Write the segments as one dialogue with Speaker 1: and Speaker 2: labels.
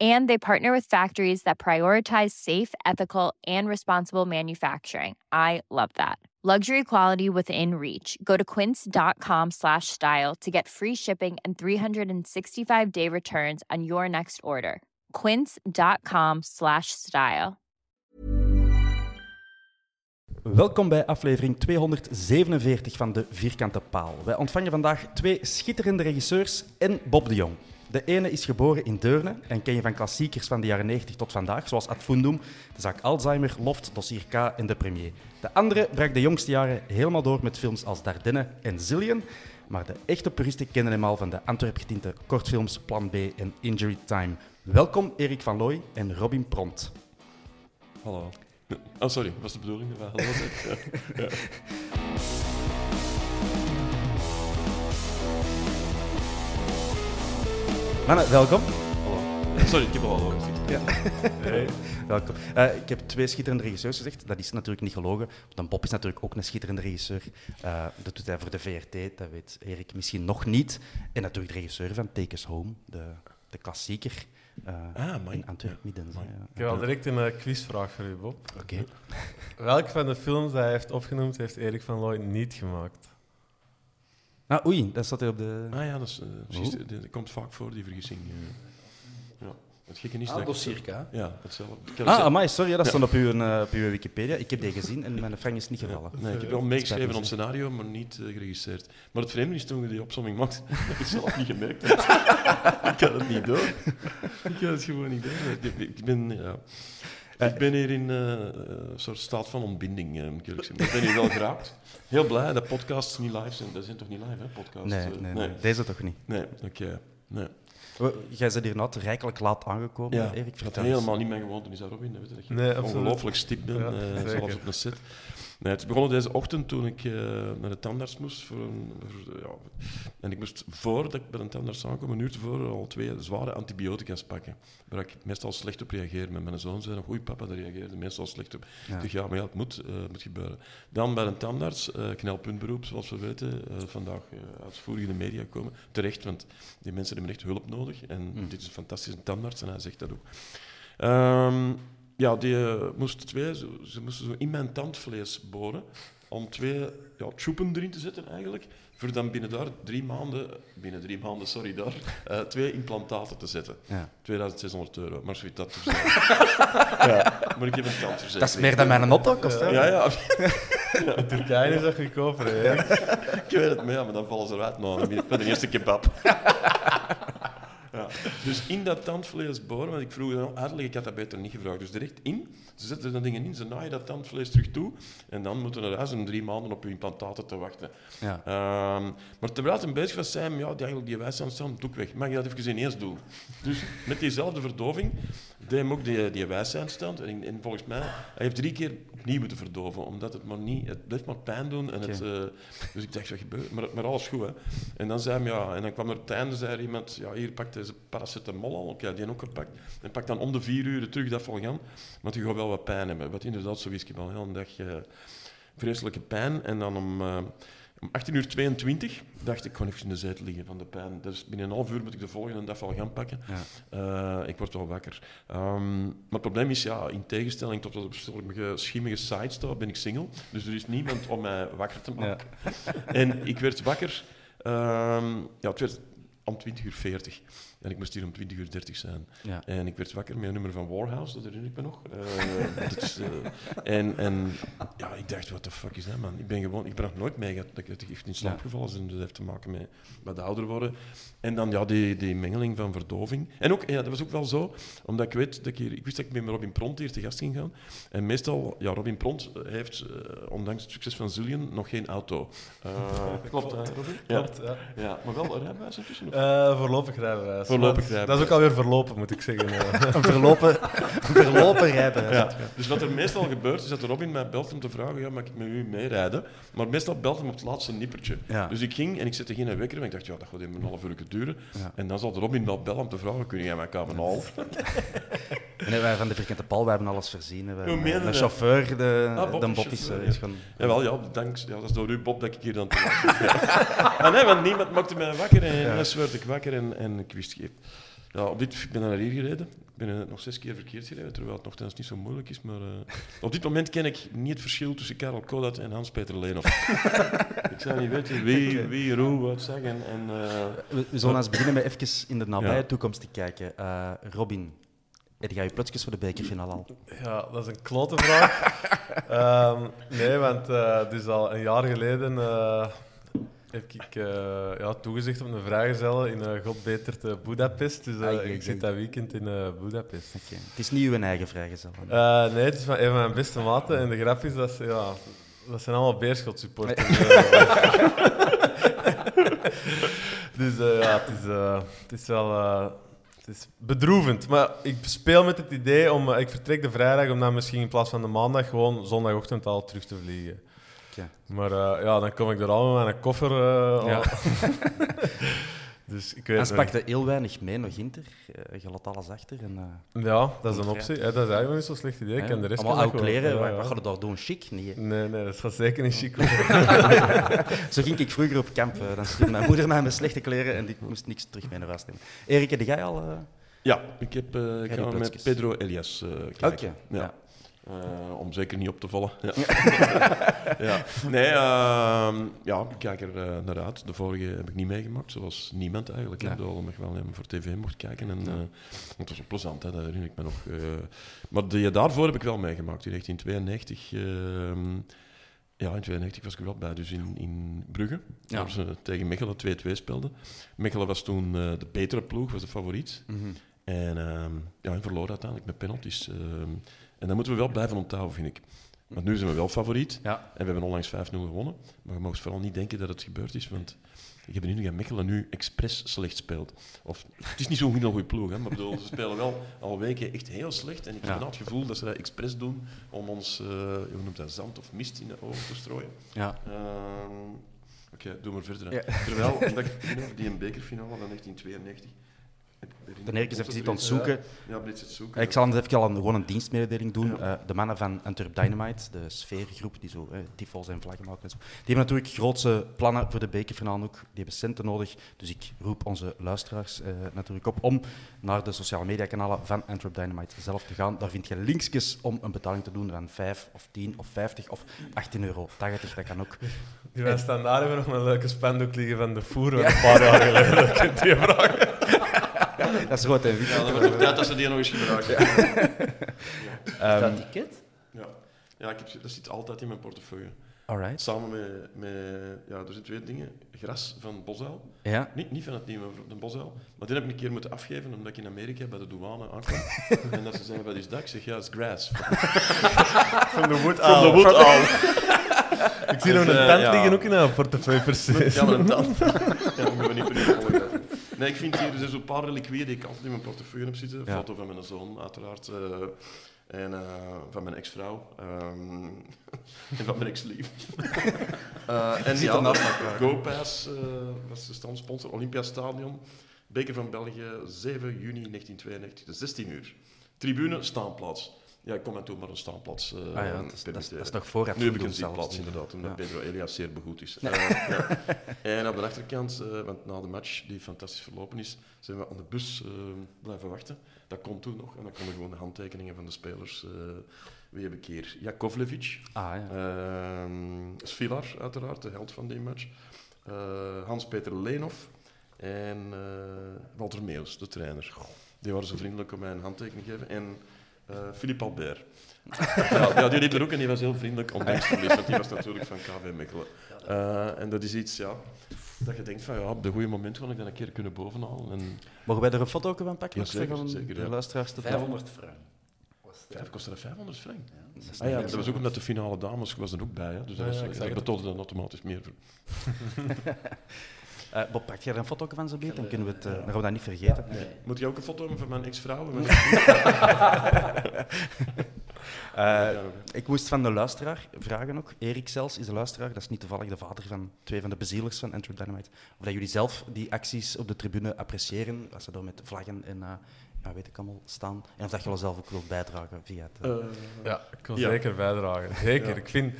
Speaker 1: And they partner with factories that prioritize safe, ethical, and responsible manufacturing. I love that. Luxury quality within reach. Go to quince.com slash style to get free shipping and 365 day returns on your next order. Quince.com slash style.
Speaker 2: Welkom bij aflevering 247 van De Vierkante Paal. Wij ontvangen vandaag twee schitterende regisseurs en Bob de Jong. De ene is geboren in Deurne en ken je van klassiekers van de jaren 90 tot vandaag, zoals Ad Fundum, de zaak Alzheimer, Loft, Dossier K en De Premier. De andere brak de jongste jaren helemaal door met films als Dardenne en Zillion. Maar de echte puristen kennen hem al van de Antwerp getinte kortfilms Plan B en Injury Time. Welkom Erik van Looy en Robin Pront.
Speaker 3: Hallo. Oh, sorry, was de bedoeling hallo? Ja.
Speaker 2: Mannen, welkom.
Speaker 3: Hallo. Sorry, ik heb al hallo gezegd.
Speaker 2: Ja. Welkom. Eh, ik heb twee schitterende regisseurs gezegd. Dat is natuurlijk niet gelogen. Want Bob is natuurlijk ook een schitterende regisseur. Eh, dat doet hij voor de VRT, dat weet Erik misschien nog niet. En natuurlijk de regisseur van Take Us Home, de, de klassieker eh,
Speaker 3: Ah,
Speaker 2: in Antwerp-Midden.
Speaker 3: Amai.
Speaker 2: Ja.
Speaker 4: Ik heb al direct een quizvraag voor u, Bob.
Speaker 2: Oké.
Speaker 4: Welk van de films die hij heeft opgenoemd, heeft Erik van Looy niet gemaakt?
Speaker 2: Ah, oei, dat staat er op de...
Speaker 3: Ah ja, dat, is, eh, precies, dat, dat komt vaak voor, die vergissing. eh. ja. Het gekke is dat ik-
Speaker 5: dossier K.
Speaker 3: Ja, hetzelfde.
Speaker 2: Ah, amai, sorry, dat stond op uw, eh, op uw Wikipedia. Ik heb die gezien en mijn frank is niet gevallen.
Speaker 3: Nee, ik heb wel meegeschreven aan het scenario, maar niet geregisseerd. Maar het vreemde is toen je die opzomming maakte, dat ik het zelf niet gemerkt heb. ik had het niet door. Ik had het gewoon niet door. Ik- Ik ben, ja. Ik ben hier in eh, een soort staat van ontbinding, eh, moet ik eerlijk zeggen. Ik ben hier wel geraakt. Heel blij dat podcasts niet live zijn. Dat zijn toch niet live, hè, podcasts?
Speaker 2: Nee,
Speaker 3: eh?
Speaker 2: nee, nee, deze toch niet.
Speaker 3: Nee, oké. Nee.
Speaker 2: Jij bent hier nou rijkelijk laat aangekomen,
Speaker 3: Ja,
Speaker 2: Erik.
Speaker 3: dat helemaal niet mijn gewoonte is, dat Robin. Weet je, dat je
Speaker 4: Nee,
Speaker 3: ongelooflijk stip bent,
Speaker 4: Ja,
Speaker 3: eh, zelfs op een set. Nee, het is begonnen deze ochtend toen ik eh, naar de tandarts moest. Voor een, voor, ja, en ik moest voordat ik bij een tandarts aankwam, een uur tevoren, al twee zware antibiotica's pakken. Waar ik meestal slecht op reageer. Met mijn zoon zei nog, oei papa, daar reageerde meestal slecht op.
Speaker 2: Ja.
Speaker 3: Ik dacht, ja, maar ja, het moet, eh, moet gebeuren. Dan bij een tandarts, eh knelpuntberoep, zoals we weten, eh, vandaag eh, uitvoerig in de media komen. Terecht, want die mensen hebben echt hulp nodig. En
Speaker 2: Mm.
Speaker 3: dit is een fantastische tandarts en hij zegt dat ook. Ehm, ja, die eh, moesten twee, zo- ze moesten zo in mijn tandvlees boren om twee ja, tjoepen erin te zetten eigenlijk. Voor dan binnen daar drie maanden, binnen drie maanden, sorry daar, eh, twee implantaten te zetten.
Speaker 2: Ja.
Speaker 3: 2600 euro, maar zoiets dat ja, maar ik heb een tandverzekering.
Speaker 2: Dat is meer dan mijn auto kost. hè?
Speaker 3: Ja, ja,
Speaker 4: In Turkije is dat goedkoper, hè,
Speaker 3: ik weet het, maar, ja, maar dan vallen ze eruit nou, bij de eerste kebab. Ja. Dus in dat tandvlees boren, want ik vroeg dan uitleg, ik had dat beter niet gevraagd. Dus direct in, ze zetten er dan dingen in, ze naaien dat tandvlees terug toe en dan moeten naar huis drie maanden op uw implantaten te wachten.
Speaker 2: Ja.
Speaker 3: Ehm, maar terwijl hij bezig was, zei hij, ja, die, eigenlijk die wijsheidstand doe ik weg. Mag je dat even ineens doen? Dus met diezelfde verdoving deed hem ook die, die wijsheidstand. En, en volgens mij, hij heeft drie keer opnieuw moeten verdoven, omdat het maar niet, het blijft maar pijn doen. En het, eh, dus ik dacht, wat gebeurt? Maar, maar alles goed, hè. En dan zei hij, ja, en dan kwam er op het einde, zei er iemand, ja, hier, pak deze paracetamol al. Oké, die ook gepakt. En pak dan om de vier uur terug dat volgaan, want je gaat wel wat pijn hebben. Wat inderdaad zo is, ik heb al heel een dag... eh, vreselijke pijn. En dan om, eh, om 18 uur 22 dacht ik, ik ga even in de zetel liggen van de pijn. Dus binnen een half uur moet ik de volgende dag al gaan pakken.
Speaker 2: Ja.
Speaker 3: Eh, ik word wel wakker. Ehm, maar het probleem is, ja, in tegenstelling tot op sommige schimmige sites ben ik single. Dus er is niemand om mij wakker te maken. En ik werd wakker, ehm, ja, het werd om 20 uur 40. En ik moest hier om 20 uur 30 zijn.
Speaker 2: Ja.
Speaker 3: En ik werd wakker met een nummer van Warhouse, dat herinner ik me nog. Eh, dat is, eh, en, en ja, ik dacht, what the fuck is dat, man? Ik ben gewoon, ik ben nog nooit mee dat ik dat ik echt in slaap
Speaker 2: Ja.
Speaker 3: gevallen ben. Dat heeft te maken met, met ouder worden. En dan ja, die, die mengeling van verdoving. En ook, ja, dat was ook wel zo, omdat ik weet dat ik hier, ik wist dat ik met Robin Pront hier te gast ging gaan. En meestal, ja, Robin Pront heeft, eh, ondanks het succes van Zillion, nog geen auto. Eh, klopt, Robin? Ja.
Speaker 4: Klopt, ja.
Speaker 3: ja, maar wel een rijbewijs intussen. of?
Speaker 4: Eh, voorlopig rijbewijs.
Speaker 3: Voorlopig
Speaker 4: Maar
Speaker 3: rijbewijs.
Speaker 4: Dat is ook alweer verlopen, moet ik zeggen.
Speaker 2: Een verlopen, een verlopen rijbewijs.
Speaker 3: Ja. Dus wat er meestal gebeurt, is dat Robin mij belt om te vragen, ja, mag ik met u meerijden? Maar meestal belt hem op het laatste nippertje.
Speaker 2: Ja.
Speaker 3: Dus ik ging en ik zette geen wekker, want ik dacht, ja, dat gaat even een half uur duren.
Speaker 2: Ja.
Speaker 3: En dan zal de Robin wel bellen om te vragen, kun jij mij komen halen?
Speaker 2: Nee, wij van de Vierkante Paal, wij hebben alles voorzien. We
Speaker 3: Hoe dat?
Speaker 2: chauffeur, de,
Speaker 3: Ah, Bob
Speaker 2: de
Speaker 3: is
Speaker 2: Bob is,
Speaker 3: chauffeur,
Speaker 2: eh, is.
Speaker 3: Jawel, ja, dank, ja, dat is door u, Bob, dat ik hier dan te laat ben. ah, nee, want niemand maakte mij wakker en
Speaker 2: Ja.
Speaker 3: ineens werd ik wakker en, en ik wist geen... Ja, op dit, ik ben naar hier gereden. Ik ben eh, nog zes keer verkeerd gereden, terwijl het nogthans niet zo moeilijk is. Maar eh, op dit moment ken ik niet het verschil tussen Karel Kodat en Hans-Peter Leenhoff. ik zou niet weten wie, wie hoe wat zeggen. En, eh,
Speaker 2: We, we zullen eens beginnen met even in de nabije
Speaker 3: Ja.
Speaker 2: toekomst te kijken. Eh, Robin, heb jij je plotjes voor de bekerfinale al?
Speaker 4: Ja, dat is een klote vraag. Ehm, nee, want eh dus al een jaar geleden eh, heb ik eh, ja, toegezegd op een vrijgezellen in uh, God Budapest. Dus eh,
Speaker 2: ai,
Speaker 4: ik zit dat weekend in Budapest.
Speaker 2: Oké. Het is niet uw eigen vrijgezel.
Speaker 4: Eh, nee, het is van een van mijn beste maten. En de grap is dat ze, ja, dat zijn allemaal Beerschot supporters. dus ja, het is, het is wel het is bedroevend. Maar ik speel met het idee om... ik vertrek de vrijdag om dan misschien in plaats van de maandag gewoon zondagochtend al terug te vliegen. Maar eh, ja, dan kom ik er al met mijn koffer. eh,
Speaker 2: Ja.
Speaker 4: dus ik weet
Speaker 2: En ze heel weinig mee nog Inter. Eh, je laat alles achter. En, eh,
Speaker 4: Ja, dat is een optie. Ja, dat is eigenlijk niet zo'n slecht idee. Ik de rest
Speaker 2: allemaal oude kleren.
Speaker 4: Ja,
Speaker 2: Wat,
Speaker 4: ja.
Speaker 2: wat ga je daar doen? Chic? Nee.
Speaker 4: Nee, nee, dat gaat zeker niet chic.
Speaker 2: Zo ging ik vroeger op kamp. Dan stuurde mijn moeder mij met slechte kleren en ik moest niks terug mee naar huis nemen. Erik, heb jij al... eh,
Speaker 3: ja, ik, heb, eh, ik met. Pedro Elias.
Speaker 2: Ja.
Speaker 3: Ja. Eh, om zeker niet op te vallen. Ja. ja. Nee, ehm, ja, ik kijk er eh, naar uit. De vorige heb ik niet meegemaakt, zoals niemand eigenlijk.
Speaker 2: Ja.
Speaker 3: Ja. Dat ik wel even voor tv mocht kijken. En, eh, want het was ook plezant, hè, dat herinner ik me nog. eh. maar die daarvoor heb ik wel meegemaakt. In 1992... ehm, ja, in 92 was ik er wel bij, dus in, in Brugge,
Speaker 2: Ja.
Speaker 3: waar ze tegen Mechelen 2-2 speelden. Mechelen was toen eh, de betere ploeg, was de favoriet.
Speaker 2: mhm.
Speaker 3: En ehm ja, en verloor uiteindelijk met penalties. En dat moeten we wel blijven onthouden, vind ik. Want nu zijn we wel favoriet.
Speaker 2: Ja.
Speaker 3: En we hebben onlangs 5-0 gewonnen. Maar je mag vooral niet denken dat het gebeurd is. Want ik heb de indruk dat Mechelen nu expres slecht speelt. Of, het is niet zo'n heel goede ploeg, hè, maar bedoel, ze spelen wel al weken echt heel slecht. En ik heb nou het gevoel dat ze dat expres doen om ons, eh, hoe noemt dat, zand of mist in de ogen te strooien.
Speaker 2: ja.
Speaker 3: Ehm, Oké, doe maar verder.
Speaker 2: Ja.
Speaker 3: Terwijl, omdat ik die een bekerfinale van 1992...
Speaker 2: De Erik is even zitten ontzoeken.
Speaker 3: Ja, Blitz het zoeken.
Speaker 2: Ik zal hem even al een, gewoon een dienstmededeling doen.
Speaker 3: Ja.
Speaker 2: Eh, de mannen van Antwerp Dynamite, de sfeergroep die zo eh, tifels en vlaggen maken en zo, die hebben natuurlijk grootse plannen voor de bekerfinale ook. Die hebben centen nodig. Dus ik roep onze luisteraars eh, natuurlijk op om naar de sociale mediakanalen van Antwerp Dynamite zelf te gaan. Daar vind je linkjes om een betaling te doen van 5 of 10 of 50 of 18,80 euro. Dat kan ook.
Speaker 4: Die wij staan daar hebben nog een leuke spandoek liggen van de voer van een paar jaar geleden. Dat kunt je vragen.
Speaker 2: Dat is rood en wit.
Speaker 3: Ja, dat wordt tijd dat ze die nog eens gebruiken.
Speaker 2: Ehm,
Speaker 5: dat ticket?
Speaker 3: Ja, ja ik heb, dat zit altijd in mijn portefeuille.
Speaker 2: alright.
Speaker 3: Samen met, met ja, er zijn twee dingen. Gras van Bosuil.
Speaker 2: Ja.
Speaker 3: Niet, niet van het nieuwe de Bosuil. Maar die heb ik een keer moeten afgeven omdat ik in Amerika bij de douane aankwam. en dat ze zeggen, wat is dat? Ik zeg, ja, het is grass.
Speaker 4: Van de wood
Speaker 3: Van de wood owl.
Speaker 4: Ik zie nog
Speaker 3: Dus,
Speaker 4: een
Speaker 3: eh,
Speaker 4: tent
Speaker 3: ja.
Speaker 4: liggen ook in een portefeuille precies.
Speaker 3: Ja, maar een tand. ja, dat moeten we niet vergeten. Nee, ik vind hier dus zo'n paar reliquieën die ik altijd in mijn portefeuille heb zitten. Een
Speaker 2: Ja.
Speaker 3: foto van mijn zoon, uiteraard. eh, en eh, van mijn ex-vrouw. ehm, en van mijn ex-lief. Eh, en
Speaker 2: naast elkaar.
Speaker 3: GoPass was de standsponsor. Olympiastadion. Beker van België, 7 juni 1992. De 16 uur. Tribune, staanplaats. Ja, ik kom en toe maar een staanplaats. eh,
Speaker 2: Ah ja, dat is, dat, is,
Speaker 3: permitteren.
Speaker 2: dat is nog voor het
Speaker 3: Nu heb ik een zitplaats inderdaad, omdat
Speaker 2: Ja.
Speaker 3: Pedro Elias zeer begoed is. Eh, ja. En op de achterkant, eh, want na de match, die fantastisch verlopen is, zijn we aan de bus eh, blijven wachten. Dat kon toen nog. En dan konden gewoon de handtekeningen van de spelers. eh, wie heb ik hier? Jakovlevic.
Speaker 2: Ah, ja.
Speaker 3: Ehm Svilar, uiteraard, de held van die match. Eh, Hans-Peter Leenhoff. En eh, Walter Meeuws, de trainer. Die waren zo vriendelijk om mij een handtekening te geven. En eh Philippe Albert. ja, ja, die liep er ook en die was heel vriendelijk, ondanks verlies, want die was natuurlijk van KV Mechelen. Eh, en dat is iets, ja, dat je denkt van, ja, op de goede moment wil ik dat een keer kunnen bovenhalen. En
Speaker 2: Mogen wij er een foto van pakken?
Speaker 3: Ja, zeker,
Speaker 2: van
Speaker 3: zeker,
Speaker 2: de
Speaker 3: ja.
Speaker 2: luisteraars te
Speaker 5: 500 frank.
Speaker 3: vijf, kostte dat 500 frank.
Speaker 2: Dat is
Speaker 3: Ah ja, dat was ook omdat de finale dames was er ook bij, hè, dus dat,
Speaker 4: Ja,
Speaker 3: was,
Speaker 4: ja,
Speaker 3: dat betoonde dan automatisch meer.
Speaker 2: Eh, Bob, pak jij er een foto van zo beet? Dan, kunnen we het, eh, dan gaan we dat niet vergeten.
Speaker 3: Moet je ook een foto hebben van mijn ex-vrouw?
Speaker 2: Eh, ik moest van de luisteraar vragen ook. Erik zelfs is de luisteraar. Dat is niet toevallig de vader van twee van de bezielers van Enter Dynamite. Of dat jullie zelf die acties op de tribune appreciëren. Als ze daar met vlaggen en eh, ja, weet ik allemaal staan. En of dat je wel zelf ook wilt bijdragen via het...
Speaker 4: Ja, ik wil
Speaker 3: Ja.
Speaker 4: zeker bijdragen. Zeker.
Speaker 3: Ja.
Speaker 4: Ik vind,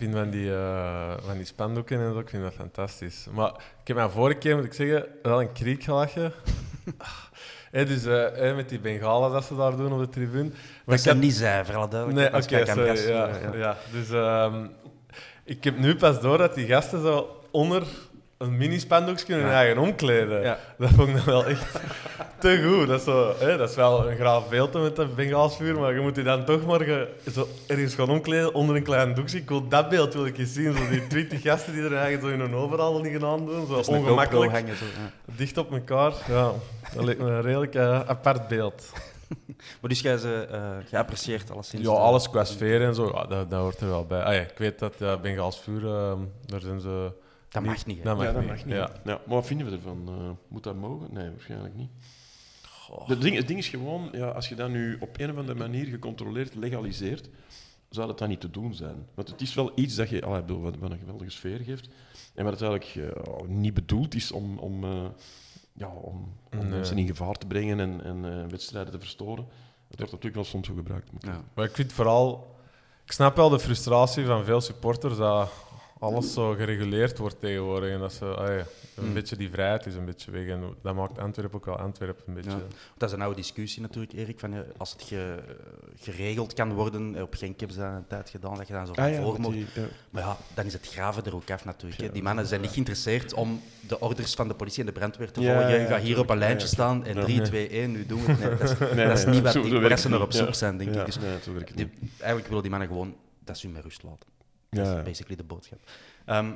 Speaker 4: vind van, die, eh, van die spandoeken en zo, ik vind dat fantastisch. Maar ik heb mij vorige keer, moet ik zeggen, wel een kriek gelachen. Hé, dus eh, met die bengalen dat ze daar doen op de tribune. Maar
Speaker 2: dat
Speaker 4: ik
Speaker 2: zijn
Speaker 4: had-
Speaker 2: niet zij, voor alle
Speaker 4: Nee, oké, Ja,
Speaker 2: gas.
Speaker 4: ja. Dus ehm, ik heb nu pas door dat die gasten zo onder een mini-spandoekje hun
Speaker 2: Ja.
Speaker 4: eigen omkleden.
Speaker 2: Ja.
Speaker 4: Dat vond ik dan wel echt te goed. Dat is, zo, hè, dat is wel een graaf beeld met dat Bengaalsvuur, maar je moet die dan toch maar ge- zo ergens gaan omkleden onder een klein doekje. Ik wil dat beeld wil ik eens zien. Zo die twintig gasten die er eigenlijk zo in hun overal niet gaan doen. Zo
Speaker 2: een
Speaker 4: ongemakkelijk,
Speaker 2: hangen. Zo, ja.
Speaker 4: dicht op elkaar. Ja, dat lijkt me een redelijk eh, apart beeld.
Speaker 2: Maar dus jij ze uh, geapprecieerd alleszins?
Speaker 4: Ja,
Speaker 2: de-
Speaker 4: alles qua sfeer en zo, ja, dat, dat hoort er wel bij. Ah, ja, ik weet dat ja, Bengaals vuur, ehm, daar zijn ze...
Speaker 2: Dat mag niet. hè.
Speaker 4: Dat mag
Speaker 3: ja, dat
Speaker 4: niet.
Speaker 3: mag niet.
Speaker 4: Ja.
Speaker 3: Ja. maar wat vinden we ervan? Eh, moet dat mogen? Nee, waarschijnlijk niet. De ding, het ding is gewoon, ja, als je dat nu op een of andere manier gecontroleerd legaliseert, zou dat dan niet te doen zijn. Want het is wel iets dat je, ah, bedoel, wat, wat een geweldige sfeer geeft. En wat het eigenlijk eh, niet bedoeld is om, om, eh, ja, om, om
Speaker 4: Nee.
Speaker 3: mensen in gevaar te brengen en, en eh, wedstrijden te verstoren. Het wordt natuurlijk wel soms zo gebruikt.
Speaker 2: Ja.
Speaker 4: Maar ik vind vooral... Ik snap wel de frustratie van veel supporters dat alles zo gereguleerd wordt tegenwoordig. En dat ze, ah, ja, een
Speaker 2: Hmm.
Speaker 4: beetje die vrijheid is een beetje weg. En dat maakt Antwerpen ook wel Antwerpen een beetje...
Speaker 2: Ja. Dat is een oude discussie natuurlijk, Erik. Van, ja, als het ge- geregeld kan worden, eh, op Genk hebben ze dat een tijd gedaan, dat je dan zo van voor
Speaker 3: die- ja.
Speaker 2: Maar ja, dan is het graven er ook af natuurlijk. Die mannen zijn niet geïnteresseerd om de orders van de politie en de brandweer te
Speaker 3: Ja,
Speaker 2: volgen. je
Speaker 3: ja,
Speaker 2: gaat hier op een lijntje
Speaker 3: Ja,
Speaker 2: staan en
Speaker 3: Ja.
Speaker 2: 3,
Speaker 4: Nee.
Speaker 2: 2, 1, nu doen we het. Nee, dat is,
Speaker 3: Nee,
Speaker 2: dat is
Speaker 3: nee,
Speaker 2: niet wat die, waar ze naar op zoek
Speaker 3: Ja.
Speaker 2: zijn, denk
Speaker 3: Ja,
Speaker 2: ik. Dus
Speaker 3: nee, zo werkt het
Speaker 2: die-
Speaker 3: niet.
Speaker 2: eigenlijk willen die mannen gewoon dat ze hun met rust laten. Dat
Speaker 3: Ja,
Speaker 2: is basically de boodschap. Ehm,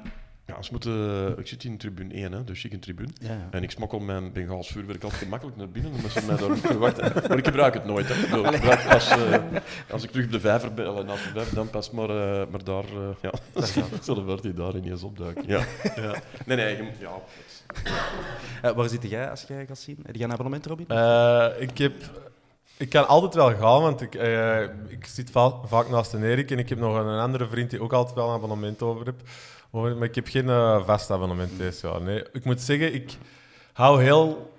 Speaker 3: Ja, ze moeten, ik zit in tribune 1, hè, de chique tribune.
Speaker 2: ja, ja.
Speaker 3: En ik smokkel mijn Bengaals vuurwerk altijd gemakkelijk naar binnen, omdat ze mij daar niet verwachten. Maar ik gebruik het nooit. Hè. Ik bedoel, gebruik het pas, eh, als ik terug op de vijver ben, allee, naast de vijver, dan pas. Maar, eh, maar daar, eh, ja, zullen we die daar ineens opduiken. Ja. ja. Nee, nee, je- ja.
Speaker 2: Eh, waar zit jij als jij gaat zien? Heb jij een abonnement, Robin?
Speaker 4: Eh, ik, heb, ik kan altijd wel gaan, want ik, eh, ik zit va- vaak naast een Erik en ik heb nog een andere vriend die ook altijd wel een abonnement over heb. Maar ik heb geen eh, vast abonnement deze jaar. Nee. Ik moet zeggen, ik hou heel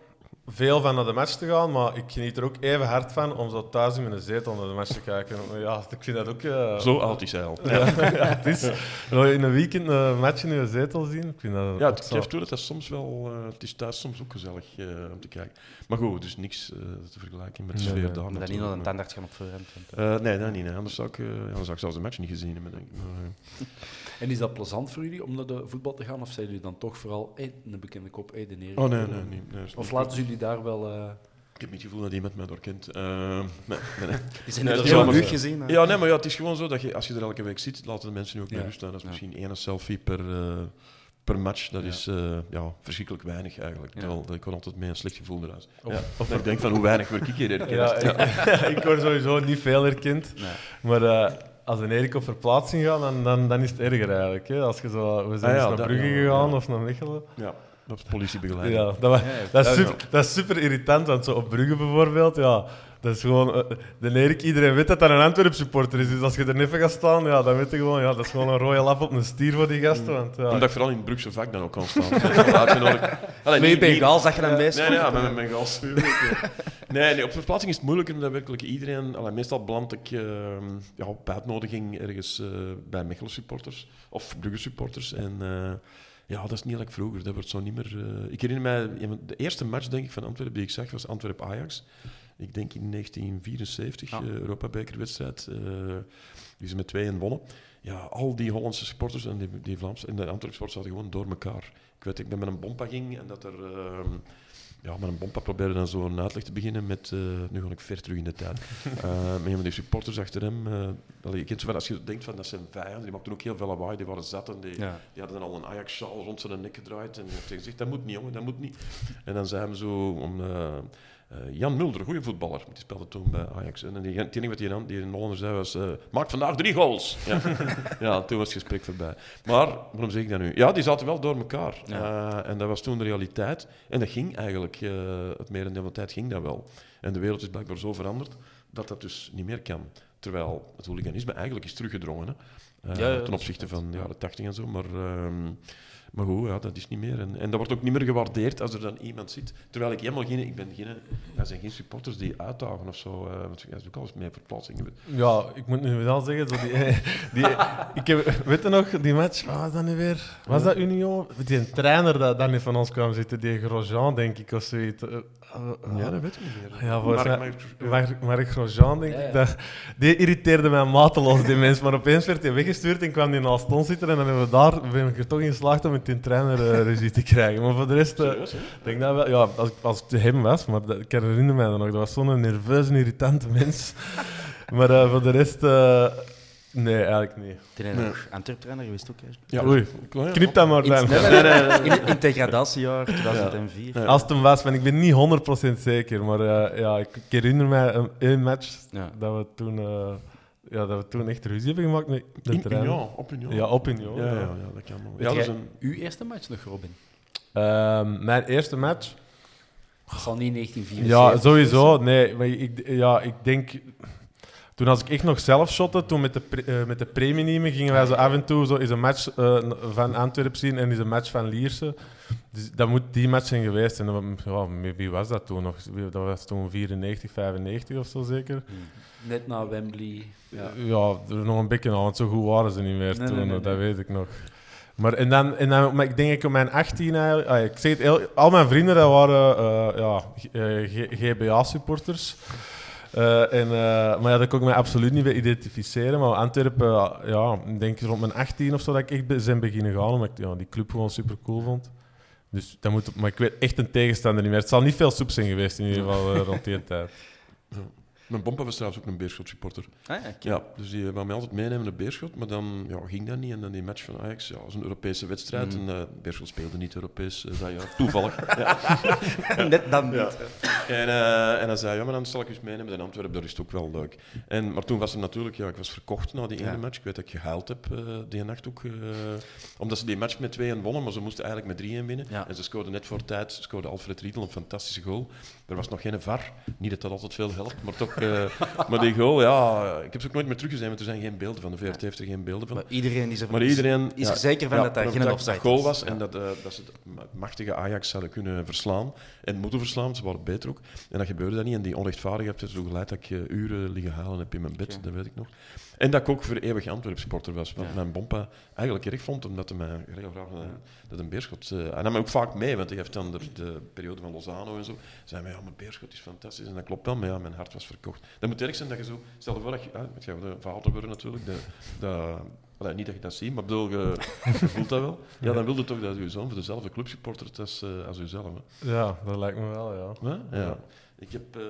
Speaker 4: veel van naar de match te gaan, maar ik geniet er ook even hard van om zo thuis in mijn zetel naar de match te kijken. Ja, ik vind dat ook... eh,
Speaker 3: Zo oud is hij al.
Speaker 4: Ja, ja, het is in een weekend een match in je zetel zien. Ik vind dat
Speaker 3: Ja, het geeft toe dat dat soms wel... eh, het is thuis soms ook gezellig eh, om te kijken. Maar goed, dus niks eh, te vergelijken met de
Speaker 4: Nee,
Speaker 3: sfeer
Speaker 4: nee.
Speaker 3: daar.
Speaker 2: Dan niet naar een tandarts gaan op voorhand. eh,
Speaker 3: Eh, nee, dat niet. Nee. Anders, zou ik, eh, anders zou ik zelfs de match niet gezien hebben, denk ik. Maar, eh,
Speaker 5: En is dat plezant voor jullie om naar de voetbal te gaan? Of zijn jullie dan toch vooral hey, een bekende kop, hey, de neer?
Speaker 3: oh, nee, nee, nee. nee, is
Speaker 5: Of laten
Speaker 3: goed.
Speaker 5: jullie daar wel... eh,
Speaker 3: Ik heb niet het gevoel dat iemand mij doorkent. Eh, nee, nee, nee.
Speaker 2: Die zijn
Speaker 3: Nee,
Speaker 2: nu
Speaker 3: het
Speaker 2: er
Speaker 3: is
Speaker 2: zo gezien. hè?
Speaker 3: Ja, nee, maar ja, het is gewoon zo dat je, als je er elke week zit, laten de mensen nu ook
Speaker 5: Ja.
Speaker 3: rust staan. Dat is
Speaker 2: Ja.
Speaker 3: misschien één selfie per, eh, per match. Dat
Speaker 5: Ja.
Speaker 3: is eh, ja, verschrikkelijk weinig eigenlijk.
Speaker 5: Ja.
Speaker 3: Terwijl ik kon altijd met een slecht gevoel eruit.
Speaker 4: Of-
Speaker 3: Ja. Of ik denk van hoe weinig word ik hier herkend.
Speaker 4: Ja, ik, ik word sowieso niet veel herkend.
Speaker 2: Nee.
Speaker 4: Maar eh, als een Erik op verplaatsing gaat, dan, dan, dan is het erger eigenlijk. Hè? Als je zo, we zijn
Speaker 3: Ah ja,
Speaker 4: naar Brugge gegaan of naar Mechelen.
Speaker 3: Ja, dat is politiebegeleiding.
Speaker 4: Ja, dat, dat, is super, dat is super irritant, want zo op Brugge bijvoorbeeld, ja, dat is gewoon... eh, de Erik, iedereen weet dat dat een Antwerp supporter is. Dus als je er even gaat staan, ja, dan weet je gewoon, ja, dat is gewoon een rode lap op een stier voor die gasten. Want, ja,
Speaker 3: Omdat ik vooral in het Brugse vak dan ook kan staan. Allee,
Speaker 2: Met je Bengaal zag je dan bezig.
Speaker 3: nee, ja, met mijn gasvuur. Nee, nee, op verplaatsing is het moeilijker omdat werkelijk iedereen... allee, meestal beland ik eh, ja, op uitnodiging ergens eh, bij Mechelen supporters of Brugge supporters. En eh, ja, dat is niet like vroeger. Dat wordt zo niet meer... eh, ik herinner mij, de eerste match denk ik, van Antwerpen die ik zag was Antwerp-Ajax. Ik denk in 1974,
Speaker 5: Ja.
Speaker 3: eh Europa-bekerwedstrijd, eh, die ze met 2-1 wonnen. Ja, al die Hollandse supporters en die, die Vlaamse en de Antwerp supporters zaten gewoon door elkaar. Ik weet, ik ben met een bompa ging en dat er... ehm, ja, met een bompa probeerde dan zo een uitleg te beginnen met... eh, nu ga ik ver terug in de tijd. Eh, met een van die supporters achter hem. eh allee, je kent zo als je denkt van dat zijn vijanden, die maakten ook heel veel lawaai, die waren zat en die,
Speaker 5: Ja.
Speaker 3: die hadden dan al een Ajax-sjaal rond zijn nek gedraaid. En heb gezegd, dat moet niet jongen, dat moet niet. En dan zei hij zo om... eh, Jan Mulder, goede voetballer, die speelde toen bij Ajax. En die, het enige wat die, dan- die in Hollander zei was: eh, Maak vandaag drie goals. Ja. ja, toen was het gesprek voorbij. Maar, waarom zeg ik dat nu? Ja, die zaten wel door elkaar. Eh, en dat was toen de realiteit. En dat ging eigenlijk, het merendeel van de tijd ging dat wel. En de wereld is blijkbaar zo veranderd dat dat dus niet meer kan. Terwijl het hooliganisme eigenlijk is teruggedrongen. Hè.
Speaker 5: Ja, ja,
Speaker 3: ten opzichte van de
Speaker 5: ja.
Speaker 3: jaren 80 en zo. Maar, ehm, maar goed, ja, dat is niet meer. En, en dat wordt ook niet meer gewaardeerd als er dan iemand zit. Terwijl ik helemaal geen... Ik ben geen... Er zijn geen supporters die uitdagen of zo. eh, want jij is ook al eens mee verplaatsingen.
Speaker 4: Ja, ik moet nu wel zeggen, zo die, die, ik heb, weet je nog, die match, wat was dat nu weer? Was dat Union? Die trainer dat dan niet van ons kwam zitten, die Grosjean, denk ik, of zoiets. Eh, eh,
Speaker 3: Ja, dat weet ik niet meer.
Speaker 4: Ja, volgens
Speaker 3: Mark-
Speaker 4: mij- Grosjean, denk
Speaker 5: Ja, ja.
Speaker 4: ik. Dat, die irriteerde mij mateloos, die mens. Maar opeens werd hij weggestuurd en kwam hij naast ons zitten. En dan hebben we daar, ben ik er toch in geslaagd om met die trainer eh, ruzie te krijgen. Maar voor de rest, eh,
Speaker 3: Serieus,
Speaker 4: denk dat wel, ja, als, het hem was, maar dat, ik herinner mij dat nog. Dat was zo'n nerveuze, irritante mens. maar eh, voor de rest, eh, nee, eigenlijk niet.
Speaker 5: Is nog Antwerp-trainer geweest ook. hè.
Speaker 3: Ja,
Speaker 4: Oei, knip dat maar
Speaker 5: In, nee, nee, nee, nee, in het integradatiejaar 2004.
Speaker 3: Ja.
Speaker 4: Als het hem was, maar ik ben niet 100% zeker. Maar eh, ja, ik, ik herinner mij een, één match
Speaker 5: Ja.
Speaker 4: dat we toen, eh, ja, dat we toen echt ruzie hebben gemaakt met de
Speaker 3: In
Speaker 4: trainer.
Speaker 3: Union, op Union.
Speaker 4: Ja, op Union.
Speaker 3: Ja, ja,
Speaker 4: ja.
Speaker 3: dat kan wel. Ja, dat is
Speaker 5: jij
Speaker 3: een...
Speaker 5: uw eerste match nog, Robin?
Speaker 4: Ehm, mijn eerste match?
Speaker 5: Dat zal niet 1974
Speaker 4: Ja, sowieso. Nee, maar ik, ja, ik denk... Toen als ik echt nog zelf shotte, toen met de, pre, eh, met de preminiemen gingen wij zo af en toe zo eens een match eh, van Antwerpen zien en eens een match van Lierse. Dus dat moet die match zijn geweest. En ja, wie was dat toen nog? Dat was toen 94, 95 of zo zeker.
Speaker 5: Hmm. Net na Wembley. Ja.
Speaker 4: Ja, er nog een beetje aan, want zo goed waren ze niet meer
Speaker 5: Nee,
Speaker 4: toen,
Speaker 5: nee, nee,
Speaker 4: dat
Speaker 5: nee.
Speaker 4: weet ik nog. Maar, en dan, en dan, maar ik denk ik op mijn 18 eigenlijk, ah, ik zeg het, heel- al mijn vrienden dat waren eh, ja, GBA-supporters. en, eh, maar ja, daar kon ik me absoluut niet bij identificeren. Maar Antwerpen, eh, ja, ik denk rond mijn 18 of zo dat ik echt zijn beginnen gaan, omdat ik ja, die club gewoon super cool vond. Dus dat moet, maar ik weet echt een tegenstander niet meer. Het zal niet veel soep zijn geweest in ieder geval eh, rond die tijd.
Speaker 3: Mijn bompa was trouwens ook een Beerschot supporter.
Speaker 5: Ah, ja.
Speaker 3: Ja, dus die wou mij altijd meenemen naar Beerschot, maar dan ja, ging dat niet. En dan die match van Ajax, ja, was een Europese wedstrijd.
Speaker 5: Mm.
Speaker 3: En eh, Beerschot speelde niet Europees eh, dat jaar, toevallig.
Speaker 5: Net dan niet.
Speaker 3: En, eh, en dan zei hij, ja, maar dan zal ik eens meenemen in Antwerpen, daar is ook wel leuk. En, maar toen was het natuurlijk, ja, ik was verkocht na die ene match. Ik weet dat ik gehuild heb eh, die nacht ook. eh, omdat ze die match met 2-1 wonnen, maar ze moesten eigenlijk met 3-1 winnen. En ze scoorden net voor tijd, scoorde Alfred Riedel een fantastische goal. Er was nog geen VAR. Niet dat dat altijd veel helpt, maar toch... eh, maar die goal, ja, ik heb ze ook nooit meer teruggezien, want er zijn geen beelden van. De VRT heeft er geen beelden van.
Speaker 5: Maar iedereen is er,
Speaker 3: Maar iedereen
Speaker 5: is
Speaker 3: ja,
Speaker 5: er zeker van
Speaker 3: ja,
Speaker 5: dat geen offside
Speaker 3: goal
Speaker 5: is.
Speaker 3: was en dat, eh, dat ze het machtige Ajax zouden kunnen verslaan en moeten verslaan. Ze waren beter ook. En dat gebeurde dat niet. En die onrechtvaardigheid heeft ertoe geleid dat ik eh, uren liggen halen heb in mijn bed. Dat weet ik nog. En dat ik ook voor eeuwig Antwerp supporter was. Wat
Speaker 5: Ja.
Speaker 3: mijn bompa eigenlijk erg vond, omdat hij mij heel graag eh, dat een Beerschot... eh, en hij mij ook vaak mee, want hij heeft dan de, de periode van Lozano en zo. Zei mij, ja, maar Beerschot is fantastisch. En dat klopt wel, maar ja, mijn hart was verkocht. Dat moet erg zijn dat je zo... Stel je voor dat je... Ah, het gaat de vader worden natuurlijk. De, de, allee, niet dat je dat ziet, maar bedoel, je, je voelt dat wel. Ja, dan wilde toch dat je zoon voor dezelfde club supportert als, eh, als jezelf. Hè.
Speaker 4: Ja, dat lijkt me wel, ja.
Speaker 3: Ja. ja. Ik heb eh,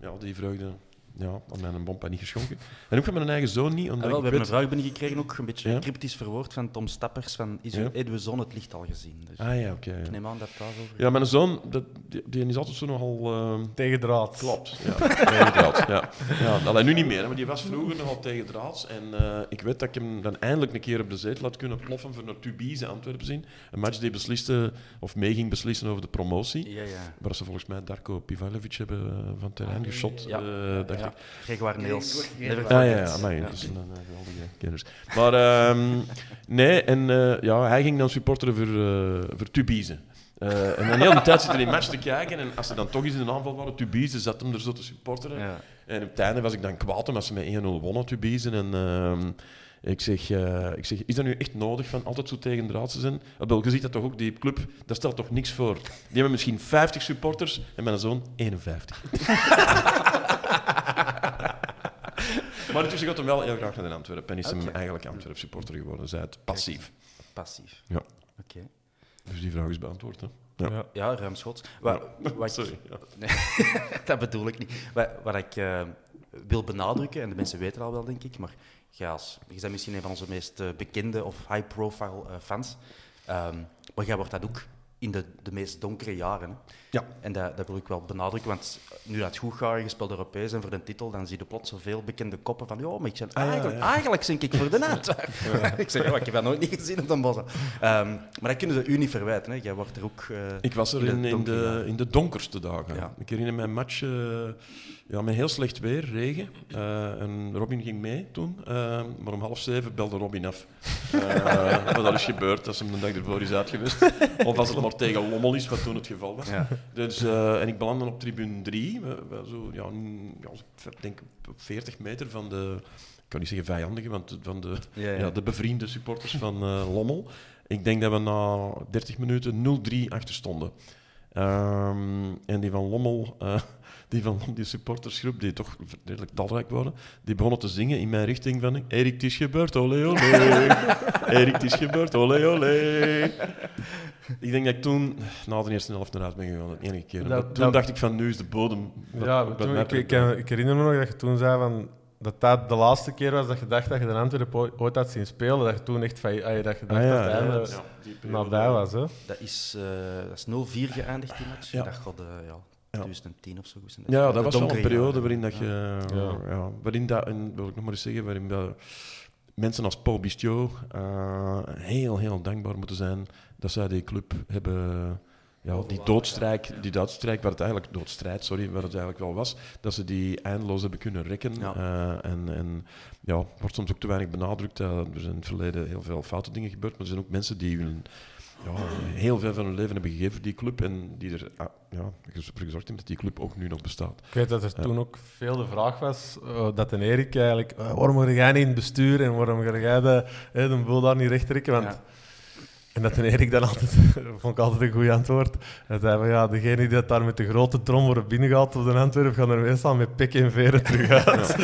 Speaker 3: ja, die vreugde ja, aan mijn bompa niet geschonken. En ook van mijn eigen zoon niet,
Speaker 5: Ah,
Speaker 3: omdat
Speaker 5: wel, we
Speaker 3: ik
Speaker 5: hebben
Speaker 3: weet...
Speaker 5: een vraag binnengekregen, ook een beetje
Speaker 3: Ja?
Speaker 5: cryptisch verwoord van Tom Stappers. Van, is uw
Speaker 3: Ja?
Speaker 5: Zoon het licht al gezien? Dus
Speaker 3: Ah ja, oké.
Speaker 5: ik
Speaker 3: ja.
Speaker 5: neem aan dat het daarover
Speaker 3: ja, mijn zoon, dat, die, die is altijd zo nogal... ehm,
Speaker 4: Tegen draad.
Speaker 3: Klopt, ja. Tegendraads, ja. ja. Alleen nu niet meer, maar die was vroeger nogal tegendraads. En eh, ik weet dat ik hem dan eindelijk een keer op de zetel had kunnen ploffen voor naar Tubize Antwerpen zien. Een match die besliste, of mee ging beslissen over de promotie.
Speaker 5: Ja, ja.
Speaker 3: Waar ze volgens mij Darko Pivalovic hebben eh, van het terrein geschot,
Speaker 5: Ja.
Speaker 3: eh, dacht
Speaker 5: ja. Niels. Never
Speaker 3: Ja, ja,
Speaker 5: forget.
Speaker 3: ja, amai,
Speaker 5: Ja.
Speaker 3: dat zijn dan eh, geweldige kenners. Maar ehm, nee, en eh, ja, hij ging dan supporteren voor, eh voor Tubize. Eh, en dan heel de tijd zitten die match te kijken. En als ze dan toch eens in een aanval waren, Tubize zat hem er zo te supporteren.
Speaker 2: Ja.
Speaker 3: En op het einde was ik dan kwaad omdat ze met 1-0 wonnen, Tubize. En ehm, ik, zeg, eh, ik zeg, is dat nu echt nodig van altijd zo tegen draad te zijn? Abel, je ziet dat toch ook, die club, daar stelt toch niks voor. Die hebben misschien 50 supporters en mijn zoon 51. maar intussen gaat hem wel heel graag naar de Antwerpen. En is hem
Speaker 2: Oké.
Speaker 3: eigenlijk Antwerp supporter geworden. Zij het passief.
Speaker 2: Passief.
Speaker 3: Ja.
Speaker 2: Oké.
Speaker 3: Dus die vraag is beantwoord. Hè?
Speaker 4: Ja.
Speaker 2: Ja. Wat, wat
Speaker 3: Sorry. Ja.
Speaker 2: Nee, dat bedoel ik niet. Wat, wat ik eh, wil benadrukken, en de mensen weten het al wel, denk ik, maar jij als, je bent misschien een van onze meest eh, bekende of high-profile eh, fans, Ehm, maar jij wordt dat ook in de, de meest donkere jaren. Hè.
Speaker 3: Ja.
Speaker 2: En dat, dat wil ik wel benadrukken, want nu dat goed gaat, je speelt Europees en voor de titel, dan zie je plots zoveel bekende koppen van, ja, maar ik ben
Speaker 3: Ah, ja,
Speaker 2: eigenlijk,
Speaker 3: ja.
Speaker 2: eigenlijk zink ik voor de naad. ik zeg, ja, ik heb dat nooit niet gezien op de bossen. Ehm, maar dat kunnen ze u niet verwijten. Hè. Jij wordt er ook... eh,
Speaker 3: Ik was er
Speaker 2: in de
Speaker 3: in, de,
Speaker 2: jaren.
Speaker 3: in de donkerste dagen.
Speaker 2: Ja.
Speaker 3: Ik herinner me een match eh, ja, met heel slecht weer, regen. Eh, en Robin ging mee toen. Maar om half zeven belde Robin af. Wat er is gebeurd als hem de dag ervoor is uit geweest. Of als het maar tegen Lommel is, wat toen het geval was.
Speaker 2: Ja.
Speaker 3: Dus, eh, en ik belandde op tribune 3. Zo, ja, ja, ik denk op 40 meter van de... Ik kan niet zeggen vijandige, want van de,
Speaker 2: Ja,
Speaker 3: de bevriende supporters van eh, Lommel. Ik denk dat we na 30 minuten 0-3 achter stonden. Ehm, en die van Lommel, eh, die van die supportersgroep, die toch redelijk talrijk waren, die begonnen te zingen in mijn richting van Erik, het is gebeurd, olé, olé. Erik, het is gebeurd, olé, olé. Ik denk dat ik toen na de eerste helft naar huis ben gegaan, de enige keer.
Speaker 4: Dat-
Speaker 3: toen
Speaker 4: dat-
Speaker 3: dacht ik van, nu is de bodem... wat-
Speaker 4: Ja,
Speaker 3: wat
Speaker 4: toen, ik, ik, herinner me nog dat je toen zei van, dat dat de laatste keer was dat je dacht dat je de Antwerpen ooit- had zien spelen. Dat je toen echt van, ah, dat je dacht
Speaker 3: Ah, ja,
Speaker 4: dat
Speaker 3: ja, ja,
Speaker 4: nabij was. Hè?
Speaker 2: Dat is, eh, dat is 0-4 geëindigd, die match.
Speaker 3: Ja.
Speaker 2: Dat gaat, eh, ja, 2010 of zo.
Speaker 3: Ja,
Speaker 2: De
Speaker 3: dat was wel een periode
Speaker 2: jaren.
Speaker 3: waarin dat je,
Speaker 4: Ja.
Speaker 3: ja. waarin dat, en wil ik nog maar eens zeggen, waarin dat mensen als Paul Bistiot eh, heel, heel dankbaar moeten zijn dat zij die club hebben, ja, die doodstrijk, die doodstrijk, waar het eigenlijk doodstrijd, sorry, waar het eigenlijk wel was, dat ze die eindeloos hebben kunnen rekken.
Speaker 2: Ja.
Speaker 3: Eh, en, en ja, wordt soms ook te weinig benadrukt. eh, er zijn in het verleden heel veel foute dingen gebeurd, maar er zijn ook mensen die hun ja, heel veel van hun leven hebben gegeven voor die club en die er ah, ja, voor gezorgd hebben dat die club ook nu nog bestaat.
Speaker 4: Ik weet dat er toen ook veel de vraag was, eh, dat een Erik eigenlijk, eh, waarom ga jij niet in het bestuur en waarom ga jij de, eh, de boel daar niet recht trekken? Want,
Speaker 2: Ja.
Speaker 4: En dat een Erik dan altijd, vond ik altijd een goed antwoord. Hij zei van ja, degene die dat daar met de grote trom worden binnengehaald op de Antwerp, gaan er meestal met pik en veren terug uit.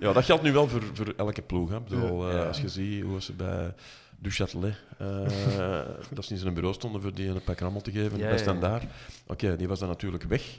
Speaker 3: Ja, dat geldt nu wel voor, voor elke ploeg. Hè. Bedoel, eh. Als je ziet hoe ze bij Du Châtelet, eh, dat ze in zijn bureau stonden voor die een pak rammel te geven,
Speaker 2: Ja, ja.
Speaker 3: Standaard. Oké, die was dan natuurlijk weg.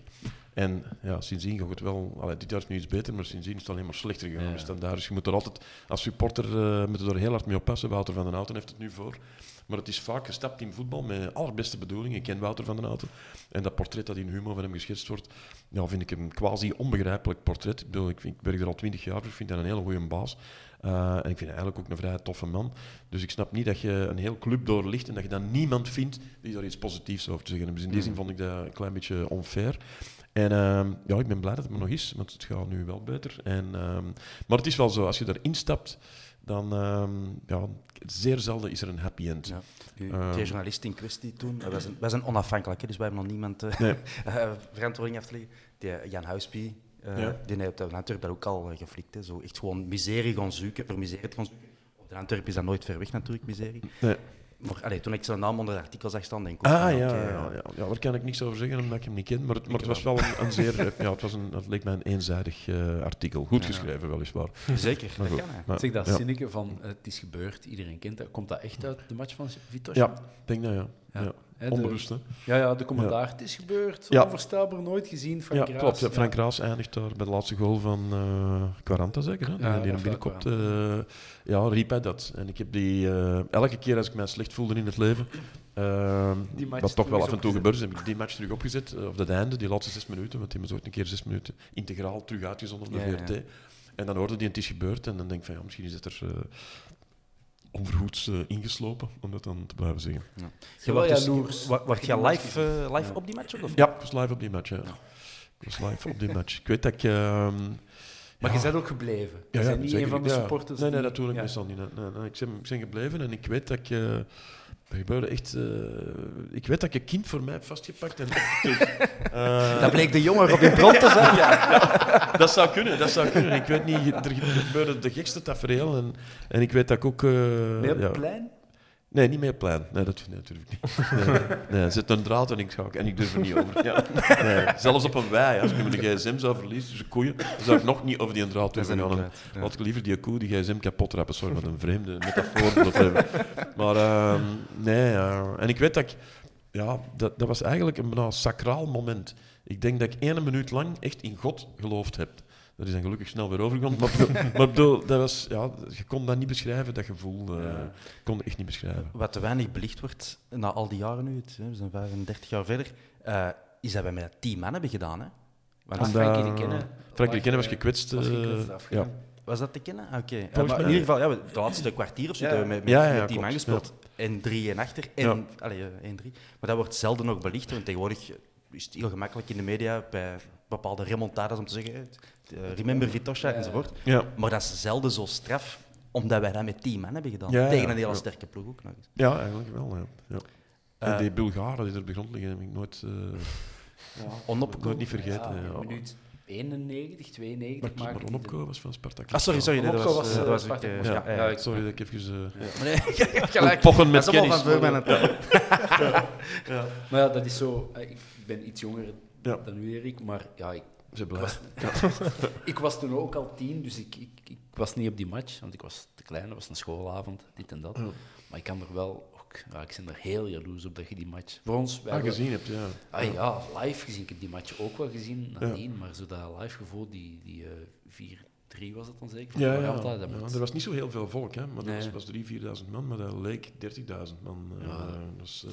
Speaker 3: En ja, sindsdien gaat het wel... Allee, dit jaar is nu iets beter, maar sindsdien is het alleen maar slechter gegaan
Speaker 5: Ja.
Speaker 3: bij Standaard. Dus je moet er altijd, als supporter, eh moet je er heel hard mee oppassen. Wouter van den Houten heeft het nu voor. Maar het is vaak gestapt in voetbal met allerbeste bedoelingen. Ik ken Wouter van den Houten. En dat portret dat in Humo van hem geschetst wordt, ja, vind ik een quasi onbegrijpelijk portret. Ik, bedoel, ik, vind- ik werk er al twintig jaar voor, ik vind dat een hele goede baas. Uh, en ik vind hem eigenlijk ook een vrij toffe man. Dus ik snap niet dat je een heel club doorlicht en dat je dan niemand vindt die daar iets positiefs over te zeggen heeft. Dus in die zin vond ik dat een klein beetje onfair. En ehm, ja, ik ben blij dat het er nog is, want het gaat nu wel beter. En, ehm, maar het is wel zo, als je erin stapt, dan ehm, ja, zeer zelden is er een happy end.
Speaker 2: Ja. U,
Speaker 3: Eh.
Speaker 2: die journalist in kwestie toen, wij zijn, wij zijn onafhankelijk, hè, dus wij hebben nog niemand eh,
Speaker 3: Nee.
Speaker 2: eh, verantwoording af te leggen. Die, eh, Jan Huispie,
Speaker 3: Ja.
Speaker 2: die heeft op de Antwerp dat ook al geflikt. Hè. Zo echt gewoon miserie gaan zoeken, voor miserie gaan zoeken. Op de Antwerp is dat nooit ver weg natuurlijk, miserie.
Speaker 3: Nee.
Speaker 2: Maar allee, toen ik zijn naam onder het artikel zag staan, denk ik ook
Speaker 3: Ah
Speaker 2: van,
Speaker 3: ja, ja, ja, ja, daar kan ik niks over zeggen omdat ik hem niet ken. Maar het, maar het was wel een, een zeer. eh, Ja, het, was een, het leek mij een eenzijdig eh, artikel. Goed
Speaker 2: Ja.
Speaker 3: geschreven, weliswaar.
Speaker 2: Zeker,
Speaker 3: Maar
Speaker 2: dat
Speaker 3: goed.
Speaker 2: kan.
Speaker 3: Maar-
Speaker 5: Zeg dat
Speaker 3: ja.
Speaker 5: zinnetje van eh, het is gebeurd, iedereen kent dat. Komt dat echt uit de match van Vitos?
Speaker 3: Ja, ik denk dat ja.
Speaker 5: Hè, de-? Ja, ja, de commentaar. Het is gebeurd,
Speaker 3: Ja.
Speaker 5: onvoorstelbaar, nooit gezien. Van
Speaker 3: Ja,
Speaker 5: Graas.
Speaker 3: klopt. Ja, Frank. Raas eindigt daar bij de laatste goal van eh Quaranta, zeker. Hè? Die,
Speaker 5: Ja,
Speaker 3: die hem
Speaker 5: Rafael
Speaker 3: binnenkopt. eh, ja, riep hij dat. En ik heb die... eh, elke keer als ik mij slecht voelde in het leven... wat toch wel af en toe gebeurt, heb ik die match terug opgezet. Of dat einde, die laatste zes minuten. Want die zo ooit een keer zes minuten integraal terug uitgezonden op de. VRT. En dan hoorde die het is gebeurd. En dan denk ik van, ja, misschien is het er... eh, onverhoeds eh, ingeslopen, om dat dan te blijven zeggen.
Speaker 2: Je
Speaker 5: wel
Speaker 2: wordt dus- Word
Speaker 5: je
Speaker 2: live, eh, live op die match? ook, Of?
Speaker 3: Ja, ik was live op die match. Ja. Ik was live op die match. Ik weet dat ik... ehm,
Speaker 5: Maar
Speaker 3: Ja.
Speaker 5: je bent ook gebleven. Je
Speaker 3: Ja, ja,
Speaker 5: bent niet
Speaker 3: zeker.
Speaker 5: een van de
Speaker 3: Ja.
Speaker 5: supporters
Speaker 3: Nee, nee, dat doe ik
Speaker 5: ja.
Speaker 3: meestal niet. Nee, nee, nee. Ik, ben, ik ben gebleven en ik weet dat ik... er gebeurde echt... eh, ik weet dat ik een kind voor mij heb vastgepakt en. Eh,
Speaker 2: Dat bleek de jongen Robin Bront te zijn.
Speaker 3: dat zou kunnen, dat zou kunnen. Ik weet niet, er gebeurde de gekste tafereel en, en ik weet dat ik ook... eh,
Speaker 5: op
Speaker 3: ja.
Speaker 5: het plein?
Speaker 3: Nee, niet meer plein. Nee, dat, nee, durf ik niet. Nee, nee, zit een draad en ik schak en ik durf er niet over. Ja. Nee, zelfs op een wei, als ik mijn gsm zou verliezen tussen koeien, dan zou ik nog niet over die draad durven gaan.
Speaker 2: Ja.
Speaker 3: Laat ik liever die koe, die gsm kapot rappen. Sorry, wat een vreemde metafoor. Maar ehm, nee, en ik weet dat ik... Ja, dat, dat was eigenlijk een bijna sacraal moment. Ik denk dat ik één minuut lang echt in God geloofd heb. Dat is dan gelukkig snel weer overgegaan. Maar, bedoel- maar bedoel, dat was, ja, je kon dat niet beschrijven, dat gevoel. eh,
Speaker 5: Ja.
Speaker 3: Ik kon het echt niet beschrijven.
Speaker 2: Wat te weinig belicht wordt na al die jaren nu, het, hè, we zijn 35 jaar verder, eh, is dat wij met tien man hebben gedaan. Hè? Want
Speaker 5: Frankie de Kennen...
Speaker 3: Frank de Kennen was gekwetst.
Speaker 5: was
Speaker 3: eh,
Speaker 5: gekwetst
Speaker 3: ja.
Speaker 2: was dat te kennen? Ah, Oké. Ja, maar in ieder geval, ja, we- het laatste kwartier of zo
Speaker 5: Ja.
Speaker 2: hebben we met, met,
Speaker 3: Ja, ja,
Speaker 2: met gespeeld. En drie en achter. En, allee, één, drie. Maar dat wordt zelden nog belicht. Want tegenwoordig is het heel gemakkelijk in de media bij bepaalde remontades om te zeggen, remember Vitosha
Speaker 5: Ja.
Speaker 2: enzovoort.
Speaker 3: Ja.
Speaker 2: Maar dat is zelden zo straf, omdat wij dat met tien man hebben gedaan.
Speaker 3: Ja, ja,
Speaker 2: Tegen een hele
Speaker 3: ja.
Speaker 2: sterke ploeg ook nog eens.
Speaker 3: ja, eigenlijk wel. Ja. Ja. En
Speaker 2: Eh,
Speaker 3: die Bulgaren die er op de grond liggen, heb ik nooit, eh,
Speaker 2: Onopko.
Speaker 3: nooit niet vergeten.
Speaker 5: Ja,
Speaker 3: Ja,
Speaker 5: minuut 91, 92
Speaker 3: Maar,
Speaker 5: maakte
Speaker 3: maar Onopko was van Spartak.
Speaker 2: Ah, sorry, sorry. nee, dat was,
Speaker 5: was,
Speaker 2: eh,
Speaker 5: eh,
Speaker 2: dat was ik,
Speaker 5: Spartak.
Speaker 2: eh,
Speaker 3: Ja,
Speaker 2: ja, ja,
Speaker 3: ja,
Speaker 2: ik-
Speaker 3: sorry dat ik even... eh
Speaker 2: Maar nee, je hebt gelijk.
Speaker 3: Pochen met
Speaker 2: dat is allemaal
Speaker 3: kennis.
Speaker 2: van voor mijn tijd.
Speaker 5: Maar ja, dat is zo... eh, Ik ben iets jonger
Speaker 3: Ja.
Speaker 5: dan u, Erik, maar ja, ik,
Speaker 3: Ze
Speaker 5: ik, was, ik was toen ook al tien, dus ik, ik, ik was niet op die match, want ik was te klein, dat was een schoolavond, dit en dat.
Speaker 3: Ja.
Speaker 5: Maar ik kan er wel ook... Ja, ik ben er heel jaloers op dat je die match... Voor ons... wij
Speaker 3: Ah,
Speaker 5: hebben-
Speaker 3: gezien hebt, ja.
Speaker 5: Ah ja, live gezien. Ik heb die match ook wel gezien nadien, maar zo dat live gevoel, die, die eh 4-3 was het dan zeker?
Speaker 3: Ja, ja,
Speaker 5: moet-
Speaker 3: Er was niet zo heel veel volk, hè, maar
Speaker 5: Nee.
Speaker 3: dat was, was 3.000, 4.000 man, maar dat leek 30.000 man. eh,
Speaker 5: Ja.
Speaker 3: is, eh,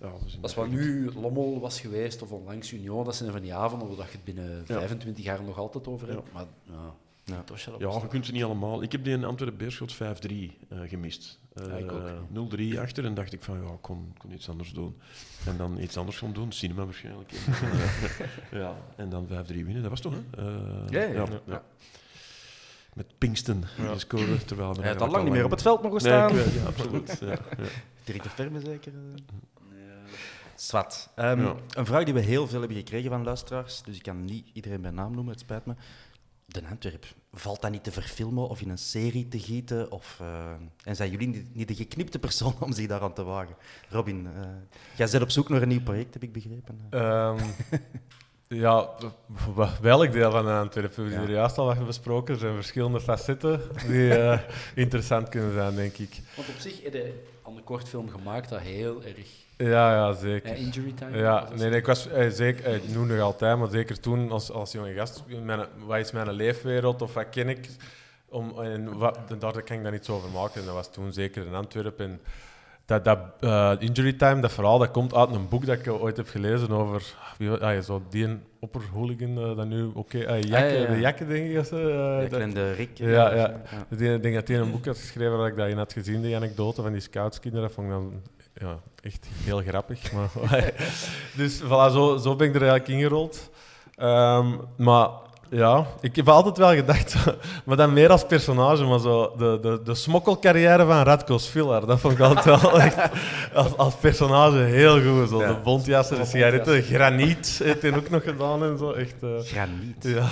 Speaker 3: ja, dat is
Speaker 5: Dat is wat nu Lommel was geweest, of onlangs Union, dat zijn van die avonden waar je het binnen
Speaker 3: Ja.
Speaker 5: 25 jaar nog altijd over hebt.
Speaker 3: Ja.
Speaker 5: Maar ja,
Speaker 2: Ja.
Speaker 3: Ja, je kunt ze niet allemaal. Ik heb die in Antwerpen-Beerschot 5-3 eh, gemist. Eh,
Speaker 5: Ja, ik ook.
Speaker 3: 0-3 achter en dacht ik van, ja, ik kon, kon iets anders doen. En dan iets anders gaan doen, cinema waarschijnlijk. En dan, eh, ja, en dan 5-3 winnen, dat was toch, hè? Eh,
Speaker 2: Ja, ja, ja.
Speaker 3: Met Pinkston, die scoorde, terwijl... we
Speaker 2: Hij had al lang niet meer op het veld mogen
Speaker 3: Nee,
Speaker 2: staan.
Speaker 3: ik weet, ja, absoluut. Ja, ja.
Speaker 2: Direct de ferme zeker. Zwat. Ehm,
Speaker 3: Ja.
Speaker 2: Een vraag die we heel veel hebben gekregen van luisteraars, dus ik kan niet iedereen bij naam noemen, het spijt me. De Antwerp, valt dat niet te verfilmen of in een serie te gieten? Of, eh, en zijn jullie niet, niet de geknipte persoon om zich daaraan te wagen? Robin, eh, jij bent op zoek naar een nieuw project, heb ik begrepen.
Speaker 4: Ehm, ja, welk deel van Antwerpen? We
Speaker 2: Ja.
Speaker 4: hebben er juist al wat besproken. Er zijn verschillende facetten die eh, interessant kunnen zijn, denk ik.
Speaker 5: Want op zich een kort film gemaakt dat heel erg...
Speaker 4: Ja, ja zeker.
Speaker 5: injury time.
Speaker 4: Ja, nee, nee, ik was eh, zeker, eh, nu nog altijd, maar zeker toen als, als jonge gast. Mijn, wat is mijn leefwereld of wat ken ik? Om, en wat, daar kan ik daar niet zo over maken. En dat was toen zeker in Antwerpen. En dat, dat eh, Injury Time, dat verhaal, dat komt uit een boek dat ik ooit heb gelezen over wie, ah, zo die opperhooligan uh, dat nu oké, ah, jakke,
Speaker 2: Ah, ja, ja.
Speaker 4: de jakke denk ik. Eh,
Speaker 2: de Rick.
Speaker 4: Ja,
Speaker 2: eh,
Speaker 4: ja.
Speaker 2: ja.
Speaker 4: ik denk dat hij een boek had geschreven waar ik dat in had gezien, die anekdote van die scoutskinderen. Dat vond ik dan ja, echt heel grappig. Maar, dus voilà, zo, zo ben ik er eigenlijk ingerold. Ehm, maar ja, ik heb altijd wel gedacht, maar dan meer als personage, maar zo de, de, de smokkelcarrière van Radko Svilar, dat vond ik altijd wel echt als, als personage heel goed. Zo.
Speaker 2: Ja.
Speaker 4: De bontjassen, de sigaretten, graniet heeft hij ook nog gedaan en zo. Echt, eh,
Speaker 2: Graniet.
Speaker 4: ja,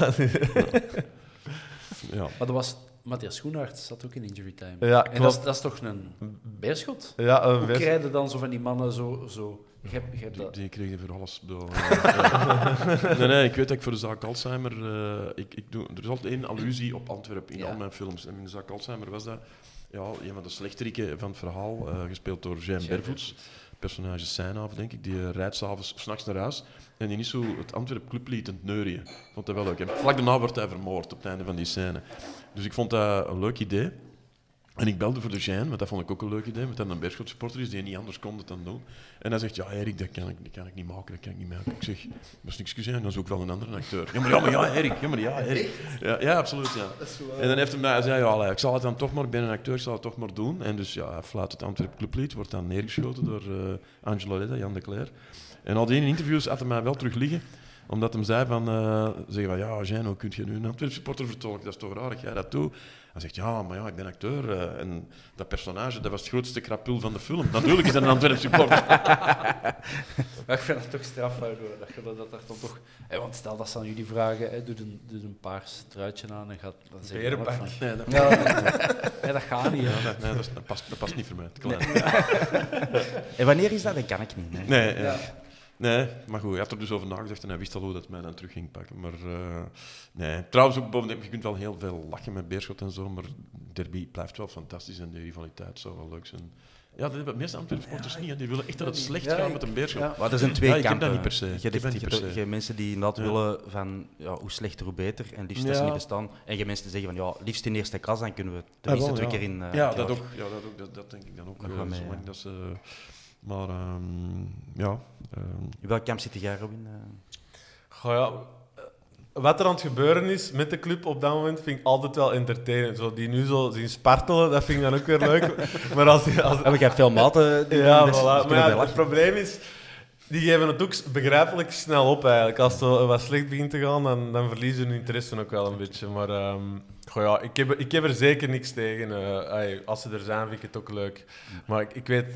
Speaker 3: Ja.
Speaker 5: Maar dat was... Matthias Schoenaerts zat ook in Injury Time.
Speaker 4: Ja,
Speaker 5: en dat is, dat is toch een beerschot?
Speaker 4: ja, een
Speaker 5: Hoe
Speaker 4: best-
Speaker 5: krijgen dan zo van die mannen zo... zo je hebt, je hebt
Speaker 3: Die, kreeg je voor alles. bedoel, eh, nee, nee, ik weet dat ik voor de zaak Alzheimer... eh, ik, ik doe, er is altijd één allusie op Antwerpen in
Speaker 5: Ja.
Speaker 3: al mijn films. En in de zaak Alzheimer was dat ja, een van de slechteriken van het verhaal, eh, gespeeld door Jean Bervoets. Personage Seinhaven, denk ik. Die eh, rijdt s'avonds of s'nachts naar huis. En die is zo het Antwerp clublied aan het neurien. Vond dat wel leuk. En vlak daarna wordt hij vermoord op het einde van die scène. Dus ik vond dat een leuk idee. En ik belde voor de Jean, want dat vond ik ook een leuk idee. Met dat een Beerschot supporter is die niet anders kon het dan doen. En hij zegt, ja Erik, dat kan ik, dat kan ik niet maken, dat kan ik niet maken. Ik zeg, dat is niks gezien, dan zoek ik wel een andere acteur. Ja, maar ja, maar ja, Erik, ja, maar ja, Erik. Ja, ja absoluut, ja. En dan heeft hij mij gezegd, ja, ik zal het dan toch maar, ik ben een acteur, ik zal het toch maar doen. En dus ja, hij fluit het Antwerp Clublied, wordt dan neergeschoten door eh Angelo Ledda, Jan de Cler. En al die interviews had hij mij wel terug liggen. Omdat hem zei van, eh zeggen van, ja, Jean, hoe kun je nu een Antwerp supporter vertolken? Dat is toch raar dat jij dat doet? Hij zegt, ja, maar ja, ik ben acteur. eh, en dat personage, dat was het grootste krapul van de film. Natuurlijk is dat een Antwerp supporter.
Speaker 5: Maar ik vind het toch strafbaar hoor, dat je dat, dat, dat dan toch... Want stel dat ze aan jullie vragen, hè, doe, een, doe een paars truitje aan en gaat... Dan zeg je van-
Speaker 3: Nee, dat,
Speaker 5: Ja, dat, dat gaat niet.
Speaker 3: Ja, dat, nee, dat, is- dat past, dat past niet voor mij.
Speaker 2: En wanneer is dat? Dat kan ik niet. Nee.
Speaker 3: Nee, ja. Nee, maar goed, hij had er dus over nagedacht en hij wist al hoe dat mij dan terug ging pakken. Maar eh, nee, trouwens ook bovendien, je kunt wel heel veel lachen met Beerschot en zo, maar derby blijft wel fantastisch en de rivaliteit zou wel leuk zijn. Ja, dat hebben de meeste Antwerpen supporters niet. hè. Die willen echt dat het slecht
Speaker 5: Ja,
Speaker 3: gaat
Speaker 5: ik-
Speaker 3: met een Beerschot.
Speaker 5: ja.
Speaker 2: Maar er zijn twee
Speaker 3: Ja, ik heb
Speaker 2: kampen.
Speaker 3: dat niet per se.
Speaker 2: Je hebt,
Speaker 3: heb dat
Speaker 2: je
Speaker 3: niet
Speaker 2: hebt
Speaker 3: per
Speaker 2: ook-
Speaker 3: se.
Speaker 2: je hebt mensen die inderdaad
Speaker 3: Ja.
Speaker 2: willen van ja, hoe slechter hoe beter en liefst dat ze niet bestaan. En je hebt mensen die zeggen van ja, liefst in eerste klas, dan kunnen we
Speaker 3: Ah,
Speaker 2: tenminste
Speaker 3: wel,
Speaker 2: twee keer in. eh,
Speaker 3: ja, dat ook, ja, dat ook. Dat, dat denk ik dan ook. Eh,
Speaker 2: mee,
Speaker 3: dat ze, maar ehm, ja, ehm,
Speaker 2: In welk kamp zit jij, Robin? Eh,
Speaker 4: Goh, ja, wat er aan het gebeuren is met de club op dat moment, vind ik altijd wel entertainend. Zo, die nu zo zien spartelen, dat vind ik dan ook weer leuk. maar als, als,
Speaker 2: hebt veel maten. die-
Speaker 4: ja, voilà. Maar ja, het
Speaker 2: lachen.
Speaker 4: probleem is, die geven het ook begrijpelijk snel op eigenlijk. Als het wat slecht begint te gaan, dan, dan verliezen hun interesse ook wel een beetje. Maar ehm, goh, ja, ik, heb, ik heb er zeker niks tegen. eh, ai, als ze er zijn, vind ik het ook leuk. Maar ik, ik weet...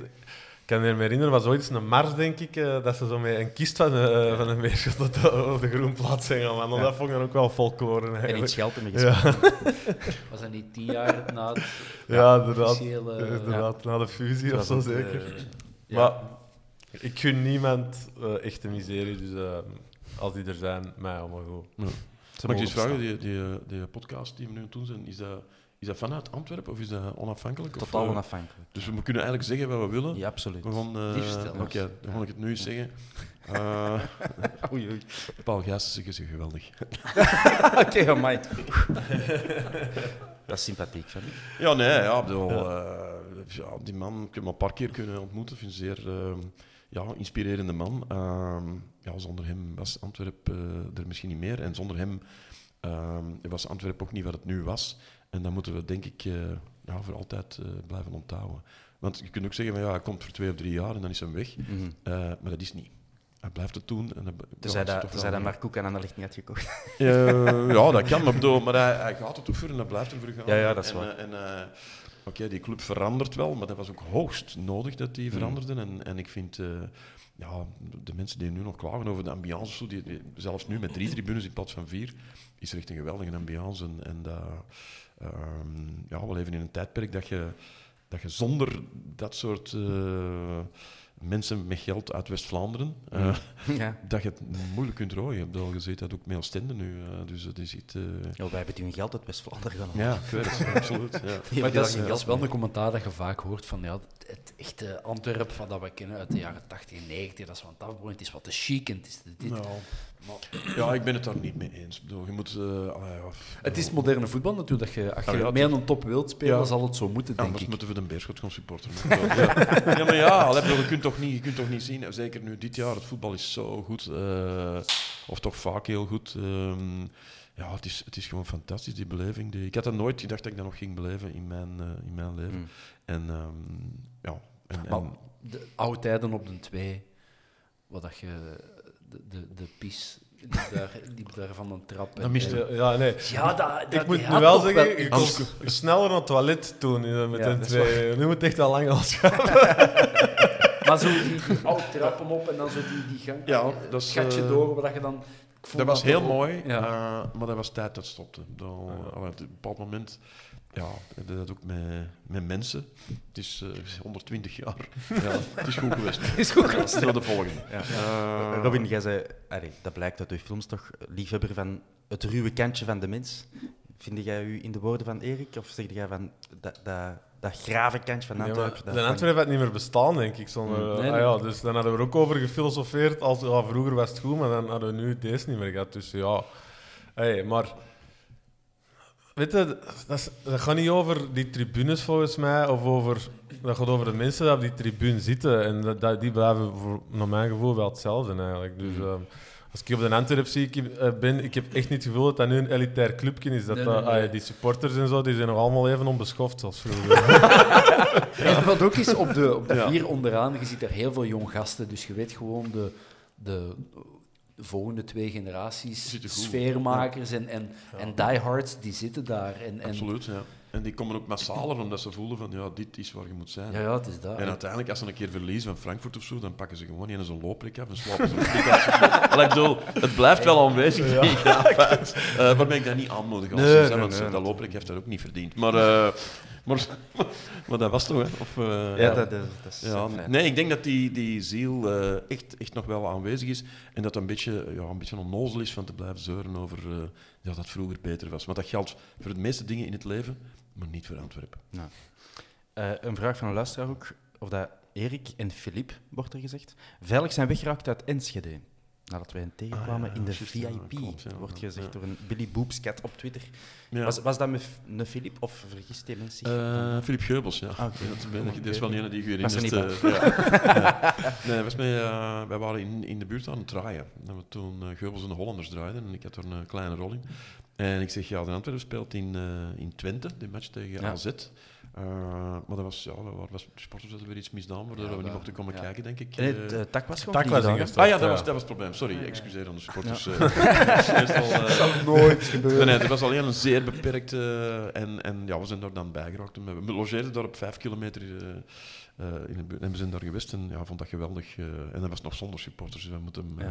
Speaker 4: Ik kan me herinneren, was ooit eens een mars, denk ik, eh, dat ze zo met een kist van, eh, van een meerschot op de, op de groenplaats zijn gaan. Man. Dat vond ik dan ook wel folklore
Speaker 2: En in
Speaker 4: eigenlijk.
Speaker 2: Schelten met
Speaker 4: Ja.
Speaker 5: Was dat niet tien jaar na het
Speaker 4: Ja, inderdaad.
Speaker 5: officiële...
Speaker 4: inderdaad, na de fusie of zo zeker.
Speaker 2: eh,
Speaker 4: Maar ik gun niemand eh echte miserie, dus als die er zijn, mij allemaal goed.
Speaker 3: Mag ik eens vragen, die, die, die podcast die we nu aan het doen zijn, is dat, is dat vanuit Antwerpen of is dat onafhankelijk?
Speaker 2: Totaal
Speaker 3: eh,
Speaker 2: onafhankelijk.
Speaker 3: Dus we kunnen eigenlijk zeggen wat we willen.
Speaker 2: Ja, absoluut.
Speaker 3: We gaan, eh. Oké, dan ga ik het nu eens zeggen. Eh
Speaker 2: Oei, oei.
Speaker 3: Paul ze geweldig.
Speaker 2: Oké, amai. Dat is sympathiek, vind ik.
Speaker 3: Ja, nee, ja, bedoel, ja, die man, ik heb hem een paar keer kunnen ontmoeten. Ik vind een zeer eh, ja, inspirerende man. Ehm, ja, zonder hem was Antwerpen er misschien niet meer. En zonder hem ehm, was Antwerpen ook niet wat het nu was. En dat moeten we, denk ik, eh, ja, voor altijd eh, blijven onthouden. Want je kunt ook zeggen, van, ja, hij komt voor twee of drie jaar en dan is hij weg.
Speaker 2: Mhm.
Speaker 3: Eh, maar dat is niet. Hij blijft het doen. En
Speaker 2: Tenzij
Speaker 3: het is
Speaker 2: dat,
Speaker 3: wel-
Speaker 2: dat Mark Koek aan niet had gekocht.
Speaker 3: eh, ja, dat kan, maar, bedoel, maar hij, hij gaat het toevoeren en hij blijft ervoor gaan.
Speaker 2: Ja, ja, dat is
Speaker 3: en,
Speaker 2: waar.
Speaker 3: En, Oké, die club verandert wel, maar dat was ook hoogst nodig dat die veranderden. En, en ik vind, ja, de mensen die nu nog klagen over de ambiance, die- zelfs nu met drie tribunes in plaats van vier, is er echt een geweldige ambiance. En, en dat, ehm, ja, we leven in een tijdperk dat je, dat je zonder dat soort eh, mensen met geld uit West-Vlaanderen, eh,
Speaker 2: ja.
Speaker 3: dat je het moeilijk kunt rooien. Ik bedoel, je ziet dat ook met Oostende nu. eh, dus het is iets... eh,
Speaker 2: Ja, wij hebben toen geld uit West-Vlaanderen genomen.
Speaker 3: ja, ik weet het, absoluut. Ja.
Speaker 5: Maar dat is, dat wel een commentaar dat je vaak hoort van ja, het echte Antwerpen van dat we kennen uit de jaren 80 en 90, dat is wat afbroeiend, het is wat te chic en het is dit.
Speaker 3: Ja, ik ben het daar niet mee eens. Bedoel, je moet... eh, ah,
Speaker 5: Het is moderne voetbal natuurlijk. Dat je, als je
Speaker 3: Ah, ja,
Speaker 5: mee aan een top wilt spelen,
Speaker 3: Ja.
Speaker 5: zal het zo moeten, denk
Speaker 3: Anders
Speaker 5: ik.
Speaker 3: moeten we de Beerschot gaan supporteren. ja. maar ja, allee, je, kunt toch niet, je kunt toch niet zien, zeker nu dit jaar, het voetbal is zo goed, eh, of toch vaak heel goed. ehm, ja, het is, het is gewoon fantastisch, die beleving. Die, ik had dat nooit gedacht dat ik dat nog ging beleven in mijn, eh, in mijn leven.
Speaker 2: Mm.
Speaker 3: En ehm, ja... En-
Speaker 5: de oude tijden op de twee, wat dat je de, de, de pies die daar, die daar van een trap.
Speaker 3: Dan mist
Speaker 4: Ja, ja, nee.
Speaker 5: Ja, dat, dat
Speaker 4: Ik moet nu wel zeggen, je
Speaker 3: Anders-
Speaker 4: kon sneller naar het toilet toen eh, met
Speaker 5: Ja,
Speaker 4: een twee. Nu moet het echt al lang als
Speaker 5: Maar zo die, die oude trappen op en dan zo die, die gang,
Speaker 3: Ja,
Speaker 5: eh,
Speaker 3: dat is,
Speaker 5: gatje
Speaker 3: eh,
Speaker 5: door, waar je dan...
Speaker 3: Dat was heel mooi,
Speaker 5: Ja.
Speaker 3: eh, maar dat was tijd dat stopte. Dan, allee, op een bepaald moment, ja, dat ook met, met mensen. Het is eh, 120 jaar. ja, het is goed geweest. Het
Speaker 5: is goed geweest.
Speaker 3: Zo de volgende.
Speaker 2: Ja.
Speaker 3: Eh,
Speaker 2: Robin, jij zei, allee, dat blijkt uit uw films toch, liefhebber van het ruwe kantje van de mens. Vind jij u in de woorden van Erik, of zeg jij van dat, dat, dat grave kantje van Antwerpen? dat
Speaker 4: de Antwerpen had niet meer bestaan, denk ik. Zonder,
Speaker 5: Mm.
Speaker 4: eh,
Speaker 5: Nee,
Speaker 4: ah
Speaker 5: nee.
Speaker 4: ja, dus dan hadden we er ook over gefilosofeerd. Als, ja, vroeger was het goed, maar dan hadden we nu deze niet meer gehad. Dus ja, hey, maar... Weet je, dat, is- dat gaat niet over die tribunes volgens mij, of over, dat gaat over de mensen die op die tribune zitten. En dat, dat- die blijven voor, naar mijn gevoel wel hetzelfde eigenlijk. Dus ehm, als ik op de Antwerp zie, ik, eh, ben, ik heb echt niet het gevoel dat dat nu een elitair clubje is. Dat
Speaker 5: Nee,
Speaker 4: dat-
Speaker 5: nee, nee.
Speaker 4: ah, die supporters en zo, die zijn nog allemaal even onbeschoft als vroeger.
Speaker 5: En wat ook is, op de, op de
Speaker 3: Ja.
Speaker 5: vier onderaan, je ziet er heel veel jong gasten, dus je weet gewoon de, de de volgende twee generaties sfeermakers en, en, en diehards, die zitten daar. En, en,
Speaker 3: Absoluut, ja. En die komen ook massaler omdat ze voelen van, ja, dit is waar je moet zijn.
Speaker 5: Ja, ja, het is dat.
Speaker 3: En uiteindelijk, als ze een keer verliezen van Frankfurt of zo, dan pakken ze gewoon een zo'n looprik af en slapen ze ik bedoel, het blijft wel aanwezig. Ja. Ja, uh, waarmee ik dat niet aanmoedig als
Speaker 2: Nee,
Speaker 3: dat looprik heeft dat ook niet verdiend. Maar, uh, maar, maar dat was toch, hè? Of, uh,
Speaker 2: Ja, dat, dat, dat is
Speaker 3: ja, nee, ik denk dat die, die ziel uh, echt, echt nog wel aanwezig is en dat het een beetje, ja, een beetje onnozel is van te blijven zeuren over uh, ja, dat het vroeger beter was. Maar dat geldt voor de meeste dingen in het leven, maar niet voor Antwerpen.
Speaker 2: Nou. Een vraag van een luisteraar ook, of dat Erik en Filip, wordt er gezegd, veilig zijn weggeraakt uit Enschede. Nadat wij hen tegenkwamen
Speaker 3: Ah, ja,
Speaker 2: in de VIP,
Speaker 3: ja, klopt, ja,
Speaker 2: wordt gezegd door een Billy Boobscat op Twitter. Was, was dat een Filip of vergist hij mensen?
Speaker 3: Uh, Philip Geubels, ja.
Speaker 2: Ah,
Speaker 3: dat, ben ik- dat is
Speaker 2: Oké.
Speaker 3: wel een die
Speaker 2: er
Speaker 3: herinnert.
Speaker 2: niet
Speaker 3: eh. Nee, was met, uh, wij waren in, in de buurt aan het draaien. En we toen uh, Geubels en de Hollanders draaiden en ik had er een kleine rol in. En ik zeg, ja, de Antwerpen speelt in, in Twente, die match tegen. AZ. Uh, maar dat was, ja, dat waren- was, de sporters hadden weer iets misdaan, waardoor
Speaker 5: Ja,
Speaker 3: we niet
Speaker 5: dat-
Speaker 3: mochten komen
Speaker 5: ja.
Speaker 3: kijken, denk ik.
Speaker 2: Nee,
Speaker 3: Eh,
Speaker 2: het eh, tak was gewoon
Speaker 4: Tak was ingestort.
Speaker 3: Ah ja, dat
Speaker 4: Ja.
Speaker 3: was, dat was het probleem. Sorry, excuseer aan de supporters. eh. Dat eh,
Speaker 2: nooit gebeuren.
Speaker 3: Nee, het was alleen een zeer beperkte. en, en ja, we zijn daar dan bijgeraakt. We logeerden daar op vijf kilometer eh, eh, in de buurt. En we zijn daar geweest en ja, vond dat geweldig. eh, en dat was nog zonder supporters. Dus we moeten hem.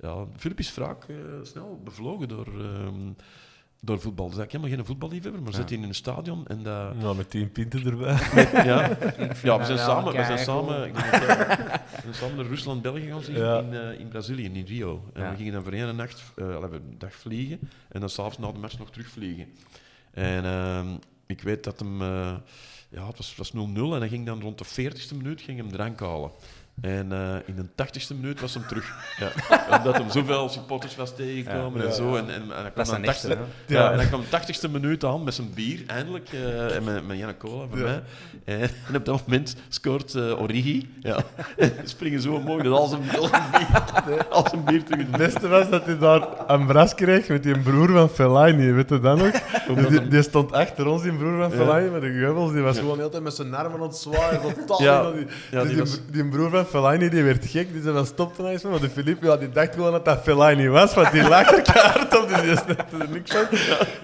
Speaker 2: Ja.
Speaker 3: Filip is vaak eh, snel bevlogen door. ehm, door voetbal. Dus ik helemaal geen voetballiefhebber, maar
Speaker 2: Ja.
Speaker 3: zit hij in een stadion en dat,
Speaker 4: Nou, met tien pinten erbij.
Speaker 3: ja, ja we zijn samen, we zijn samen, ik denk dat, eh, we zijn samen naar Rusland-België gaan zien
Speaker 4: Ja.
Speaker 3: in, eh, in Brazilië, in Rio. En
Speaker 2: Ja.
Speaker 3: we gingen dan voor één nacht, eh, we een dag vliegen en dan s'avonds na de match nog terugvliegen. En ehm, ik weet dat hem, eh, ja, het was, het was 0-0 en hij ging dan rond de 40ste minuut ging hem drank halen. En eh, in de 80ste minuut was hem terug. Ja. Omdat hem zoveel supporters was tegengekomen
Speaker 4: Ja,
Speaker 3: en zo. En, en, en kwam dan
Speaker 2: een echte,
Speaker 3: 80ste
Speaker 2: hè?
Speaker 3: ja,
Speaker 4: Ja.
Speaker 3: en dan kwam de 80ste minuut aan met zijn bier, eindelijk. eh, en met, met Janne Cola
Speaker 4: Ja.
Speaker 3: mij. En, en op dat moment scoort eh, Origi. Ja. En springen zo mooi dat al zijn, al zijn bier, al zijn bier terug
Speaker 4: Het beste was dat hij daar een bras kreeg met die broer van Fellaini, weet je dat nog? Die, die stond achter ons, die broer van Fellaini, met de geubels. Die was gewoon de hele tijd met zijn armen aan het zwaaien, totaal die- dus
Speaker 3: die
Speaker 4: die, broer van Fellaini die werd gek, die zei van stop er nou eens. Maar de Philippe, ja, die dacht gewoon dat dat Fellaini was, want die lag er kaart op, dus die snapte er niks van.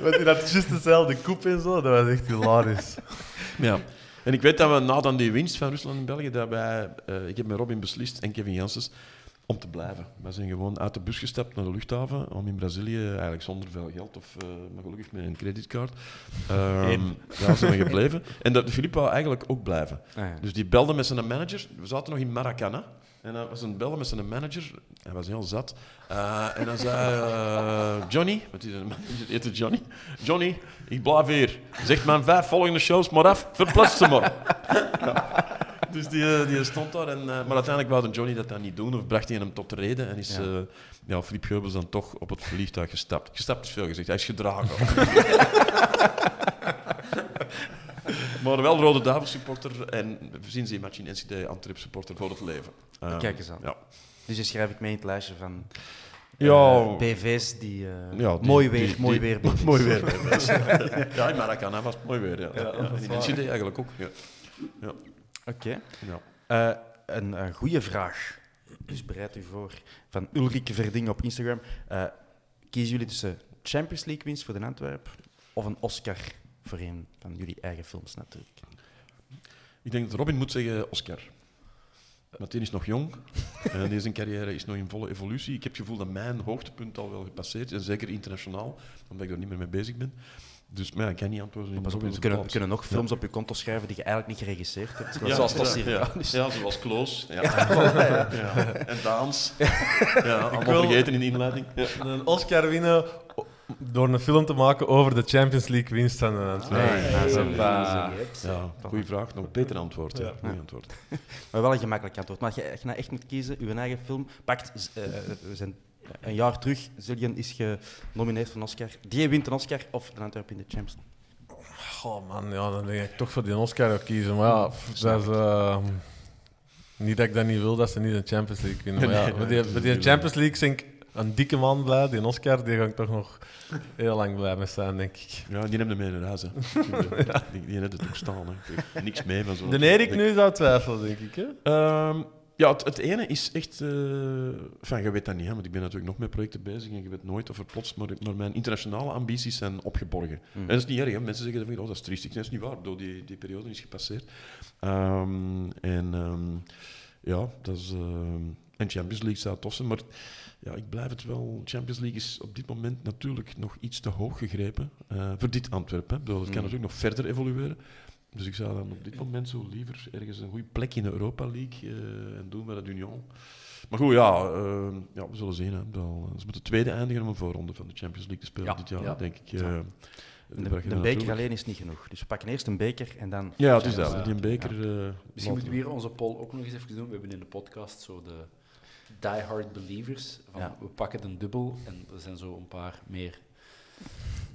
Speaker 4: Want die had juist dezelfde koep en zo, dat was echt hilarisch.
Speaker 3: Ja. En ik weet dat we na dan die winst van Rusland en België, dat wij, eh, ik heb met Robin beslist en Kevin Janssens om te blijven. We zijn gewoon uit de bus gestapt naar de luchthaven om in Brazilië, eigenlijk zonder veel geld, of, eh, maar gelukkig met een creditcard, ehm ja, zijn we gebleven. En dat Filip wou eigenlijk ook blijven.
Speaker 2: Ah, ja.
Speaker 3: Dus die belde met zijn manager. We zaten nog in Maracana. En hij was een bellen met zijn manager. Hij was heel zat. Eh, en dan zei eh, Johnny, want die zijn manager Johnny. Johnny, ik blijf hier. Zeg mijn vijf volgende shows maar af. Verplaats ze maar. Ja. Dus die, eh, die stond daar. En, eh, maar uiteindelijk wou Johnny dat dan niet doen. Of bracht hij hem tot de reden. En is
Speaker 2: Ja.
Speaker 3: ja. ja, Filip Geubels dan toch op het vliegtuig gestapt. Gestapt is veel gezegd. Hij is gedragen. maar wel Rode Duivel supporter. En sinds die match in NCD Antwerp supporter voor het leven. Eh,
Speaker 2: Kijk eens aan.
Speaker 3: Ja.
Speaker 2: Dus je schrijf ik mee in het lijstje van
Speaker 3: Ja.
Speaker 2: BV's die,
Speaker 3: Ja, die-
Speaker 2: mooi weer,
Speaker 3: die-
Speaker 2: mooi
Speaker 3: die-
Speaker 2: weer.
Speaker 3: Mooi weer. ja, in Maracana was mooi weer. Ja. Ja, in. NCD eigenlijk ook. Ja.
Speaker 2: Oké. Eh, een, een goede vraag. Dus bereid u voor. Van Ulrike Verding op Instagram. Eh, kiezen jullie tussen Champions League winst voor de Antwerp of een Oscar voor een van jullie eigen films natuurlijk?
Speaker 3: Ik denk dat Robin moet zeggen Oscar. Die is nog jong. en deze carrière is nog in volle evolutie. Ik heb het gevoel dat mijn hoogtepunt al wel gepasseerd is. En zeker internationaal, omdat ik daar niet meer mee bezig ben. Dus maar ja, ik kan niet antwoorden
Speaker 2: op, we kunnen, we nog films op je konto schrijven die je eigenlijk niet geregisseerd hebt.
Speaker 3: Ja,
Speaker 2: zoals
Speaker 3: ja,
Speaker 2: dat
Speaker 3: ja,
Speaker 2: ja.
Speaker 3: ja, zoals Kloos. Ja. Ja. En Daans. Ja, allemaal
Speaker 4: wil-
Speaker 3: vergeten in de inleiding. Ja.
Speaker 4: Een Oscar winnen door een film te maken over de Champions League winst van de Antwerpen.
Speaker 2: Nee, ja,
Speaker 3: goede vraag. Nog een beter antwoord. Ja.
Speaker 4: Ja.
Speaker 3: Goeie antwoord.
Speaker 2: Maar wel een gemakkelijk antwoord. Maar als je, als je nou echt moet kiezen, uw eigen film pakt. eh, we zijn een jaar terug, Zillion is genomineerd voor een Oscar. Die wint een Oscar of de Antwerp in de Champions League.
Speaker 4: Goh man, ja, dan denk ik toch voor die Oscar ook kiezen. Maar ja, pff, dat is, eh, niet dat ik dat niet wil, dat ze niet de Champions League winnen. Maar ja, die, met die Champions League ben ik een dikke man blij. Die Oscar, die ga ik toch nog heel lang blij mee zijn, denk ik.
Speaker 3: Ja, die neemt hem mee naar huis. Hè. Die, die heeft het ook staan. Hè. Niks mee van zo.
Speaker 4: De Erik nu zou twijfelen, denk ik. Hè?
Speaker 3: Ehm, ja, het, het ene is echt... enfin, je weet dat niet, hè, want ik ben natuurlijk nog met projecten bezig en je weet nooit of er plots... Maar, maar mijn internationale ambities zijn opgeborgen.
Speaker 2: Mm.
Speaker 3: En dat is niet erg, hè. mensen zeggen van, oh, dat is triestig. Dat is niet waar, bedoel, die, die periode is gepasseerd. Ehm, en ehm, ja, dat is... ehm, en Champions League zou tof zijn, maar ja, ik blijf het wel... Champions League is op dit moment natuurlijk nog iets te hoog gegrepen eh, voor dit Antwerpen. Hè. Ik bedoel, het kan
Speaker 2: Mm.
Speaker 3: natuurlijk nog verder evolueren. Dus ik zou dan op dit moment zo liever ergens een goede plek in de Europa League eh, en doen met het Union. Maar goed, ja, eh, ja we zullen zien. Hè. Wel, Ze moeten tweede eindigen om een voorronde van de Champions League te spelen
Speaker 5: Ja,
Speaker 3: dit jaar,
Speaker 5: ja.
Speaker 3: denk ik. eh,
Speaker 2: Ja.
Speaker 3: daar
Speaker 2: De, de beker
Speaker 3: natuurlijk-
Speaker 2: alleen is niet genoeg. Dus we pakken eerst een beker en dan...
Speaker 3: Ja, het is dat. Die een beker... eh,
Speaker 5: Misschien moeten we hier onze poll ook nog eens even doen. We hebben in de podcast zo de die-hard believers. Van
Speaker 2: Ja.
Speaker 5: We pakken een dubbel en er zijn zo een paar meer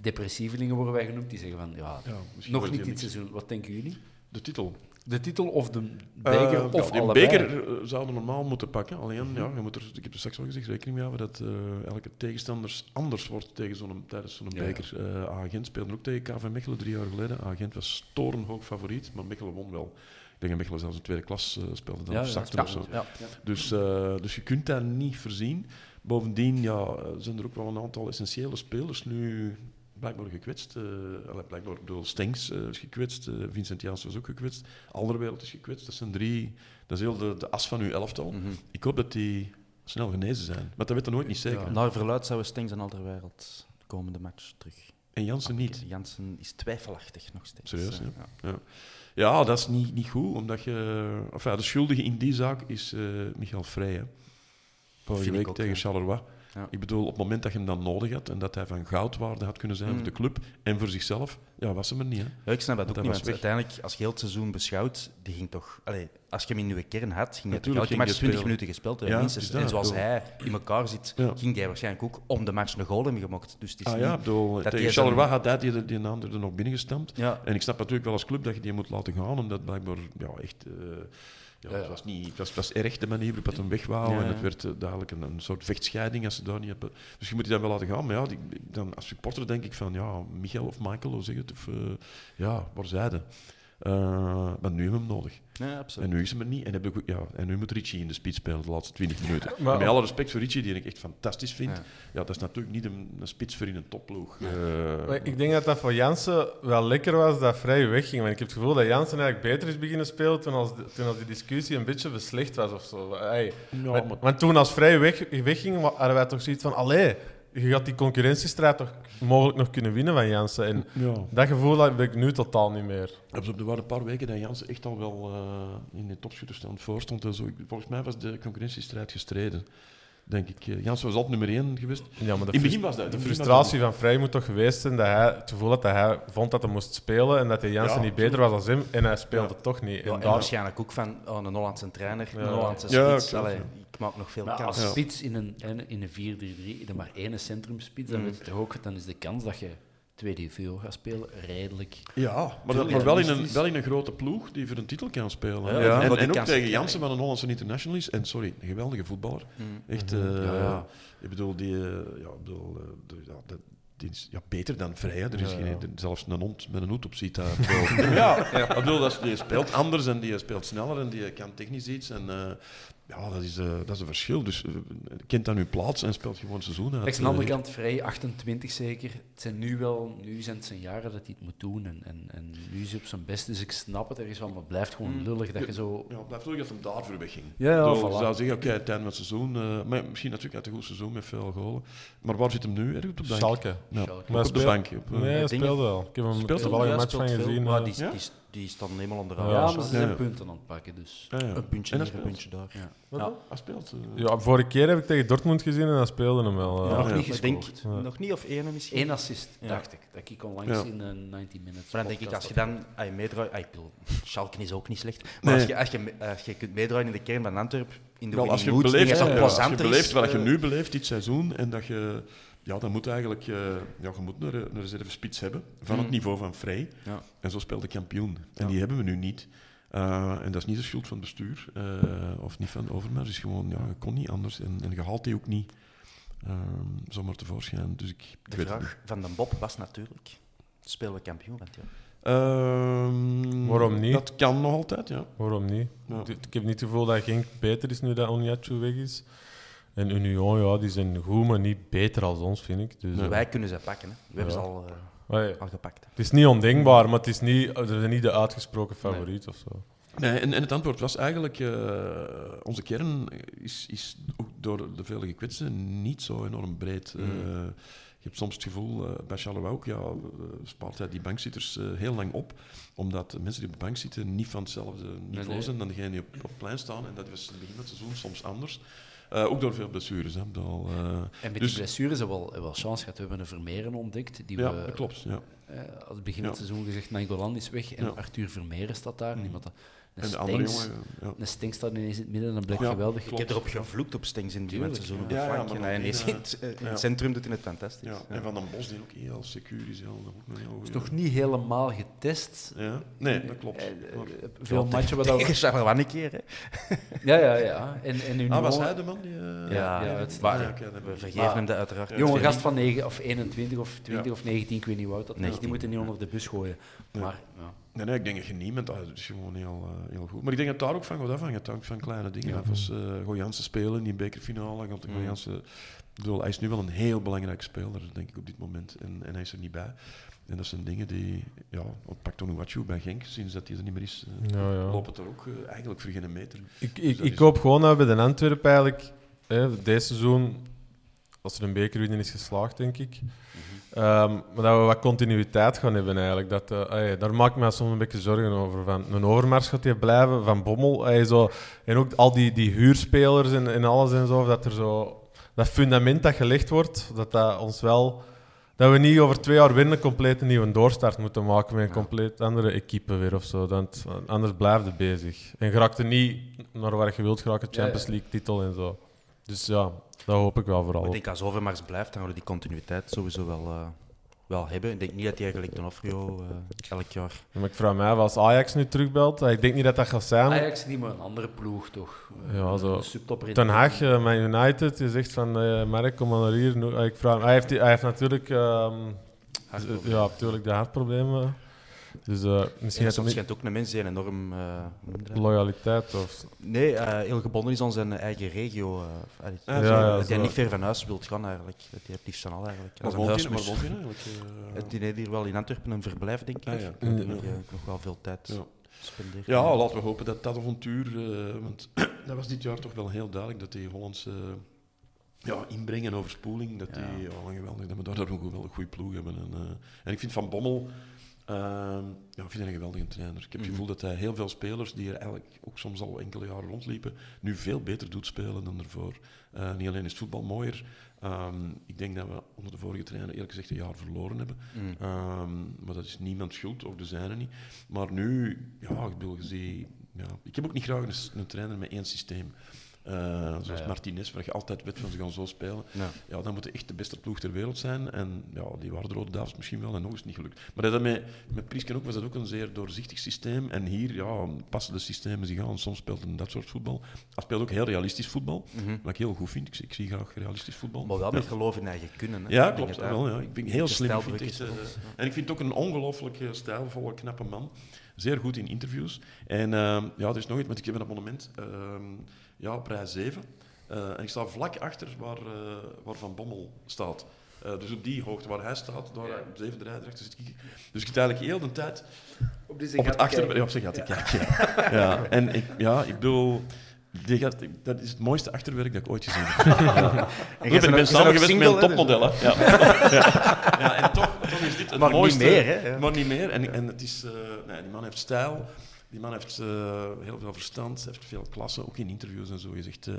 Speaker 5: depressievelingen worden wij genoemd. Die zeggen van, ja, nog niet dit seizoen. Wat denken jullie?
Speaker 3: De titel.
Speaker 5: De titel of de beker
Speaker 3: Eh,
Speaker 5: of
Speaker 3: ja,
Speaker 5: allebei?
Speaker 3: beker eh, zouden we normaal moeten pakken. Alleen, ja, je moet er, ik heb er straks al gezegd, rekening mee houden dat eh, elke tegenstander anders wordt tegen zo'n, tijdens zo'n
Speaker 5: Ja,
Speaker 3: beker. Agent speelde ook tegen KV Mechelen drie jaar geleden. Agent was torenhoog favoriet, maar Mechelen won wel. Ik denk dat Mechelen zelfs in tweede klas speelde dan
Speaker 5: Ja,
Speaker 3: of
Speaker 5: ja,
Speaker 3: zakte of zo.
Speaker 2: Ja.
Speaker 3: Dus, dus je kunt dat niet voorzien. Bovendien ja, zijn er ook wel een aantal essentiële spelers nu blijkbaar gekwetst. eh allee, blijkbaar, ik bedoel, Stenks eh, is gekwetst, eh, Vincent Janssen was ook gekwetst, Alderwereld is gekwetst. Dat zijn drie, dat is heel de, de as van uw elftal.
Speaker 2: Mhm.
Speaker 3: Ik hoop dat die snel genezen zijn. Maar dat weet je nooit niet zeker.
Speaker 5: Ja.
Speaker 2: Naar verluid zouden Stengs en Alderwereld de komende match terug.
Speaker 3: En Jansen niet.
Speaker 2: Jansen is twijfelachtig nog steeds.
Speaker 3: Serieus,
Speaker 2: Eh,
Speaker 3: ja?
Speaker 2: ja.
Speaker 3: Ja, dat is niet, niet goed, omdat je... Enfin, de schuldige in die zaak is eh Michael Vrij. hè. Vorige week tegen
Speaker 2: ja.
Speaker 3: Charleroi.
Speaker 2: Ja.
Speaker 3: Ik bedoel, op het moment dat je hem dan nodig had en dat hij van goudwaarde had kunnen zijn
Speaker 2: Mm.
Speaker 3: voor de club en voor zichzelf, ja, was hem er niet. Hè.
Speaker 2: Ja, ik snap dat ook niet, want uiteindelijk, als je heel het seizoen beschouwt, die ging toch... Allee, als je hem in je kern had, ging hij elke match
Speaker 3: hij
Speaker 2: 20
Speaker 3: spelen.
Speaker 2: minuten gespeeld hebben,
Speaker 3: Ja,
Speaker 2: minstens. En zoals hij in elkaar zit, ging hij waarschijnlijk ook om de match een goal hebben gemokt. Dus het is
Speaker 3: Ah
Speaker 2: niet...
Speaker 3: ja, bedoel,
Speaker 2: dat
Speaker 3: tegen Charleroi had hij die, die naam er nog binnengestampt. En ik snap natuurlijk wel als club dat je die moet laten gaan, omdat blijkbaar ja, echt... eh, ja,
Speaker 5: Ja, ja.
Speaker 3: Het, was niet, het, was, het was erg de manier waarop het hem en het werd eh, dadelijk een, een soort vechtscheiding als ze daar niet hebben. Dus je moet die dan wel laten gaan. Maar ja, die, dan als supporter denk ik van, ja, Michael of Michael, hoe zeg je het? Of, eh, ja, waar zijde? Eh maar nu hebben we hem nodig.
Speaker 2: ja absoluut.
Speaker 3: En nu is hem er niet. En, heb ik, ook- ja, en nu moet Richie in de spits spelen de laatste 20 minuten.
Speaker 4: Maar-
Speaker 3: Met alle respect voor Richie, die ik echt fantastisch vind.
Speaker 2: Ja.
Speaker 3: Ja. dat is natuurlijk niet een, een spits voor in een topploeg. Eh,
Speaker 4: Maar ik denk dat dat voor Jansen wel lekker was dat Vrij wegging. Want ik heb het gevoel dat Jansen eigenlijk beter is beginnen spelen toen, als de- toen als die discussie een beetje beslecht was of zo. Ey,
Speaker 3: ja,
Speaker 4: want,
Speaker 3: maar-
Speaker 4: want toen als Vrij weg, wegging, hadden wij toch zoiets van... Allee, je gaat die concurrentiestrijd toch mogelijk nog kunnen winnen van Jansen. En
Speaker 3: ja.
Speaker 4: dat gevoel heb ik nu totaal niet meer.
Speaker 3: Op- Er waren een paar weken dat Jansen echt al wel eh, in de topschutterstand voor stond. En zo. Ik- Volgens mij was de concurrentiestrijd gestreden. Denk ik. Eh, Jansen was altijd nummer één geweest.
Speaker 4: Ja, maar de,
Speaker 3: In het begin was dat.
Speaker 4: de frustratie van Vrij moet toch geweest zijn dat hij het gevoel had dat hij vond dat hij moest spelen en dat hij Jansen
Speaker 3: Ja,
Speaker 4: niet beter was dan hem en hij speelde
Speaker 3: Ja.
Speaker 4: toch niet.
Speaker 2: Ja,
Speaker 4: En
Speaker 2: en
Speaker 4: daar-
Speaker 2: waarschijnlijk ook van oh, een Hollandse trainer,
Speaker 4: Ja.
Speaker 2: een Hollandse
Speaker 3: Ja,
Speaker 2: spits. Allee, nog veel
Speaker 5: Maar
Speaker 2: kans.
Speaker 5: als spits in een, in- een 4-3-3, er maar één centrumspits, dan,
Speaker 2: Mm.
Speaker 5: weet je toch ook, dan is de kans dat je 2-4 gaat spelen redelijk.
Speaker 3: Ja, maar, dat, maar wel, in een, wel in een grote ploeg die voor een titel kan spelen.
Speaker 2: Ja,
Speaker 3: En-
Speaker 2: ja,
Speaker 3: en,
Speaker 2: maar die
Speaker 3: en ook tegen. Jansen, wat een Hollandse international is. En sorry, een geweldige voetballer.
Speaker 2: Mm.
Speaker 3: Echt,
Speaker 4: Mhm.
Speaker 3: eh,
Speaker 5: Ja, ja.
Speaker 3: ik bedoel, die, eh, ja, ik bedoel, eh, die is ja, beter dan Vrij. hè. Er is
Speaker 4: Ja,
Speaker 3: geen,
Speaker 4: ja.
Speaker 3: zelfs een hond met een hoed op ziet. daar. ja, ja. Ik bedoel, dat is, die speelt anders en die speelt sneller en die kan technisch iets. En, eh, ja, dat is, eh, dat is een verschil. Dus eh, kent dan uw plaats en speelt gewoon het seizoen uit.
Speaker 5: Langs de andere
Speaker 3: Eh,
Speaker 5: kant, vrij 28 zeker. Het zijn nu wel, nu zijn het zijn jaren dat hij het moet doen. En, en, en nu is hij op zijn best, dus ik snap het ergens wel, maar het blijft gewoon
Speaker 2: Mm.
Speaker 5: lullig dat je zo.
Speaker 3: Ja, het blijft ook dat hem daarvoor wegging.
Speaker 5: Ja, ja, voilà.
Speaker 3: je zou zeggen, oké, het einde van het seizoen. maar misschien natuurlijk uit een goed seizoen met veel golen. Maar waar zit hem nu? Erg op de bank?
Speaker 4: Schalke.
Speaker 3: Ja,
Speaker 5: Schalke.
Speaker 3: ook
Speaker 4: Maar
Speaker 3: op de bank. Op,
Speaker 4: Nee, hij speelde wel. Ik heb hem
Speaker 3: Speelt
Speaker 2: Ja,
Speaker 4: een match
Speaker 2: speelt
Speaker 4: van
Speaker 2: veel,
Speaker 4: gezien.
Speaker 2: maar die,
Speaker 3: Ja?
Speaker 2: die, die staat helemaal onder
Speaker 4: Ja,
Speaker 5: Ja,
Speaker 4: ja,
Speaker 5: maar ze
Speaker 3: ja,
Speaker 5: zijn
Speaker 3: ja.
Speaker 5: punten aan het pakken, dus.
Speaker 3: ja, ja.
Speaker 2: Een puntje
Speaker 3: En
Speaker 2: hier, een puntje daar.
Speaker 5: Ja.
Speaker 4: Wat
Speaker 5: Ja.
Speaker 3: Hij speelt. eh.
Speaker 4: Ja, vorige keer heb ik tegen Dortmund gezien en hij speelde hem wel. eh.
Speaker 3: Ja,
Speaker 5: nog
Speaker 3: ja.
Speaker 5: niet
Speaker 2: Maar ik denk,
Speaker 5: gescoord.
Speaker 4: Ja.
Speaker 2: nog niet of één misschien.
Speaker 5: Eén assist,
Speaker 2: Ja.
Speaker 5: dacht ik. Dat ik onlangs
Speaker 3: Ja.
Speaker 5: in een 90 minutes.
Speaker 2: Maar dan denk ik, als je dan je meedraait... ah, ik bedoel, Schalke is ook niet slecht. Maar
Speaker 3: Nee.
Speaker 2: als, je, als, je, als je kunt meedraaien in de kern van Antwerpen, in de
Speaker 3: Wel, als je beleeft, ja, als je beleeft wat je
Speaker 2: eh,
Speaker 3: nu beleeft dit seizoen en dat je ja, dan moet eigenlijk eh, ja, je moet een, een reserve spits hebben van het
Speaker 2: Mm.
Speaker 3: niveau van Vrij.
Speaker 2: Ja.
Speaker 3: En zo speelt de kampioen. En
Speaker 2: Ja.
Speaker 3: die hebben we nu niet. Eh, en dat is niet de schuld van het bestuur eh, of niet van Overmars. Het is gewoon, ja, je kon niet anders en, en je haalt die ook niet ehm, zomaar tevoorschijn. Dus ik,
Speaker 2: De vraag van den Bob was natuurlijk, spelen we kampioen van?
Speaker 3: Ehm,
Speaker 4: Waarom niet?
Speaker 3: Dat kan nog altijd, ja.
Speaker 4: Waarom niet?
Speaker 3: Ja.
Speaker 4: Ik- heb niet het gevoel dat Genk beter is nu dat Oniachu weg is. En Union, ja, die zijn goed, maar niet beter als ons, vind ik. Dus,
Speaker 3: Nee.
Speaker 4: eh,
Speaker 2: Wij kunnen ze pakken. Hè. We hebben ze al, eh, al gepakt.
Speaker 4: het is niet ondenkbaar, maar het is niet, ze zijn niet de uitgesproken favoriet of zo.
Speaker 3: Nee, en, en het antwoord was eigenlijk, eh, onze kern is, is ook door de vele gekwetsten niet zo enorm breed.
Speaker 4: Mm.
Speaker 3: Eh, je hebt soms het gevoel, eh, bij Charleroi ook, ja, eh, spaart hij die bankzitters eh, heel lang op, omdat de mensen die op de bank zitten niet van hetzelfde niveau
Speaker 5: nee.
Speaker 3: zijn dan degenen die op, op het plein staan. En dat was in het begin van het seizoen soms anders. Eh, ook door veel blessures. Hè. Eh,
Speaker 5: En met
Speaker 3: Dus-
Speaker 5: die blessures hebben we wel, wel chance gehad. We hebben een Vermeeren ontdekt. Die
Speaker 3: ja,
Speaker 5: we,
Speaker 3: dat klopt. Ja.
Speaker 5: eh, aan het begin
Speaker 3: Ja.
Speaker 5: van het seizoen gezegd, Nainggolan is weg en. Arthur Vermeeren staat daar.
Speaker 3: Mhm.
Speaker 5: Iemand dat, een
Speaker 3: En de andere jongen, ja.
Speaker 5: een staat ineens in het midden en dat blijkt
Speaker 3: Ja,
Speaker 5: geweldig.
Speaker 3: klopt.
Speaker 2: Ik heb erop gevloekt op Stengs in die seizoen op
Speaker 3: ja. maar
Speaker 2: en
Speaker 3: eh,
Speaker 2: in het, eh, in
Speaker 3: ja.
Speaker 2: het centrum doet hij het fantastisch.
Speaker 3: Ja.
Speaker 2: Ja.
Speaker 3: En Van den Bos, die ook heel secuur is, heel, dat heel
Speaker 5: is nog niet helemaal getest.
Speaker 3: Ja? Nee, dat klopt.
Speaker 5: Eh, eh, veel matchen wat dat
Speaker 2: Tegen Charleroi een keer. Hè.
Speaker 5: Ja, ja, ja. En,
Speaker 3: Ah, was hij de man die... eh,
Speaker 5: Ja,
Speaker 3: dat
Speaker 2: We vergeven
Speaker 5: Maar-
Speaker 2: hem dat uiteraard.
Speaker 5: Jonge gast van 9 of 21 of 20
Speaker 3: Ja.
Speaker 5: of 19, ik weet niet hoe oud dat is.
Speaker 2: 19.
Speaker 5: Die moeten niet onder de bus gooien. Maar ja.
Speaker 3: Nee, nee, ik denk dat je niemand... ah, Het is gewoon heel, eh, heel goed. Maar ik denk dat het daar ook van gaat afhangen. Het hangt van kleine dingen
Speaker 5: Ja.
Speaker 3: af. Als uh, Goyanse spelen in die bekerfinale, gaat de
Speaker 5: Mm.
Speaker 3: Goyanse... Bedoel, hij is nu wel een heel belangrijke speler, denk ik, op dit moment. En, en hij is er niet bij. En dat zijn dingen die... Ja, wat pakt Onuachu bij Genk, sinds dat hij er niet meer is, eh,
Speaker 4: Ja, ja.
Speaker 3: lopen het er ook eh, eigenlijk voor geen meter.
Speaker 4: Ik,
Speaker 3: Dus
Speaker 4: ik,
Speaker 3: dat
Speaker 4: ik hoop gewoon dat we bij de Antwerpen eigenlijk, hè, deze seizoen, als er een bekerwinning is geslaagd, denk ik, ehm, maar dat we wat continuïteit gaan hebben eigenlijk. Dat, eh, daar maak ik me soms een beetje zorgen over. Van, een overmars gaat die blijven, van Bommel. zo, en ook al die, die huurspelers en, en alles en zo, dat er zo... Dat fundament dat gelegd wordt, dat dat ons wel... Dat we niet over twee jaar weer een compleet nieuwe doorstart moeten maken met een compleet andere equipe weer of zo. Dan, anders blijft het bezig. En geraakt er niet naar waar je wilt geraken. Champions League titel en zo. Dus ja, dat hoop ik wel vooral.
Speaker 2: Ik denk als Overmars blijft, dan gaan we die continuïteit sowieso wel, eh, wel hebben. Ik denk niet dat hij eigenlijk Donofrio eh elk jaar...
Speaker 4: Maar ik vraag mij af, als Ajax nu terugbelt, ik denk niet dat dat gaat zijn.
Speaker 5: Ajax niet, maar een andere ploeg toch?
Speaker 4: Ja, zo. Ten Haag, eh, Man United, je zegt van, eh Mark, kom maar naar hier. Eh, Ik vraag, hij, heeft, hij heeft natuurlijk, ehm, ja, natuurlijk de hartproblemen. Dus eh, misschien
Speaker 2: soms schijnt ook een mens die enorm... eh, je
Speaker 4: loyaliteit of...
Speaker 2: Nee, eh, heel gebonden is aan zijn eigen regio. eh,
Speaker 3: Ja,
Speaker 2: dat
Speaker 4: ja,
Speaker 2: dat hij
Speaker 4: zo.
Speaker 2: niet ver van huis wilt gaan eigenlijk. Dat hij het liefst aan al eigenlijk. Een
Speaker 3: woont hij eigenlijk? eh?
Speaker 2: Het die heeft hier wel in Antwerpen een verblijf, denk ik.
Speaker 3: Ah, ja.
Speaker 2: Nog wel veel tijd
Speaker 3: Ja.
Speaker 2: spendeert.
Speaker 3: Ja, laten we hopen dat dat avontuur... eh, want dat was dit jaar toch wel heel duidelijk, dat die Hollandse ja, inbreng en overspoeling, dat die ja. geweldig, dat we daar een, goed- wel een goede ploeg hebben. En, eh, en ik vind Van Bommel... ehm, ja, ik vind hij een geweldige trainer. Ik heb het gevoel dat hij heel veel spelers die er eigenlijk ook soms al enkele jaren rondliepen, nu veel beter doet spelen dan ervoor. Eh, niet alleen is het voetbal mooier. ehm, ik denk dat we onder de vorige trainer eerlijk gezegd een jaar verloren hebben.
Speaker 2: Mm.
Speaker 3: Ehm, maar dat is niemand schuld, ook de zijne niet. Maar nu, ja, ik bedoel, ja, ik heb ook niet graag een, een trainer met één systeem. Eh, zoals
Speaker 5: ja.
Speaker 3: Martinez, waar je altijd weet van ze gaan zo spelen.
Speaker 2: Ja.
Speaker 3: Ja, dan moet het echt de beste ploeg ter wereld zijn. En ja, die waren de Rode Duivels misschien wel en nog eens niet gelukt. Maar dat met, met Priesken ook was dat ook een zeer doorzichtig systeem. En hier ja, passen de systemen zich aan. Soms speelt hij dat soort voetbal. Hij speelt ook heel realistisch voetbal,
Speaker 2: Mhm.
Speaker 3: wat ik heel goed vind. Ik, zie- ik zie graag realistisch voetbal.
Speaker 2: Maar wel
Speaker 3: Ja.
Speaker 2: met geloof in eigen kunnen. Hè.
Speaker 3: Ja, klopt. Wel, ja. Ik vind heel slim. Vind echt, eh,
Speaker 2: ja.
Speaker 3: en ik vind het ook een ongelooflijk eh, stijlvolle, knappe man. Zeer goed in interviews. En ehm, ja, er is nog iets, want ik heb een abonnement ehm, ja, op rij 7. Eh, en ik sta vlak achter waar, eh, waar Van Bommel staat. Eh, dus op die hoogte waar hij staat, daar op de zevende rij zit ik. Dus ik zit eigenlijk heel de tijd
Speaker 5: Op, die
Speaker 3: op het achter... Ja, op zijn gat te kijken. Ja, en ik, ja, ik bedoel... Die gaat, dat is het mooiste achterwerk dat ik ooit gezien heb. Ja.
Speaker 2: En
Speaker 3: Ik ben, samen geweest met een
Speaker 2: hè,
Speaker 3: topmodel. hè. Ja. Ja. ja, en toch, toch is dit het
Speaker 2: Maar niet
Speaker 3: mooiste.
Speaker 2: meer, hè, ja.
Speaker 3: Maar niet meer. En, en het is, nee, die man heeft stijl. Die man heeft eh, heel veel verstand, heeft veel klasse, ook in interviews en zo. Je zegt, eh,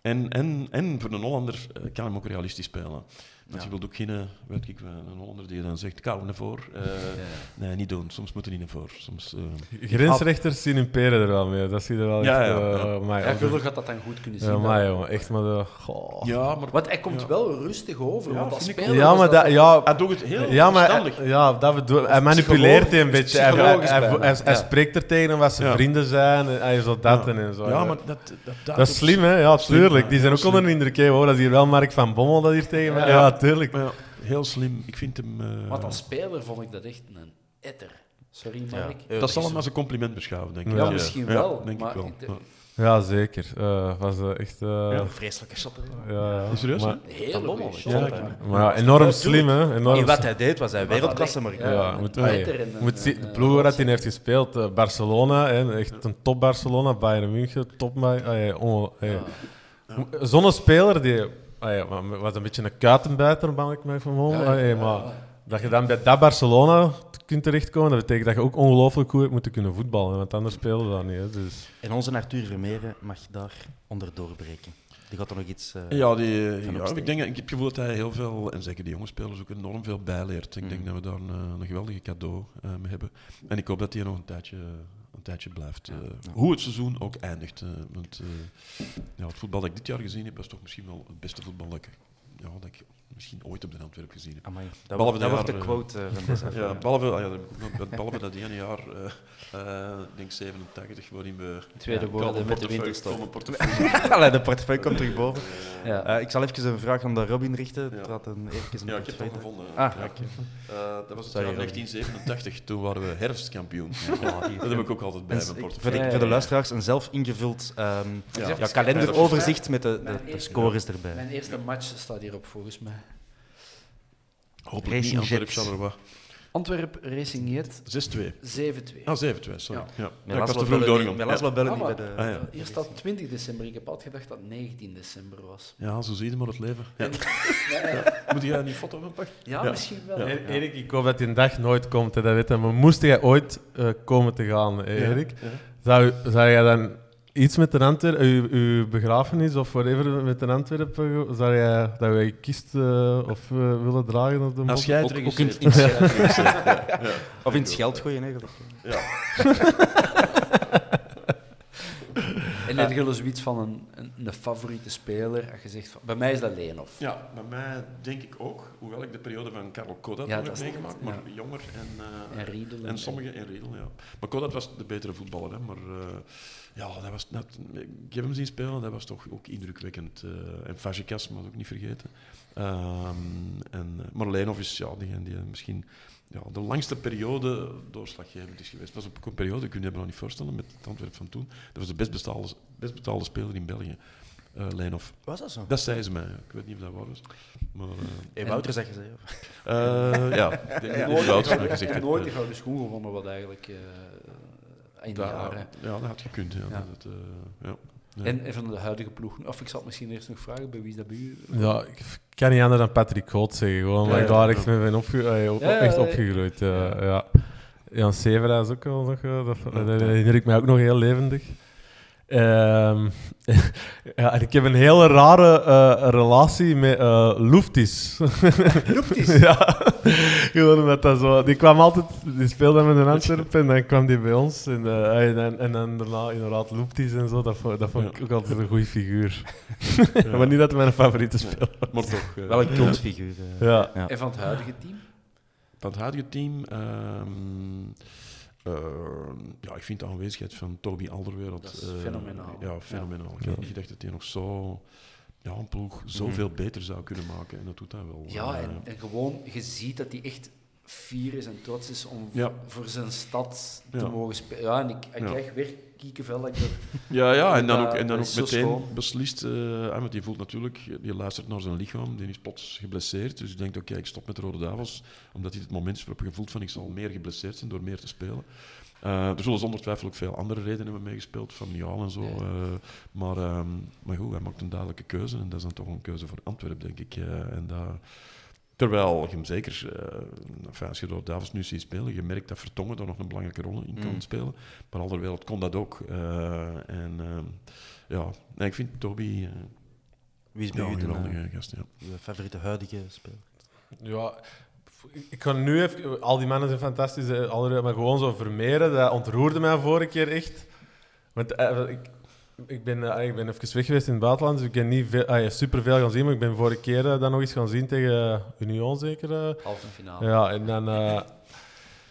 Speaker 3: en, en, en voor een Hollander eh, kan hem ook realistisch spelen. Want je wilt ook geen, eh, weet ik, wel, een Hollander die dan zegt, kou naar voor. Eh, Nee, niet doen. Soms moet er niet naar voor. Soms, eh,
Speaker 4: Grensrechters zien hun peren er wel mee. Dat zie je er wel
Speaker 3: Ja,
Speaker 4: echt...
Speaker 3: ja,
Speaker 4: eh,
Speaker 3: ja.
Speaker 5: gaat dat dan goed kunnen zien.
Speaker 4: Ja,
Speaker 5: dat-
Speaker 4: maar jongen, echt maar de... goh.
Speaker 3: ja, maar...
Speaker 5: Want hij komt
Speaker 3: Ja.
Speaker 5: wel rustig over.
Speaker 3: Ja,
Speaker 5: want als
Speaker 3: ik
Speaker 5: speler
Speaker 4: Ja, maar dat, ja,
Speaker 3: Hij doet het heel
Speaker 4: ja, maar
Speaker 3: verstandig.
Speaker 4: ja, dat bedoel, hij manipuleert hij een beetje. Hij, hij, hij, spreekt er tegen hem wat zijn
Speaker 3: Ja.
Speaker 4: vrienden zijn. En hij zo dat
Speaker 3: Ja.
Speaker 4: en, zo.
Speaker 3: Ja, maar dat... Dat,
Speaker 4: dat is slim, hè? Ja, tuurlijk. Die zijn ook onder de
Speaker 3: slim.
Speaker 4: indruk. hè. Oh, dat is hier wel Mark van Bommel dat hier tegen mij. Ja, tuurlijk.
Speaker 3: Maar ja, heel slim. Ik vind hem... eh,
Speaker 5: Want als speler vond ik dat echt een etter. Sorry, Mark.
Speaker 2: Ja.
Speaker 3: Dat zal hem als een compliment beschouwen, denk ik.
Speaker 4: Ja,
Speaker 3: Ja,
Speaker 5: misschien
Speaker 3: ja,
Speaker 5: wel,
Speaker 3: denk
Speaker 5: maar
Speaker 3: ik wel.
Speaker 5: ik de-
Speaker 3: Ja.
Speaker 4: Ja, zeker. Eh was eh, echt... eh, ja,
Speaker 2: Vreselijke shotter.
Speaker 4: ja.
Speaker 3: Serieus,
Speaker 4: Maar,
Speaker 5: Hele
Speaker 2: Lommel,
Speaker 5: goeie
Speaker 2: ja.
Speaker 5: shot,
Speaker 3: Ja,
Speaker 4: maar ja, enorm slim, hè. Enorm
Speaker 2: In wat hij deed was hij wereldklasse, maar
Speaker 5: Ja,
Speaker 4: Ja,
Speaker 5: een
Speaker 4: moet,
Speaker 5: en een-
Speaker 4: moet de ploeg waar hij heeft gespeeld, Barcelona, hè, echt een top Barcelona, Bayern München, top. Hey, onge- hey. Zo'n speler die hey, was een beetje een kuitenbijter, ben ik mij van
Speaker 5: Ja,
Speaker 4: ja,
Speaker 5: ja,
Speaker 4: maar
Speaker 5: ja.
Speaker 4: dat je dan bij dat Barcelona kunt terechtkomen, dat betekent dat je ook ongelooflijk goed hebt moeten kunnen voetballen, want anders spelen we dat niet. Hè, dus.
Speaker 2: En onze Arthur Vermeeren mag daar onder doorbreken. Die gaat er nog iets... eh,
Speaker 3: Ja, die, ja ik, denk, ik heb het gevoel dat hij heel veel, en zeker die jonge spelers, ook enorm veel bijleert. Ik
Speaker 2: Mm.
Speaker 3: denk dat we daar een, eh, een geweldige cadeau eh, mee hebben. En ik hoop dat hij er nog een tijdje, een tijdje blijft. eh,
Speaker 2: Ja.
Speaker 3: Hoe het seizoen ook eindigt. eh, want eh, ja, het voetbal dat ik dit jaar gezien heb, was toch misschien wel het beste voetbal dat ik, ja, dat ik misschien ooit op de Antwerp gezien heb.
Speaker 2: Amai, dat,
Speaker 3: Behalve
Speaker 2: wordt- dat
Speaker 3: de
Speaker 2: wordt de
Speaker 3: jaren,
Speaker 2: quote eh, van deze
Speaker 3: Ja, behalve, ah ja, dat- behalve dat ene jaar, eh, eh, ik denk 87, waarin we...
Speaker 5: Tweede
Speaker 3: Ja,
Speaker 5: met de
Speaker 3: portefeuille-
Speaker 5: winterstop.
Speaker 2: Allee, de portefeuille komt terug boven.
Speaker 5: Ja.
Speaker 2: Eh, ik zal even een vraag aan de Robin richten.
Speaker 3: Ja.
Speaker 2: Had een, even een
Speaker 3: Ja, ik heb het gevonden.
Speaker 2: Ah.
Speaker 3: Eh, dat was het
Speaker 2: Sorry,
Speaker 3: jaar
Speaker 2: Robin.
Speaker 3: 1987, toen waren we herfstkampioen. Dat heb ik ook altijd bij mijn portefeuille.
Speaker 2: voor de luisteraars een zelf ingevuld ehm,
Speaker 3: Ja.
Speaker 2: ja, kalenderoverzicht met de, de, scores erbij.
Speaker 5: Mijn eerste match staat hierop volgens mij.
Speaker 3: Hopelijk niet
Speaker 2: Racing
Speaker 3: Antwerp
Speaker 2: Jet.
Speaker 3: Charleroi.
Speaker 5: Antwerp Racing Jet
Speaker 3: 6-2.
Speaker 5: 7-2.
Speaker 3: Ah, 7-2, sorry.
Speaker 5: Ja.
Speaker 3: Ja. Ja, ik was te vroeg doorgegaan. Ja.
Speaker 2: Laszlo Belleny
Speaker 5: Ah,
Speaker 2: bij de...
Speaker 3: Ah, ja.
Speaker 5: Hier staat 20 december. Ik heb altijd gedacht dat 19 december was.
Speaker 3: Ja, zo zie je maar het leven. Ja.
Speaker 5: Ja, ja.
Speaker 3: Moet jij een foto van pakken?
Speaker 5: Ja,
Speaker 3: Ja.
Speaker 5: misschien wel.
Speaker 3: Ja.
Speaker 4: E- Erik, ik hoop dat die dag nooit komt, hè, dat weet je. Maar moest jij ooit eh, komen te gaan, Erik,
Speaker 3: Ja.
Speaker 4: zou, zou jij dan iets met een Antwerp, uw, uw begrafenis of whatever met een Antwerpen, zou jij dat wij kiest eh, of eh, willen dragen op de
Speaker 3: Als jij het
Speaker 2: Ook- ook in-
Speaker 3: ja. Ja.
Speaker 2: Of in het geld gooien eigenlijk.
Speaker 3: Ja.
Speaker 5: En heb je zoiets van een, een, een favoriete speler? Als je zegt van, bij mij is dat Leenhoff.
Speaker 3: Ja, bij mij denk ik ook, hoewel ik de periode van Karel Kodat
Speaker 5: Ja,
Speaker 3: heb meegemaakt, maar
Speaker 5: ja.
Speaker 3: jonger en, eh,
Speaker 5: En Riedel.
Speaker 3: en sommigen in Riedel, ja. Maar Kodat was de betere voetballer, hè, maar eh, ja, dat was net, ik heb hem zien spelen, dat was toch ook indrukwekkend. eh en Fajikas, moet ook niet vergeten. Ehm, en, maar Leenhoff is ja, diegene die misschien ja, de langste periode doorslaggevend is geweest. Dat was ook een periode, kun je je nog niet voorstellen, met het Antwerp van toen. Dat was de best betaalde, best betaalde speler in België, eh Leenhoff.
Speaker 2: Was dat zo?
Speaker 3: Dat zei ze mij. Ik weet niet of dat waar is. Maar, eh,
Speaker 2: Hey, Wouter zegt je
Speaker 3: eh, ja, ik dat die Wouters mij gezegd heeft.
Speaker 5: nooit
Speaker 3: eh,
Speaker 5: de gouden schoen gewonnen, wat eigenlijk eh in de
Speaker 3: dat-
Speaker 5: jaren.
Speaker 3: ja, dat had gekund. Ja,
Speaker 5: Ja.
Speaker 3: Dat, eh, ja. Ja.
Speaker 5: En, en van de huidige ploeg. Of ik zal het misschien eerst nog vragen, bij wie is dat bij u?
Speaker 4: Ja, ik kan niet anders dan Patrick Goot zeggen, gewoon,
Speaker 3: Ja,
Speaker 4: ik daar
Speaker 3: ja.
Speaker 4: echt mee ben opge eh, op- echt opgegroeid. eh, ja. Jan Severa is ook wel nog, eh, dat, dat herinner ik mij ook nog heel levendig. Ehm, ja, en ik heb een hele rare eh, relatie met eh Luftis.
Speaker 5: Luftis?
Speaker 4: ja, gewoon omdat dat zo... Die kwam altijd... Die speelde met een Antwerpen en dan kwam die bij ons. En, eh, en, en, en dan daarna inderdaad Luftis en zo. Dat, vond- dat vond ik
Speaker 3: Ja.
Speaker 4: ook altijd een goede figuur.
Speaker 3: Ja.
Speaker 4: maar niet dat het mijn favoriete speler was.
Speaker 3: Maar toch. eh,
Speaker 2: Wel een cultfiguur.
Speaker 4: Ja.
Speaker 2: Ja.
Speaker 5: En van het huidige team?
Speaker 3: Van het huidige team. ehm, ehm, ja, ik vind de aanwezigheid van Toby Alderwereld.
Speaker 5: Dat is
Speaker 3: eh,
Speaker 5: fenomenaal.
Speaker 3: Ja, fenomenaal. Ik had niet gedacht dat hij nog zo. Ja, een ploeg zoveel beter zou kunnen maken. En dat doet hij wel.
Speaker 5: Ja,
Speaker 3: Eh,
Speaker 5: en, en gewoon, je ziet dat hij echt fier is en trots is om
Speaker 3: Ja.
Speaker 5: voor zijn stad te
Speaker 3: Ja.
Speaker 5: mogen spelen. Ja, en ik, ik krijg weer kiekenvel. dat ik dat-
Speaker 3: Ja, ja en dan ook, en dan ook meteen
Speaker 5: schoon.
Speaker 3: beslist, ah, want die voelt natuurlijk, die luistert naar zijn lichaam, die is plots geblesseerd, dus die denkt, oké, ik stop met de Rode Duivels, omdat hij het moment is waarop je voelt van, ik zal meer geblesseerd zijn door meer te spelen. Eh, er zullen zonder twijfel ook veel andere redenen hebben meegespeeld, familiaal en zo,
Speaker 5: Ja.
Speaker 3: eh, maar, ehm, maar goed, hij maakt een duidelijke keuze, en dat is dan toch een keuze voor Antwerpen, denk ik. en dat, terwijl je hem zeker, eh, enfin, als je Rode Duivels nu ziet spelen, je merkt dat Vertongen daar nog een belangrijke rol in kan
Speaker 2: Mm.
Speaker 3: spelen. Maar Alderwereld kon dat ook. eh, en ehm, ja, nee, ik vind Toby eh,
Speaker 2: Wie is bij
Speaker 3: een
Speaker 2: de,
Speaker 3: geweldige
Speaker 2: eh,
Speaker 3: gast. Ja.
Speaker 2: uw favoriete huidige speler?
Speaker 4: Ja, ik kan nu even... Al die mannen zijn fantastisch, eh, alle- maar gewoon zo vermeren, dat ontroerde mij vorige keer echt. Want eh, ik, ik, ben, eh, ik ben even weg geweest in het buitenland, dus ik heb niet veel, ah, superveel gaan zien, maar ik ben vorige keer eh, dan nog eens gaan zien tegen Union zeker. eh.
Speaker 5: Halve finale.
Speaker 4: Ja, en dan...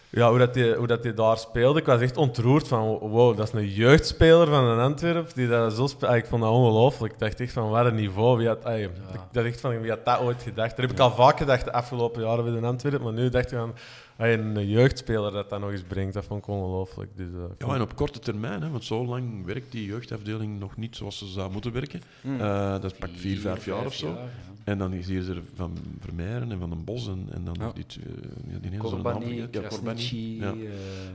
Speaker 4: ja, hoe, dat die, hoe dat die daar speelde. Ik was echt ontroerd van, wow, dat is een jeugdspeler van een Antwerp die dat zo Ik vond dat ongelooflijk. Ik dacht echt van, wat een niveau. Wie had, ik dacht echt van, wie had dat ooit gedacht? Dat heb ik al vaak gedacht de afgelopen jaren bij de Antwerp, maar nu dacht ik van, een jeugdspeler dat dat nog eens brengt, dat vond ik ongelooflijk. Dus, eh,
Speaker 3: Ja, en op korte termijn, hè, want zo lang werkt die jeugdafdeling nog niet zoals ze zou moeten werken.
Speaker 2: Hmm.
Speaker 3: Eh, dat is pak vier, vijf jaar of zo.
Speaker 5: ja.
Speaker 3: En dan is hier er van Vermeijeren en van den Bos en, en dan
Speaker 2: Ja.
Speaker 3: die, naam
Speaker 5: Corbani.
Speaker 3: Ja, Corbani. Ja.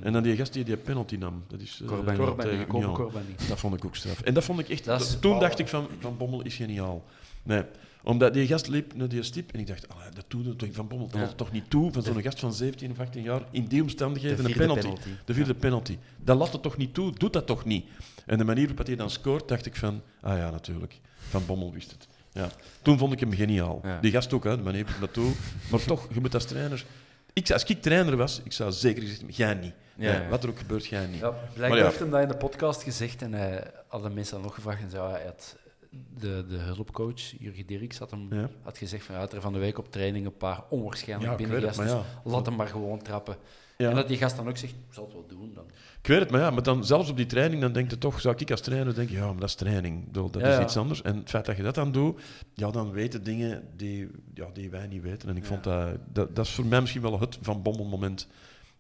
Speaker 3: En dan die gast die die penalty nam. Dat is eh,
Speaker 2: Corbani.
Speaker 5: Corbani. Corbani.
Speaker 3: Dat vond ik ook straf. En dat vond ik echt...
Speaker 5: Dat
Speaker 3: toen dacht ik van, van Bommel is geniaal. Nee. Omdat die gast liep naar die stip en ik dacht, allee, dat doet het toch van Bommel. Dat
Speaker 2: Ja.
Speaker 3: toch niet toe van zo'n gast van 17 of 18 jaar in die omstandigheden
Speaker 2: De
Speaker 3: een
Speaker 2: vierde
Speaker 3: penalty.
Speaker 2: penalty.
Speaker 3: De vierde penalty. Dat laat het toch niet toe, doet dat toch niet. En de manier waarop hij dan scoort, dacht ik van, ah ja, natuurlijk. Van Bommel wist het. Ja. Toen vond ik hem geniaal.
Speaker 2: Ja.
Speaker 3: Die gast ook, hè, de manier waarop hij dat doet. Maar toch, je moet als trainer... Ik, zou- als ik trainer was, ik zou zeker gezegd hebben, jij niet.
Speaker 2: Ja.
Speaker 3: Wat er ook gebeurt, jij niet.
Speaker 5: Ja, blijkbaar heeft hem dat in de podcast gezegd en hij hadden mensen dan nog gevraagd en zei, ja, hij had de, de hulpcoach, Jurgen Dirks, had, hem,
Speaker 3: Ja.
Speaker 5: had gezegd van, ja, hij had er van de week op training een paar onwaarschijnlijk
Speaker 3: Ja, ik
Speaker 5: binnen
Speaker 3: weet het,
Speaker 5: gasten,
Speaker 3: maar
Speaker 5: dus laat hem maar gewoon trappen. En dat die gast dan ook zegt, ik zal het wel doen dan.
Speaker 3: Ik weet het, maar ja, maar dan zelfs op die training, dan denk je toch, zou ik als trainer denken, ja, maar dat is training, dat is iets anders. En het feit dat je dat dan doet, ja, dan weten dingen die, ja, die wij niet weten. En ik vond dat, dat, dat is voor mij misschien wel het Van Bommel moment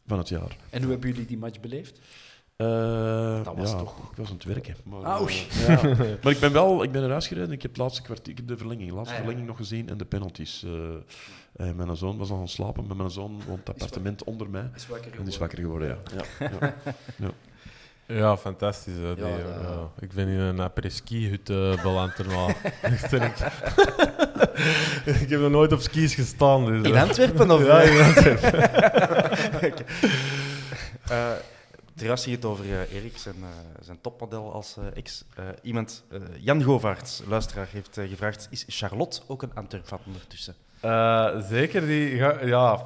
Speaker 3: van het jaar.
Speaker 5: En hoe hebben jullie die match beleefd?
Speaker 3: Eh,
Speaker 5: Dat was
Speaker 3: ja,
Speaker 5: toch-
Speaker 3: Ik was aan het werken. Maar,
Speaker 5: Auw.
Speaker 3: eh, ja. maar ik ben wel, ik ben eruit gereden. Ik heb het laatste kwartier, ik heb de verlenging, de laatste
Speaker 5: Ah, ja.
Speaker 3: verlenging nog gezien en de penalties. eh, eh, mijn zoon was al aan het slapen, maar mijn zoon woont het appartement onder mij.
Speaker 5: Is wakker
Speaker 3: En die is wakker geworden, ja. ja, ja.
Speaker 4: Ja, fantastisch. Hè, die,
Speaker 5: Ja,
Speaker 4: ja,
Speaker 5: dat-
Speaker 4: Ik ben in een après-ski-hut eh, beland en ik, heb nog nooit op skis gestaan. Dus,
Speaker 2: In. Antwerpen? Of,
Speaker 4: Ja, in Antwerpen.
Speaker 2: Eh, Trouwens, je het over eh, Erik, zijn, eh, zijn topmodel als ex. Eh, iemand, Jan Govaerts, luisteraar, heeft gevraagd: is Charlotte ook een Antwerp-fan ondertussen?
Speaker 4: Zeker, die, ja,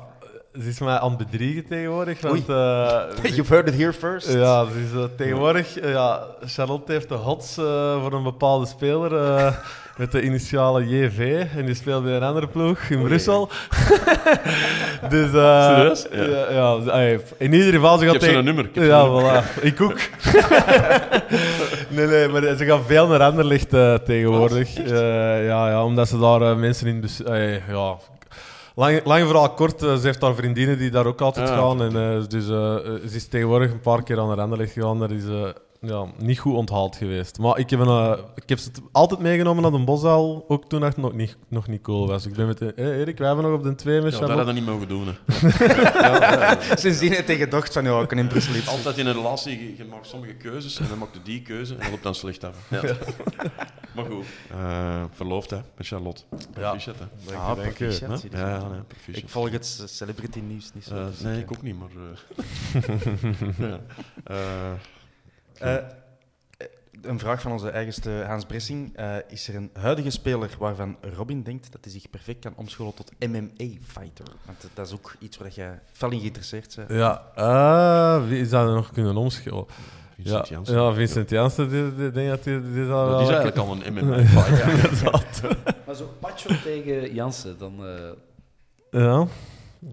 Speaker 4: ze is mij aan het bedriegen tegenwoordig. Want, eh,
Speaker 2: You've heard it here first.
Speaker 4: Ja, ze is, tegenwoordig, ja, Charlotte heeft de hots voor een bepaalde speler met de initiale JV. En die speelt bij een andere ploeg in Brussel. dus, eh,
Speaker 3: Serieus? Ja.
Speaker 4: Ja. ja, ze- ey, in ieder geval, ze gaat tegen...
Speaker 3: nummer. Ik
Speaker 4: Ja,
Speaker 3: nummer.
Speaker 4: voilà. Ik ook. nee, nee, maar ze gaan veel naar Anderlecht eh, tegenwoordig. Eh, ja, ja, omdat ze daar eh, mensen in... Dus, eh, ja, lang, lang verhaal kort, eh, ze heeft daar vriendinnen die daar ook altijd
Speaker 3: Ah,
Speaker 4: gaan. En, eh, dus eh, eh, ze is tegenwoordig een paar keer aan naar Anderlecht gegaan. Daar is eh, ja, niet goed onthaald geweest. Maar ik heb, een, eh, ik heb ze altijd meegenomen naar de Boszaal, ook toen het nog niet, nog niet cool was. Ik ben met de, eh, Erik, wij hebben nog op de twee met
Speaker 3: Ja, dat hadden we niet mogen doen. Hè.
Speaker 2: Sindsdien heeft hij gedacht van, ja, ik kan in Brussel iets.
Speaker 3: Altijd in een relatie, je, je maakt sommige keuzes en dan maakt je die keuze en dat loopt dan slecht af. Ja. maar goed. Eh, verloofd, hè, met Charlotte. Proficiat, hè.
Speaker 2: Ah, proficiat.
Speaker 3: Ja, ja, nee, proficiat.
Speaker 2: Ik volg het celebrity nieuws niet zo. Dus
Speaker 3: nee,
Speaker 2: ik,
Speaker 3: ook niet, maar... eh, ja. Eh,
Speaker 2: Eh, een vraag van onze eigenste Hans Bressing. Eh, is er een huidige speler waarvan Robin denkt dat hij zich perfect kan omscholen tot MMA-fighter? Want dat is ook iets waar jij fel in geïnteresseerd bent.
Speaker 4: Ja, eh, wie is dat nog kunnen omscholen?
Speaker 3: Vincent
Speaker 4: ja,
Speaker 3: Janssen.
Speaker 4: ja, Vincent Janssen, die, die, denk dat die, die,
Speaker 3: is eigenlijk al een MMA-fighter.
Speaker 5: Maar zo Pacho tegen Jansen, dan... eh,
Speaker 4: Ja.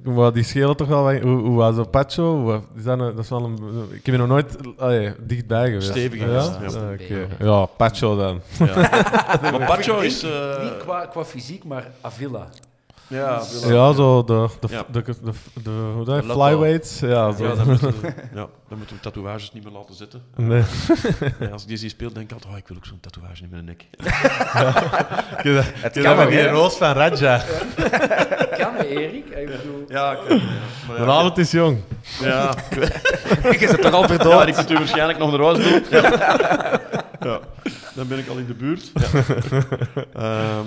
Speaker 4: Maar die schelen toch wel. Hoe, hoe was dat? Pacho? Hoe- Is dat, een- dat is wel een, ik heb nog nooit allee, dichtbij geweest.
Speaker 3: Stevige
Speaker 4: ja?
Speaker 3: gast, ja.
Speaker 4: Oké. ja, Pacho dan.
Speaker 3: Ja. Maar Pacho is... eh,
Speaker 5: niet qua, qua fysiek, maar Avila.
Speaker 3: Ja,
Speaker 4: Ja, zo de, de,
Speaker 3: Ja.
Speaker 4: de, de, de, de, hoe dat, flyweights. Ja, zo.
Speaker 3: Ja, dan moeten, we, ja, dan moeten we tatoeages niet meer laten zitten.
Speaker 4: Nee.
Speaker 3: Ja, als ik die zie speelt, denk ik altijd, oh, ik wil ook zo'n tatoeage in mijn nek.
Speaker 4: Het
Speaker 2: kan
Speaker 4: die
Speaker 2: hè?
Speaker 4: roos van Raja.
Speaker 5: Kan Erik? Ik bedoel...
Speaker 3: Ja, ik,
Speaker 4: Vanavond is jong.
Speaker 3: ja,
Speaker 2: Je zit toch al
Speaker 3: ja,
Speaker 2: verdoofd?
Speaker 3: ik moet u waarschijnlijk nog een roos doen. Ja. ja, dan ben ik al in de buurt. Ja.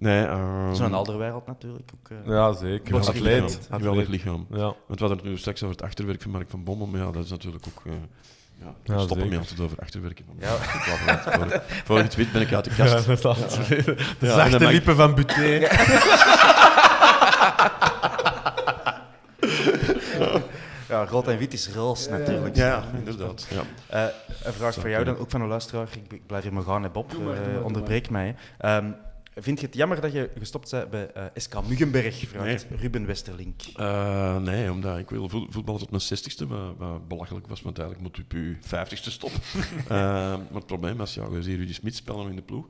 Speaker 3: Ehm, nee, ehm,
Speaker 2: Zo'n Alderwereld natuurlijk. Ook, eh.
Speaker 4: Ja, zeker.
Speaker 3: geweldig
Speaker 4: Atleet.
Speaker 3: lichaam. Geweldig lichaam.
Speaker 4: Ja.
Speaker 3: Want we hadden het nu straks over het achterwerk van Mark van Bommel, maar ja, dat is natuurlijk ook... eh, ja,
Speaker 4: Ja,
Speaker 3: stoppen
Speaker 4: zeker.
Speaker 3: mee altijd over achterwerken. Van,
Speaker 2: Ja.
Speaker 3: Ik wou vanuit- voor, voor het weet ben ik uit de
Speaker 4: Ja,
Speaker 3: kast.
Speaker 4: De
Speaker 3: Ja, en
Speaker 4: zachte
Speaker 3: dan
Speaker 4: lippen van Buté.
Speaker 2: Ja, rood en wit is roos natuurlijk.
Speaker 3: Ja, inderdaad. Ja.
Speaker 2: Eh, een vraag voor jou dan, ook van een luisteraar. Ik, blijf hier maar gaan, hè, Bob. Eh,
Speaker 5: doe
Speaker 2: onderbreek mij. hè. Vind je het jammer dat je gestopt bent bij eh, SK Muggenberg, vraagt Ruben Westerlink.
Speaker 3: Eh, nee, omdat ik wil vo- voetballen tot mijn 60ste, wat, wat belachelijk was, want eigenlijk moet u op uw 50ste stoppen. Eh, maar het probleem was, ja, je ziet Rudy Smit spelen in de ploeg.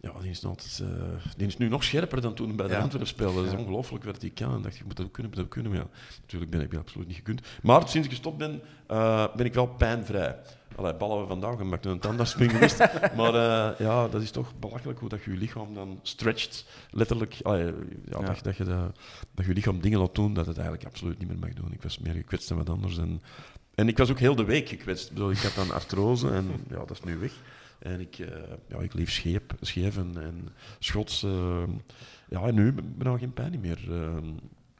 Speaker 3: Ja, die is, altijd, die is nu nog scherper dan toen bij de
Speaker 2: Ja.
Speaker 3: Antwerpen speelde. Dat is ongelooflijk wat hij kan. En dacht, ik moet dat ook kunnen, moet dat ook kunnen. Maar ja, natuurlijk ben ik absoluut niet gekund. Maar sinds ik gestopt ben, ben ik wel pijnvrij. Allee, ballen we vandaag gemaakt een tandartsspring geweest. maar eh, ja, dat is toch belachelijk hoe dat je je lichaam dan stretcht. Letterlijk, allee, ja,
Speaker 2: Ja.
Speaker 3: Dat, dat, je dat, dat je lichaam dingen laat doen dat het eigenlijk absoluut niet meer mag doen. Ik was meer gekwetst dan wat anders. En, en ik was ook heel de week gekwetst. Ik, bedoel, ik had dan artrose en ja, dat is nu weg. En ik, eh, ja, ik leef scheef, scheef en, en schots. eh, ja, en nu ben ik geen pijn meer. eh.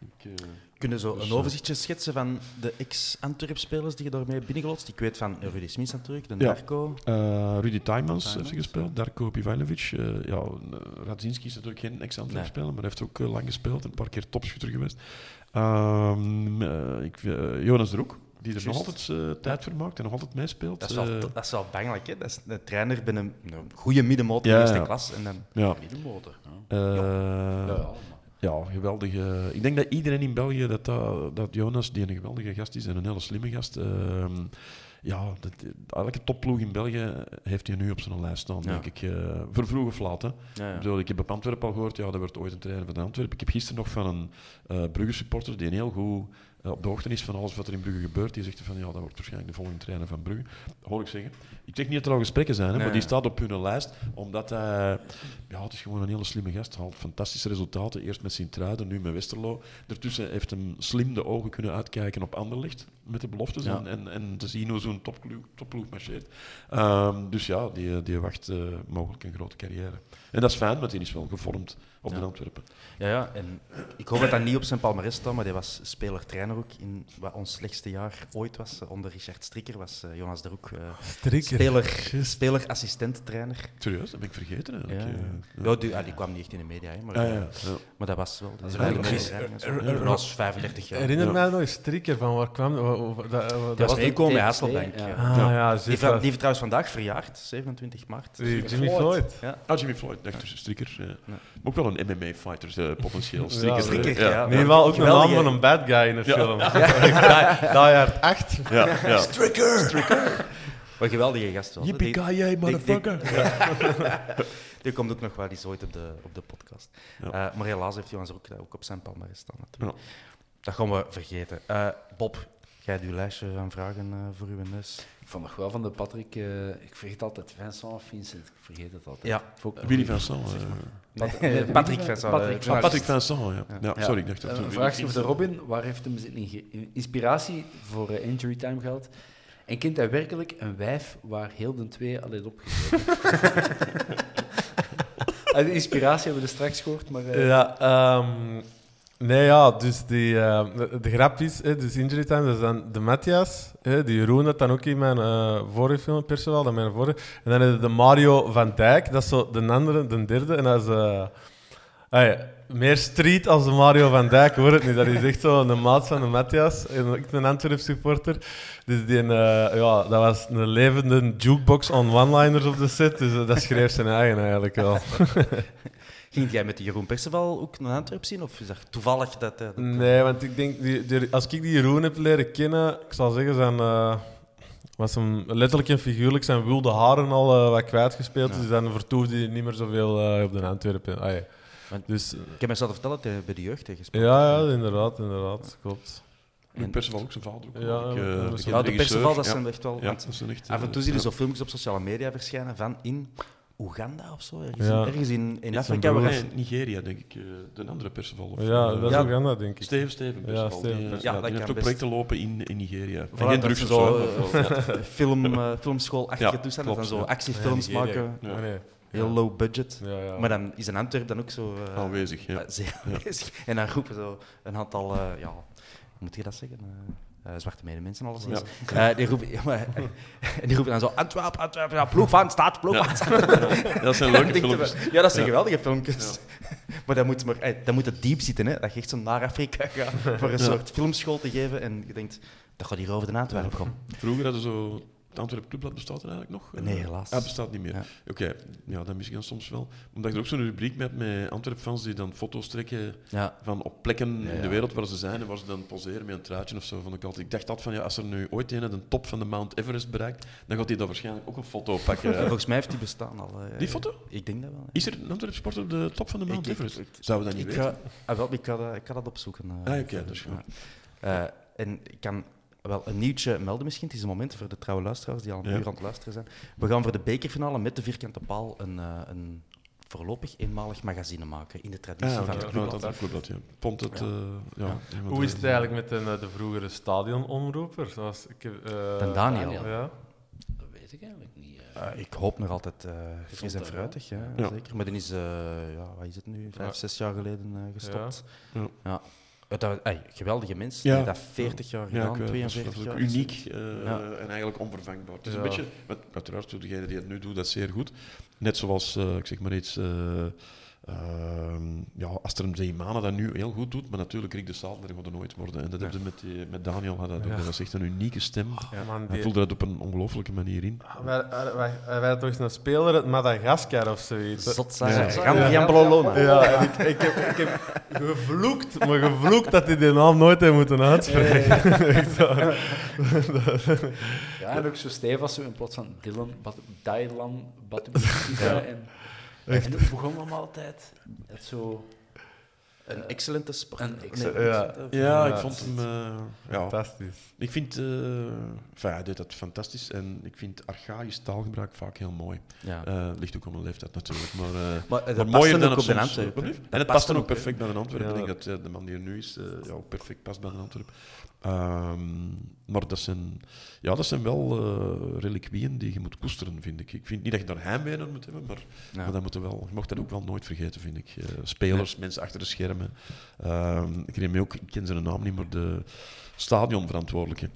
Speaker 3: ik,
Speaker 2: Kunnen zo
Speaker 3: Dus,
Speaker 2: een
Speaker 3: eh,
Speaker 2: overzichtje schetsen van de ex-Antwerp-spelers die je daarmee binnengelotst? Ik weet van Rudy Smits natuurlijk, de
Speaker 3: Ja.
Speaker 2: Darko.
Speaker 3: Eh, Rudy Tijmans heeft ze gespeeld, Darko Pivanovic. eh ja, eh, Radzinski is natuurlijk geen ex-Antwerp
Speaker 2: Nee.
Speaker 3: speler, maar hij heeft ook eh, lang gespeeld, een paar keer topschutter geweest. Ehm, eh, ik, eh, Jonas Droek, die er nog altijd eh, tijd voor maakt en nog altijd meespeelt.
Speaker 2: Dat is, wel,
Speaker 3: Eh,
Speaker 2: dat is wel bangelijk, hè? Dat is een trainer binnen een, goede middenmotor
Speaker 3: Ja,
Speaker 2: eerste
Speaker 3: ja.
Speaker 2: klas. En dan,
Speaker 3: ja,
Speaker 5: Middenmotor. Ja.
Speaker 3: eh,
Speaker 5: Ja, ja,
Speaker 3: geweldige. Ik denk dat iedereen in België, dat, dat, dat Jonas, die een geweldige gast is en een hele slimme gast. ehm, ja, dat, elke topploeg in België heeft hij nu op zijn lijst staan,
Speaker 2: Ja.
Speaker 3: denk ik. eh voor vroeg of laat, hè.
Speaker 2: ja,
Speaker 3: Ik, bedoel, ik heb op Antwerpen al gehoord, ja, dat werd ooit een trainer van Antwerpen. Ik heb gisteren nog van een eh Brugge supporter die een heel goed op de hoogte is van alles wat er in Brugge gebeurt. Die zegt van, ja, dat wordt waarschijnlijk de volgende trainer van Brugge. Hoor ik zeggen. Ik zeg niet dat er al gesprekken zijn, hè,
Speaker 2: Nee,
Speaker 3: maar die staat op hun lijst, omdat hij... Ja, het is gewoon een hele slimme gast. Haalt fantastische resultaten. Eerst met Sint-Truiden, nu met Westerlo. Daartussen heeft hem slim de ogen kunnen uitkijken op Anderlecht met de beloftes
Speaker 2: Ja.
Speaker 3: en, en, en te zien hoe zo'n topploeg, topploeg marcheert. Ehm, dus ja, die, die wacht eh, mogelijk een grote carrière. En dat is fijn, want die is wel gevormd op
Speaker 2: Ja.
Speaker 3: de Antwerpen.
Speaker 2: Ja, ja, en ik hoop dat dat niet op zijn palmarès staat, maar die was speler-trainer ook in wat ons slechtste jaar ooit was. Onder Richard Strikker was eh, Jonas de Roek eh, speler, speler-assistent-trainer.
Speaker 3: Serieus, dat ben ik vergeten eigenlijk.
Speaker 2: Ja,
Speaker 3: eh.
Speaker 2: ja. die, ah, die kwam niet echt in de media, hè, maar,
Speaker 3: Ah, ja, ja.
Speaker 2: maar dat was wel. Dat trainer.
Speaker 4: er- er-
Speaker 2: Ja,
Speaker 4: er-
Speaker 2: was 35 jaar.
Speaker 4: Herinner
Speaker 3: Ja.
Speaker 4: mij nog eens strikker van waar kwam dat? Dat-
Speaker 2: was meekomen bij
Speaker 5: T2,
Speaker 2: Hasselbank.
Speaker 5: ja.
Speaker 2: ja.
Speaker 4: Ah
Speaker 3: Ja.
Speaker 4: ja,
Speaker 2: Die, heeft trouwens vandaag verjaard, 27 maart.
Speaker 4: Jimmy Floyd.
Speaker 2: Ja.
Speaker 3: Ah, Jimmy Floyd, dacht strikker. Ja. Maar ook wel een MMA-fighter, potentieel.
Speaker 4: Ja,
Speaker 3: Strikker,
Speaker 2: Strikker,
Speaker 3: eh,
Speaker 2: ja.
Speaker 4: Ieder geval ook de naam van een bad guy in de
Speaker 3: Ja.
Speaker 4: film. Die Hard 8.
Speaker 3: Ja, ja.
Speaker 2: Wat een geweldige gast. Die,
Speaker 3: Yippee-ki-yay, motherfucker.
Speaker 2: die komt ook nog wel eens ooit op de, op de podcast.
Speaker 3: Ja.
Speaker 2: Eh, maar helaas heeft Jonas ook, ook op zijn palmarès staan natuurlijk.
Speaker 3: Ja.
Speaker 2: Dat gaan we vergeten. Eh, Bob, jij hebt uw lijstje van vragen eh, voor uw neus.
Speaker 5: Ik vond nog wel van de Patrick, eh, ik vergeet altijd Vincent of Vincent, ik vergeet het altijd.
Speaker 2: Ja.
Speaker 3: Willy. Vincent. eh.
Speaker 2: Nee, Patrick Vincent.
Speaker 5: Patrick
Speaker 2: journalist.
Speaker 3: Patrick Vincent, ja. ja.
Speaker 5: Ja.
Speaker 3: sorry, ik dacht dat
Speaker 5: Een vraagje
Speaker 3: Willy
Speaker 5: voor de
Speaker 3: Vincent.
Speaker 5: Robin, waar heeft hem inspiratie voor eh, injury time gehad? En kent hij werkelijk een wijf waar heel de twee alleen opgezeten? Ah, de inspiratie hebben we er straks gehoord, maar... eh,
Speaker 4: Ja, ehm, nee, ja, dus die, eh, de, grap is, hè, dus Injury Time, dat is dan de Matthias, hè, die Jeroen dat dan ook in mijn eh, vorige film, dat mijn vorige. En dan je de Mario van Dijk, dat is zo de andere, de derde, en dat is... eh, meer street als de Mario van Dijk, hoor het niet. Dat is echt zo een maat van de Matthias. En ik ben een Antwerp supporter. Dus die, ja, dat was een levende jukebox on one-liners op de set. Dus dat schreef zijn eigen eigenlijk wel.
Speaker 2: Ging jij met die Jeroen Perceval ook naar Antwerp zien? Of is dat toevallig dat... eh, dat
Speaker 4: Nee, want ik denk, die, die- als ik die Jeroen heb leren kennen, ik zal zeggen, zijn, eh, was hem letterlijk en figuurlijk zijn wilde haren al eh, wat kwijtgespeeld.
Speaker 2: Ja.
Speaker 4: Dus dan vertoefde hij niet meer zoveel eh, op de Antwerpen. Ah, ja.
Speaker 2: Want-
Speaker 4: Dus
Speaker 2: Ik heb mezelf vertellen dat hij bij de jeugd heeft gespeeld.
Speaker 4: ja, ja, inderdaad, inderdaad, klopt.
Speaker 3: En Perceval ook zijn vader. Ook,
Speaker 4: Ja,
Speaker 3: ik, eh,
Speaker 4: ja,
Speaker 2: de Perceval, dat
Speaker 3: ja.
Speaker 2: zijn echt wel...
Speaker 3: Ja,
Speaker 2: want
Speaker 3: dat zijn echt...
Speaker 2: af en toe zie je
Speaker 3: ja.
Speaker 2: zo filmpjes op sociale media verschijnen van in Oeganda of zo. Ergens,
Speaker 4: Ja.
Speaker 2: ergens in, in Afrika. waar-
Speaker 3: Nee, Nigeria, denk ik. eh, de andere Perceval. Of,
Speaker 4: Ja,
Speaker 3: eh,
Speaker 4: dat is
Speaker 2: Ja.
Speaker 4: Uganda, denk ik.
Speaker 3: Steven, Steven Perceval.
Speaker 4: Steven
Speaker 3: die, eh,
Speaker 4: Perceval.
Speaker 3: ja,
Speaker 2: Ja, dat
Speaker 3: die heeft ook
Speaker 2: best.
Speaker 3: projecten lopen in, in Nigeria.
Speaker 2: Voilà,
Speaker 3: Geen
Speaker 2: dat
Speaker 3: drugs of zo.
Speaker 2: film, eh, filmschoolachtige
Speaker 3: Ja,
Speaker 2: toestanden.
Speaker 3: klopt,
Speaker 2: Dan zo
Speaker 3: ja.
Speaker 2: actiefilms
Speaker 4: Ja,
Speaker 2: maken.
Speaker 3: Ja.
Speaker 4: Nee, nee.
Speaker 2: Heel
Speaker 4: Ja.
Speaker 2: low budget.
Speaker 4: Ja, ja.
Speaker 2: Maar dan is in Antwerp dan ook zo...
Speaker 3: Aanwezig, ja.
Speaker 2: zeer
Speaker 3: Ja.
Speaker 2: aanwezig. En dan roepen zo een aantal... ja, hoe moet je dat zeggen? Eh, eh, zwarte medemensen, alleszins. Eh, die, roepen, ja, en die roepen dan zo... Antwerp, Antwerp, ja, ploeg van staat, ploeg van staat.
Speaker 3: Dat zijn leuke filmpjes.
Speaker 2: Ja, dat zijn geweldige filmpjes. Maar dat moet, maar, eh, dat moet het diep zitten, hè. Dat je echt zo naar Afrika gaat voor een soort filmschool te geven. En je denkt, dat gaat hier over de Antwerpen komen.
Speaker 3: Vroeger hadden ze zo Het Antwerp Clubblad bestaat er eigenlijk nog?
Speaker 2: Nee, helaas.
Speaker 3: Ah, bestaat niet meer.
Speaker 2: Ja.
Speaker 3: Oké, ja, dat mis ik dan soms wel. Omdat je er ook zo'n rubriek met, met Antwerp-fans die dan foto's trekken
Speaker 2: Ja.
Speaker 3: van op plekken
Speaker 5: Ja,
Speaker 3: in de wereld waar ze zijn en waar ze dan poseren met een truitje of zo. Vond ik, altijd. ik dacht altijd van, ja, als er nu ooit een de top van de Mount Everest bereikt, dan gaat hij daar waarschijnlijk ook een foto pakken.
Speaker 2: Volgens mij heeft die bestaan al. eh.
Speaker 3: Die foto?
Speaker 2: Ik denk dat wel.
Speaker 3: Is er een Antwerp sporter op de top van de Mount
Speaker 2: Ik- ik-
Speaker 3: Everest?
Speaker 2: ik-
Speaker 3: Zouden we dat
Speaker 2: Ik
Speaker 3: niet
Speaker 2: ga,
Speaker 3: weten?
Speaker 2: ah, wel, ik, ga dat, ik ga dat opzoeken. eh,
Speaker 3: Ah, oké,
Speaker 2: verder.
Speaker 3: dat is goed.
Speaker 2: Eh, en ik kan wel een nieuwtje melden misschien. Het is een moment voor de trouwe luisteraars die al een
Speaker 3: Ja.
Speaker 2: uur aan het luisteren zijn. We gaan voor de bekerfinale met de vierkante paal een, eh, een voorlopig eenmalig magazine maken in de traditie
Speaker 3: Ah,
Speaker 2: van het
Speaker 3: ja,
Speaker 2: clubblad.
Speaker 3: dat is een clubblad, ja. Het,
Speaker 2: Ja.
Speaker 3: eh, ja.
Speaker 2: Ja.
Speaker 4: Hoe is het eigenlijk met de, de vroegere stadionomroeper? Zoals ik, eh,
Speaker 2: Daniel.
Speaker 4: Ja.
Speaker 5: Dat weet ik eigenlijk niet. eh.
Speaker 2: Eh, ik hoop nog altijd uh, fris en fruitig, ja,
Speaker 3: Ja.
Speaker 2: zeker. Maar dan is, eh, ja, wat is het nu, vijf,
Speaker 4: Ja.
Speaker 2: zes jaar geleden eh, gestopt.
Speaker 3: Ja.
Speaker 2: Ja. Ey, geweldige mens,
Speaker 3: Ja.
Speaker 2: die dat 40 jaar
Speaker 3: Ja,
Speaker 2: gedaan,
Speaker 3: het. dat is
Speaker 2: 42 jaar.
Speaker 3: uniek eh,
Speaker 2: Ja.
Speaker 3: en eigenlijk onvervangbaar. Het is een
Speaker 4: Ja.
Speaker 3: beetje, met, uiteraard doet degene die het nu doet, dat zeer goed. Net zoals, eh, ik zeg maar iets, eh ehm, ja, Astrid Zeemane dat nu heel goed dout, maar natuurlijk Rick de Saalder gaat er nooit worden. En dat hebben ze met, die, met Daniel had dat.
Speaker 4: Ja.
Speaker 3: Is echt een unieke stem.
Speaker 4: Ja, man,
Speaker 3: Hij
Speaker 4: die-
Speaker 3: voelde dat op een ongelooflijke manier in.
Speaker 4: Ah, wij, wij, wij, wij hadden toch eens een speler uit Madagaskar of zoiets.
Speaker 2: Zot zijn.
Speaker 3: Ja.
Speaker 2: Ram- Rambololona.
Speaker 4: Ja, ik, ik, heb, ik heb gevloekt, maar gevloekt dat hij die naam nooit heeft moeten uitspreken.
Speaker 5: Ja, en ook zo stijf als zo in plaats van Dylan, Dylan, Batumisa. En, en het begon hem altijd. Het zo...
Speaker 2: Een excellente sport.
Speaker 5: Een
Speaker 4: Ja.
Speaker 3: Ja,
Speaker 4: Ja,
Speaker 3: ik vond hem... eh, ja,
Speaker 4: Fantastisch.
Speaker 3: ik vind... eh enfin, hij deed dat fantastisch en ik vind archaïsch taalgebruik vaak heel mooi.
Speaker 2: Ja.
Speaker 3: Eh ligt ook aan mijn leeftijd natuurlijk, maar... eh,
Speaker 2: maar dat
Speaker 3: maar
Speaker 2: past
Speaker 3: mooier
Speaker 2: dan ook op. Antwerpen.
Speaker 3: En het
Speaker 2: past
Speaker 3: dan ook perfect bij de Antwerpen.
Speaker 4: Ja.
Speaker 3: Ik denk dat de man die er nu is eh, ja, ook perfect past bij de Antwerpen. Ehm, maar dat zijn, ja, dat zijn wel eh reliquieën die je moet koesteren, vind ik. Ik vind niet dat je daar heimwee naar moet hebben, maar,
Speaker 2: Ja.
Speaker 3: maar dat moet je, wel, je mag dat ook wel nooit vergeten, vind ik. Eh, spelers, mensen achter de schermen. Ehm, ik, herinner me ook, ik ken zijn naam niet, maar de stadionverantwoordelijke.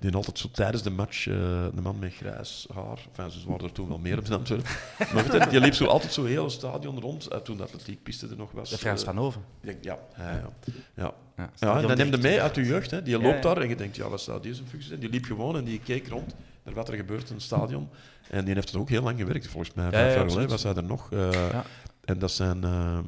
Speaker 3: Die altijd zo tijdens de match, eh de man met grijs haar, enfin, ze waren er toen wel meer op de Antwerpen, maar weet je, die liep zo altijd zo heel het stadion rond, toen de atletiekpiste er nog was.
Speaker 2: De Frans
Speaker 3: Eh,
Speaker 2: van Hoven.
Speaker 3: denk, ja, ja, ja. ja.
Speaker 2: Ja,
Speaker 3: Ja, en dan neem je mee uit je
Speaker 2: je
Speaker 3: jeugd. Hè. Die
Speaker 2: Ja,
Speaker 3: loopt
Speaker 2: ja.
Speaker 3: daar en je denkt, ja, dat zou deze functie zijn. Die liep gewoon en die keek rond naar wat er gebeurt in het stadion. En die heeft er ook heel lang gewerkt, volgens mij. Vijf
Speaker 2: ja,
Speaker 3: jaar geleden was hij er nog. eh,
Speaker 2: Ja.
Speaker 3: En dat zijn, ehm,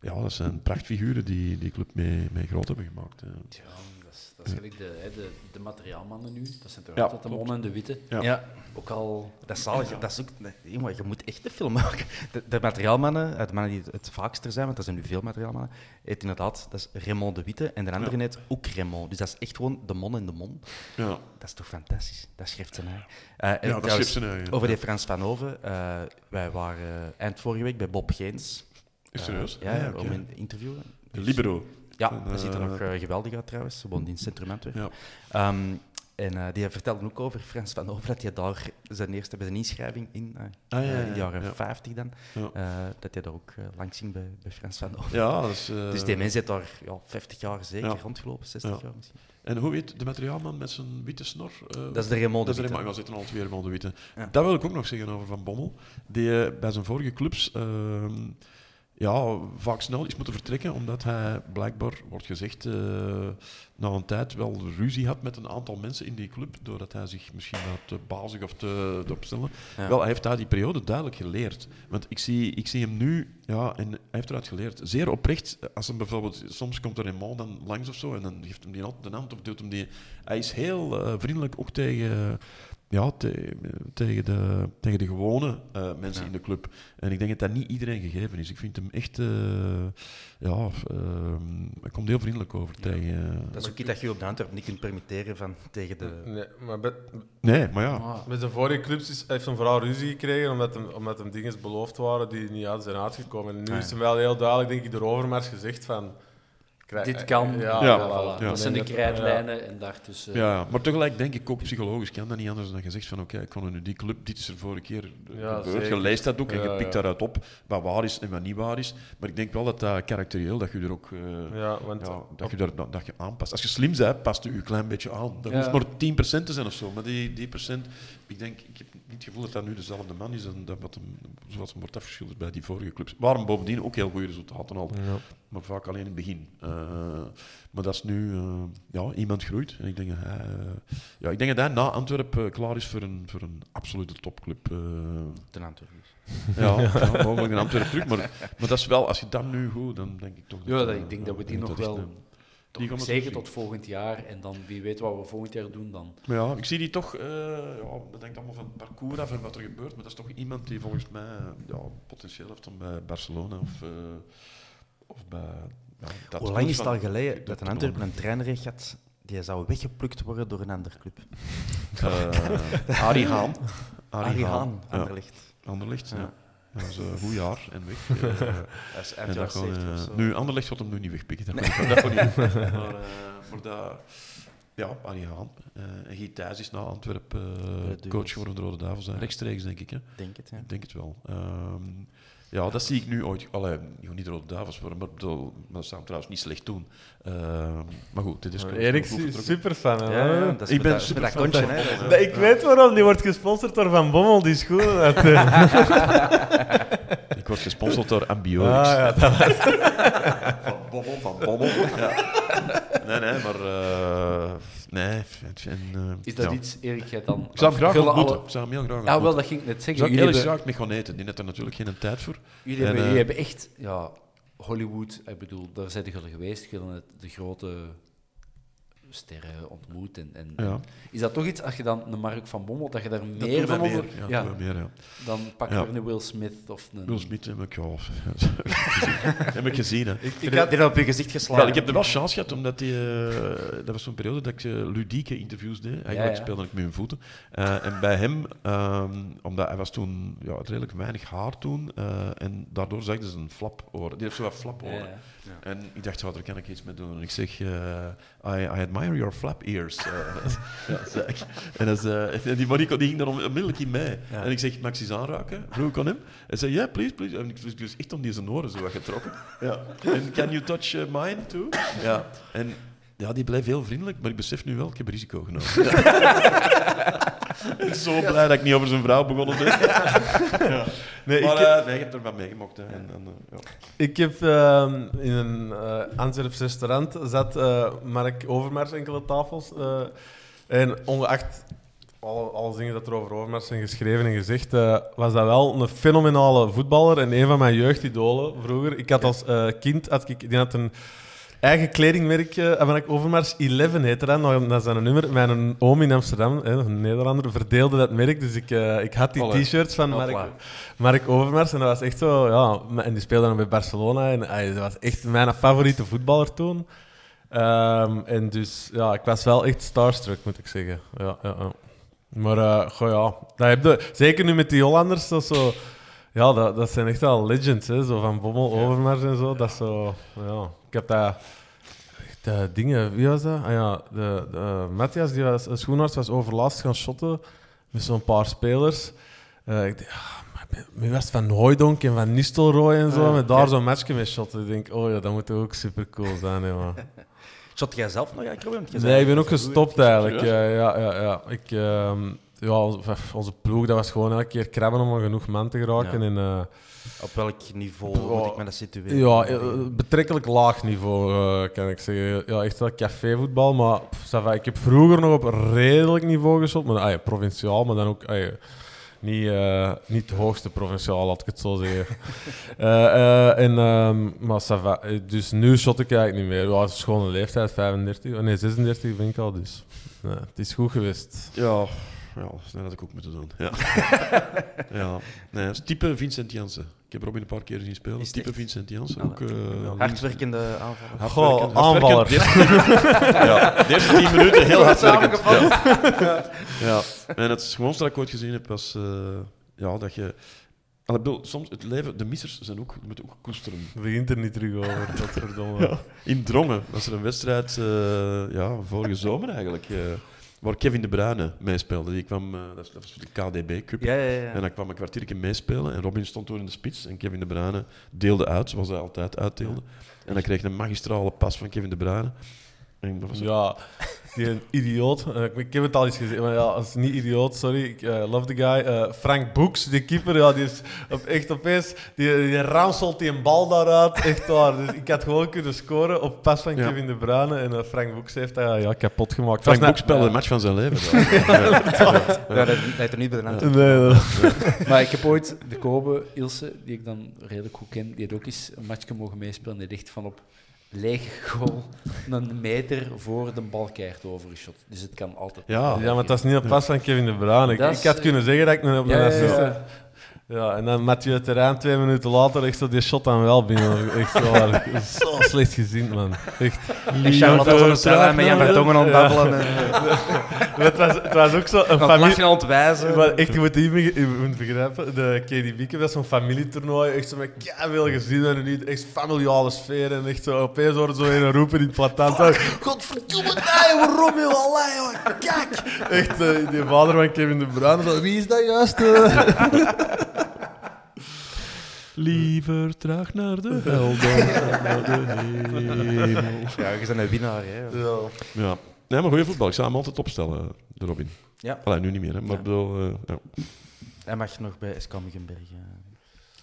Speaker 3: ja, dat zijn prachtfiguren die die club mee, mee groot hebben gemaakt.
Speaker 5: Ja, dat is, dat is gelijk de, hè, de, de materiaalmannen nu. Dat zijn toch
Speaker 3: Ja,
Speaker 5: altijd de mannen en de witte.
Speaker 3: Ja.
Speaker 2: Ja.
Speaker 5: Ook al...
Speaker 2: Dat is zalig. Dat is ook, jongen, je moet echt een film maken. De, de materiaalmannen, eh, de mannen die het, het vaakst er zijn, want dat zijn nu veel materiaalmannen, heet inderdaad, dat is Raymond de Witte. En de andere
Speaker 3: Ja.
Speaker 2: heet ook Raymond. Dus dat is echt gewoon de mon en de mon.
Speaker 3: Ja,
Speaker 2: Dat is toch fantastisch? Dat schrijft zijn eigen. Eh, en
Speaker 3: ja dat ze.
Speaker 2: Over die Frans van Hoven. eh, wij waren eind vorige week bij Bob Geens.
Speaker 3: Is serieus?
Speaker 2: Eh, ja, ja, om een interview.
Speaker 3: De Libero.
Speaker 2: Ja, dat ziet er
Speaker 3: eh,
Speaker 2: nog eh, geweldig uit trouwens. Ze woont in het centrum Antwerpen.
Speaker 3: Ja.
Speaker 2: Ehm, en eh, die vertelde ook over Frans van Over dat hij daar zijn eerste bij zijn inschrijving in, eh,
Speaker 3: Ah, ja,
Speaker 2: eh,
Speaker 3: ja,
Speaker 2: in de jaren
Speaker 3: ja.
Speaker 2: 50 dan, eh, dat hij daar ook eh, langs ging bij, bij Frans van Over.
Speaker 3: Ja, eh,
Speaker 2: Dus die mens heeft daar ja, 50 jaar zeker rondgelopen, 60
Speaker 3: Ja.
Speaker 2: jaar misschien.
Speaker 3: En hoe heet de materiaalman met zijn witte snor? eh,
Speaker 2: Dat is de Raymond
Speaker 3: Dat
Speaker 2: de
Speaker 3: is
Speaker 2: Witte.
Speaker 3: maar we zitten al twee Raymond de Witte. Dat wil ik ook nog zeggen over Van Bommel. Die eh, bij zijn vorige clubs ehm, ja, vaak snel is moeten vertrekken, omdat hij blijkbaar, wordt gezegd, eh, na een tijd wel ruzie had met een aantal mensen in die club, doordat hij zich misschien wat te bazig of te, te opstellen.
Speaker 2: Ja.
Speaker 3: Wel, hij heeft daar die periode duidelijk geleerd. Want ik zie, ik zie hem nu, ja, en hij heeft eruit geleerd. Zeer oprecht, als hem bijvoorbeeld, soms komt er Raymond dan langs of zo, en dan geeft hem die hand- de hand of doet hem die... Hij is heel eh, vriendelijk, ook tegen, ja, te- tegen, de, tegen de gewone eh, mensen
Speaker 2: Ja.
Speaker 3: in de club. En ik denk dat dat niet iedereen gegeven is. Ik vind hem echt, eh, ja, ehm, hij komt heel vriendelijk over tegen...
Speaker 2: Dat is ook iets dat je op de Antwerpen niet kunt permitteren van tegen de...
Speaker 4: Nee, maar
Speaker 3: nee, maar ja.
Speaker 5: Ah,
Speaker 4: met de vorige clubs is, heeft hem vooral ruzie gekregen omdat hem, omdat hem dingen beloofd waren die niet uit zijn uitgekomen. En nu
Speaker 2: Ah, ja.
Speaker 4: is hem wel heel duidelijk, denk ik, door Overmars gezegd van... krijg-
Speaker 5: dit kan.
Speaker 4: Ja,
Speaker 3: Ja,
Speaker 4: voilà.
Speaker 3: ja.
Speaker 5: Dat zijn de krijtlijnen en daartussen...
Speaker 3: Ja, maar tegelijk denk ik ook psychologisch kan dat niet anders dan je zegt van oké, ik kon nu die club, dit is er vorige keer
Speaker 4: Ja,
Speaker 3: gebeurd. Je leest dat ook en je pikt
Speaker 4: ja.
Speaker 3: daaruit op wat waar is en wat niet waar is. Maar ik denk wel dat dat karakterieel, dat je er ook eh,
Speaker 4: Ja, want
Speaker 3: ja, dat, je daar, dat, dat je aanpast. Als je slim bent, past je je een klein beetje aan. Dat
Speaker 5: Ja.
Speaker 3: hoeft maar 10% te zijn of zo. Maar die, die procent, ik denk, ik heb niet het gevoel dat dat nu dezelfde man is en dat wat hem, zoals hem wordt afgeschilderd bij die vorige clubs. Waren bovendien ook heel goede resultaten al,
Speaker 4: Ja.
Speaker 3: maar vaak alleen in het begin. Eh, maar dat is nu, eh, ja, iemand groeit. En ik denk dat hij, eh, ja, ik denk dat hij na Antwerpen klaar is voor een, voor een absolute topclub. eh.
Speaker 2: Ten Antwerpen.
Speaker 3: ja, ja, mogelijk een Antwerpen terug. Maar, maar dat is wel, als je dat nu goed, dan denk ik toch...
Speaker 5: Ja, dat, ik denk dat we die nog
Speaker 3: dat is
Speaker 5: wel...
Speaker 3: een-
Speaker 5: toch
Speaker 3: die gaan we
Speaker 5: zeker tot volgend jaar. En dan wie weet wat we volgend jaar doen dan.
Speaker 3: Maar ja, ik zie die toch, eh ja, dat denkt allemaal van het parcours af en wat er gebeurt, maar dat is toch iemand die volgens mij eh, ja, potentieel heeft om bij Barcelona of, eh, of bij... Ja, dat
Speaker 2: Hoe lang is het al geleden
Speaker 3: dat
Speaker 2: dat een Antwerpen een trainer heeft gehad die zou weggeplukt worden door een andere club?
Speaker 3: Eh, Arie Haan.
Speaker 2: Arie Haan. Anderlecht,
Speaker 3: ja. Dat is een goed jaar en weg. Eh,
Speaker 2: Dat is eind jaren
Speaker 3: gewoon,
Speaker 2: 70 of
Speaker 3: eh, nu, Anderlecht gaat hem nu niet wegpikken. Dat gaat dat niet. maar, eh, maar dat... Ja, Arie Haan. Eh, en Guy Thijs is na Antwerpen eh, coach geworden van de Rode Duivels. Rechtstreeks, denk ik. Hè.
Speaker 2: Denk het, ja.
Speaker 3: Denk het wel. Ehm, ja, dat zie ik nu ooit. Allee, niet de Rode Duivels worden, maar, bedoel, maar dat zou hem trouwens niet slecht doen. Ehm, maar goed, dit is...
Speaker 4: Erik is hè?
Speaker 2: Ja, ja, dat is
Speaker 3: Ik ben
Speaker 2: dat-
Speaker 3: super
Speaker 2: dat kontje, hè.
Speaker 4: Ik weet waarom, die wordt gesponsord door Van Bommel, die schoenen. uit, eh.
Speaker 3: Ik word gesponsord door Ambiorix.
Speaker 4: Ah, ja, dat
Speaker 3: Van Bommel, van Bommel. Ja. Nee, nee, maar... eh, nee, en, eh,
Speaker 5: Is dat
Speaker 3: ja.
Speaker 5: iets, Erik, jij dan...
Speaker 3: Ik zou hem graag ontmoeten.
Speaker 5: alle-
Speaker 3: Ik zou hem heel graag
Speaker 5: Ja, wel,
Speaker 3: ontmoeten.
Speaker 5: dat ging ik net
Speaker 3: Ik
Speaker 5: zeggen.
Speaker 3: zou
Speaker 5: Jullie
Speaker 3: heel
Speaker 5: hebben,
Speaker 3: graag mee gaan eten. Die heeft er natuurlijk geen tijd voor.
Speaker 5: jullie,
Speaker 3: En,
Speaker 5: hebben,
Speaker 3: eh,
Speaker 5: jullie hebben echt... Ja, Hollywood, ik bedoel, daar zijn jullie geweest. Jullie de grote sterren ontmoet. En, en,
Speaker 3: Ja.
Speaker 5: Is dat toch iets, als je dan een Mark van Bommel, dat je daar
Speaker 3: Dat
Speaker 5: meer van
Speaker 3: meer.
Speaker 5: onder...
Speaker 3: Ja, meer, ja.
Speaker 5: dan pak je
Speaker 3: Ja.
Speaker 5: een Will Smith of een...
Speaker 3: Will Smith heb ik, ja, heb ik gezien. Hè.
Speaker 2: Ik had dit op je gezicht geslagen.
Speaker 3: Wel, ik heb er wel chance gehad, omdat die, eh, dat was zo'n periode dat ik eh, ludieke interviews deed. Eigenlijk
Speaker 5: Ja, ja.
Speaker 3: speelde ik met mijn voeten. Eh, en bij hem, ehm, omdat hij was toen ja, redelijk weinig haar toen, eh, en daardoor zag je een flaporen. Die heeft zo wat
Speaker 5: Ja,
Speaker 3: flaporen.
Speaker 5: Ja.
Speaker 3: En ik dacht, ja, daar kan ik iets mee doen. En ik zeg, eh, I, I admire your flap ears. eh. ja, zei ik. En, dat is, eh, en die Marico die ging daar onmiddellijk in mee.
Speaker 2: Ja.
Speaker 3: En ik zeg, mag ik ze eens aanraken? Vroeg ik aan hem. Hij zei, ja, please, please. En ik was dus echt om die zijn oren zo wat getrokken. Ja. En can you touch mine too? Ja. En ja, die bleef heel vriendelijk, maar ik besef nu wel, ik heb risico genomen. ik ben zo blij dat ik niet over zijn vrouw begonnen ben.
Speaker 4: Nee,
Speaker 3: maar
Speaker 4: ik,
Speaker 3: eh, nee, je hebt er wat meegemaakt. Hè. En, en, eh, ja.
Speaker 4: ik heb ehm, in een eh Antwerps restaurant zat eh, Mark Overmars enkele tafels. eh, en ongeacht alle, alle dingen dat er over Overmars zijn geschreven en gezegd, eh, was dat wel een fenomenale voetballer en een van mijn jeugdidolen vroeger. Ik had als eh, kind, had ik, die had een eigen kledingmerk, eh van Overmars 11 heette dat, nog- dat is een nummer. Mijn oom in Amsterdam, hè, een Nederlander, verdeelde dat merk, dus ik, eh, ik had die t-shirts van Mark. Mark Overmars en dat was echt zo, ja, en die speelde dan bij Barcelona en ay, dat was echt mijn favoriete voetballer toen. Ehm, en dus, ja, ik was wel echt starstruck, moet ik zeggen. Ja, ja, ja. Maar, eh, goh, ja, dat heb je, zeker nu met die Hollanders, dat zo... Ja, dat, dat zijn echt wel legends, hè, zo van Bommel, Overmars en zo. Dat is zo, ja, ik heb dat... eh, dingen, wie was dat? Ah ja, de, de, Matthias, die was, schoenarts, was overlast gaan shotten met zo'n paar spelers. Eh, ik dacht, ah, maar was van Hooijdonk en van Nistelrooy en zo, met daar zo'n matchje mee shotten. Ik denk, oh ja, dat moet ook super cool zijn, hè, man.
Speaker 2: Shot jij zelf nog eigenlijk, Robin? Want jij zei
Speaker 4: Nee, ik ben ook gestopt eigenlijk. Ja, ja, ja, ja. Ik, ehm, ja, onze, ploeg dat was gewoon elke keer krabben om aan genoeg man te geraken.
Speaker 2: Ja.
Speaker 4: En, eh,
Speaker 2: Op welk niveau
Speaker 4: Oh,
Speaker 2: moet ik me dat situeren?
Speaker 4: ja, eh, betrekkelijk laag niveau, eh, kan ik zeggen. Ja, echt wel cafévoetbal, maar pff, ik heb vroeger nog op een redelijk niveau geschot, maar ah, provinciaal, maar dan ook ah, niet, eh, niet het hoogste provinciaal, laat ik het zo zeggen. Eh, eh, en, ehm, maar Dus nu shot ik eigenlijk niet meer. Ja, het is gewoon een leeftijd, 35, oh, nee, 36 ben ik al, dus het is goed geweest.
Speaker 3: Ja, ja, dat had ik ook moeten doen. Ja. ja. Nee, type Vincent Janssen. Ik heb Robin een paar keer zien spelen.
Speaker 2: Is
Speaker 3: type
Speaker 2: echt?
Speaker 3: Vincent Janssen.
Speaker 2: Ah,
Speaker 3: Ook, eh, links-
Speaker 2: Hardwerkende aanvaller.
Speaker 4: Goh,
Speaker 3: hardwerkend-
Speaker 4: aanvaller.
Speaker 3: hardwerkend. De eerste- ja, de eerste tien minuten heel hard Ja. ja. En het schoonste dat ik ooit gezien heb was eh, ja, dat je... Bedoel, soms het leven, de missers zijn ook, je moet ook koesteren.
Speaker 4: Het begint er niet terug over, dat verdomme.
Speaker 3: Ja. In Drongen was er een wedstrijd, eh, ja, vorige zomer eigenlijk, eh, waar Kevin De Bruyne meespeelde. Die kwam, eh, dat, was voor de KDB Cup.
Speaker 2: Ja, ja, ja.
Speaker 3: En dan kwam een kwartiertje meespelen en Robin stond toen in de spits en Kevin De Bruyne deelde uit, zoals hij altijd uitdeelde. En dan kreeg hij een magistrale pas van Kevin De Bruyne. En dat was
Speaker 4: Ja, Die een idioot. Eh, ik, heb het al eens gezien, maar ja, als niet idioot, sorry. Ik eh, love the guy. Eh, Frank Boeks, die keeper, ja, die is op, echt opeens... Die, die ranselt die een bal daaruit, echt waar. Dus ik had gewoon kunnen scoren op pas van
Speaker 3: Ja.
Speaker 4: Kevin De Bruyne. En Frank Boeks heeft dat ja, kapot gemaakt.
Speaker 3: Frank
Speaker 4: Dat
Speaker 3: Boek
Speaker 4: is
Speaker 3: speelde de match van zijn leven. Ja.
Speaker 2: Ja, dat leidt er niet bij de hand.
Speaker 4: Nee, nee.
Speaker 5: Maar ik heb ooit de Kobe Ilse, die ik dan redelijk goed ken, die had ook eens een matchje mogen meespelen. Die ligt van op lege goal een meter voor de bal keihard overgeschot. Dus het kan altijd.
Speaker 3: Ja.
Speaker 4: Ja, maar dat is niet op pas van Kevin De Bruyne. Ik, had kunnen zeggen dat ik een, op
Speaker 5: Ja,
Speaker 4: een
Speaker 5: ja,
Speaker 4: assist...
Speaker 5: ja.
Speaker 4: Ja, en dan Mathieu Terrein twee minuten later echt zo die shot dan wel binnen. Echt zo, zo slecht gezien, man. Echt.
Speaker 2: Was op de zijlijn met Jan Vertongen aan het
Speaker 4: Ja.
Speaker 2: babbelen. en,
Speaker 4: Het was, het was ook zo een
Speaker 2: het
Speaker 4: familie...
Speaker 2: lachen, aan het wijzen.
Speaker 4: Maar echt, je moet, je moet begrijpen, de KDB was zo'n familietoernooi, echt zo met veel gezien en niet echt familiale sfeer en echt zo, opeens hoorde zo een roepen in het platant. Godverdomme, nee, waarom je allee, joh, kijk! Echt, eh, die vader van Kevin De Bruyne, zo, wie is dat juist? eh?
Speaker 3: Liever terug naar de hel dan naar de hemel.
Speaker 2: Ja, je bent een winnaar. Hè.
Speaker 4: Ja.
Speaker 3: Ja. Nee, maar goede voetbal. Ik zou hem altijd opstellen, de Robin.
Speaker 2: Ja.
Speaker 3: Allee, nu niet meer, hè. Maar
Speaker 2: Ja.
Speaker 3: bedoel, eh, ja.
Speaker 2: Hij mag nog bij SK Muggenberg.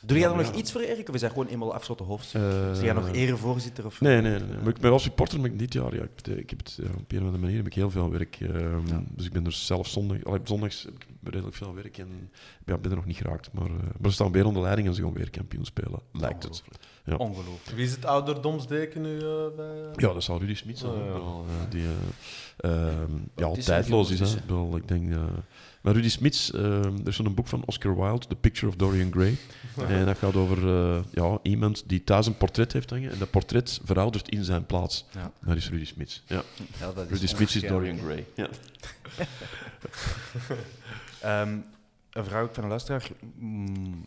Speaker 2: Doe jij er nog
Speaker 3: Ja.
Speaker 2: iets voor, Erik? Of is hij gewoon eenmaal afgesloten hoofd?
Speaker 3: Eh,
Speaker 2: Zie jij nog erevoorzitter? Of...
Speaker 3: Nee, nee. Maar ik ben wel supporter, maar dit jaar, ja, ik, heb het- ik heb het, ja, op een of andere manier heb ik heel veel werk. ehm,
Speaker 2: Ja.
Speaker 3: Dus ik ben er zelf zondag, allee, zondags heb ik redelijk veel werk en ja, ik ben er nog niet geraakt. Maar, eh, maar ze staan weer onder leiding en ze gaan weer kampioen spelen, lijkt het. Ja.
Speaker 2: Ongelooflijk.
Speaker 4: Wie is het ouderdomsdeken nu eh, bij...
Speaker 3: Ja, dat zou Rudy Smit zijn.
Speaker 4: Oh, ja.
Speaker 3: Eh, die eh, ehm, ja, al
Speaker 5: is
Speaker 3: tijdloos
Speaker 5: een
Speaker 3: is. Hè. Ik, denk, maar Rudy Smits, ehm, er is zo'n boek van Oscar Wilde, The Picture of Dorian Gray. En dat gaat over eh, ja, iemand die thuis een portret heeft hangen en dat portret veroudert in zijn plaats.
Speaker 2: Ja.
Speaker 3: Dat is Rudy Smits. Ja.
Speaker 5: Ja, dat
Speaker 3: Rudy Smits is Dorian. Gray. Ja.
Speaker 2: Ehm, een vraag van een luisteraar. Mm,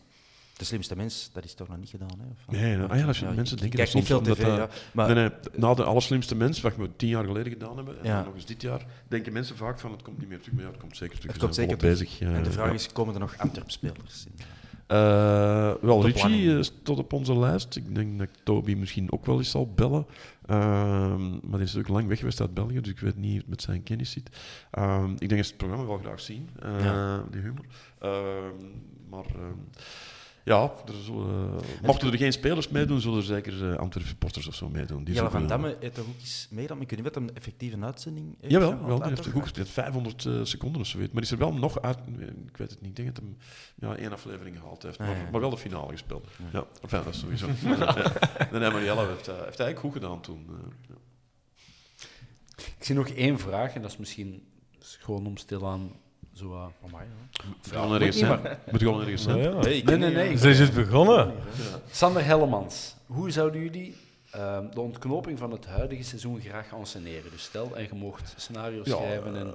Speaker 2: de slimste mens, dat is toch nog niet gedaan? Hè? Of-
Speaker 3: Nee, nou, ah ja,
Speaker 2: ik-
Speaker 3: mensen denken
Speaker 2: kijk
Speaker 3: dat
Speaker 2: niet veel
Speaker 3: soms
Speaker 2: tv,
Speaker 3: omdat,
Speaker 2: ja.
Speaker 3: eh,
Speaker 2: Maar
Speaker 3: Nee, nee, na de allerslimste mens, wat we tien jaar geleden gedaan hebben, en
Speaker 2: Ja.
Speaker 3: nog eens dit jaar, denken mensen vaak van het komt niet meer terug, maar ja, het komt zeker terug.
Speaker 2: Het komt zeker terug.
Speaker 3: bezig.
Speaker 2: en de vraag is, komen er nog Antwerp-spelers in?
Speaker 3: Eh, wel, Richie stond op onze lijst. Ik denk dat Toby misschien ook wel eens zal bellen. Ehm, maar die is ook lang weg geweest uit België, dus ik weet niet hoe het met zijn kennis zit. Ehm, ik denk dat ze het programma wel graag zien, eh,
Speaker 2: Ja.
Speaker 3: die humor. Ehm, maar ja, er zullen, mochten er geen spelers meedoen, zullen er zeker uh, Antwerp supporters of zo meedoen. Die
Speaker 2: Jelle van
Speaker 3: wel-
Speaker 2: Damme heeft toch ook eens meegedaan? Ik weet niet wat een effectieve uitzending heeft
Speaker 3: Jawel, wel, die
Speaker 2: hè,
Speaker 3: heeft gespeeld. 500 eh, seconden of zoiets. Maar is er wel nog uit... Ik weet het niet. Ik denk dat hem ja, één aflevering gehaald heeft. Maar,
Speaker 2: Ah, ja.
Speaker 3: maar wel de finale gespeeld. Ja, enfin, dat is sowieso. ja. Nee, nee, maar Jelle heeft, eh, heeft eigenlijk goed gedaan toen. eh, ja.
Speaker 5: Ik zie nog één vraag, en dat is misschien gewoon om stilaan zo... uh,
Speaker 2: Amai, ja.
Speaker 3: Ergens zijn. Moet gewoon ergens zijn.
Speaker 4: Ja, ja.
Speaker 2: Nee,
Speaker 5: Nee, nee,
Speaker 2: ja.
Speaker 4: Ze is juist begonnen.
Speaker 5: Sander Hellemans, hoe zouden jullie ehm, de ontknoping van het huidige seizoen graag gaan sceneren? Dus stel, en je mocht scenario's schrijven en...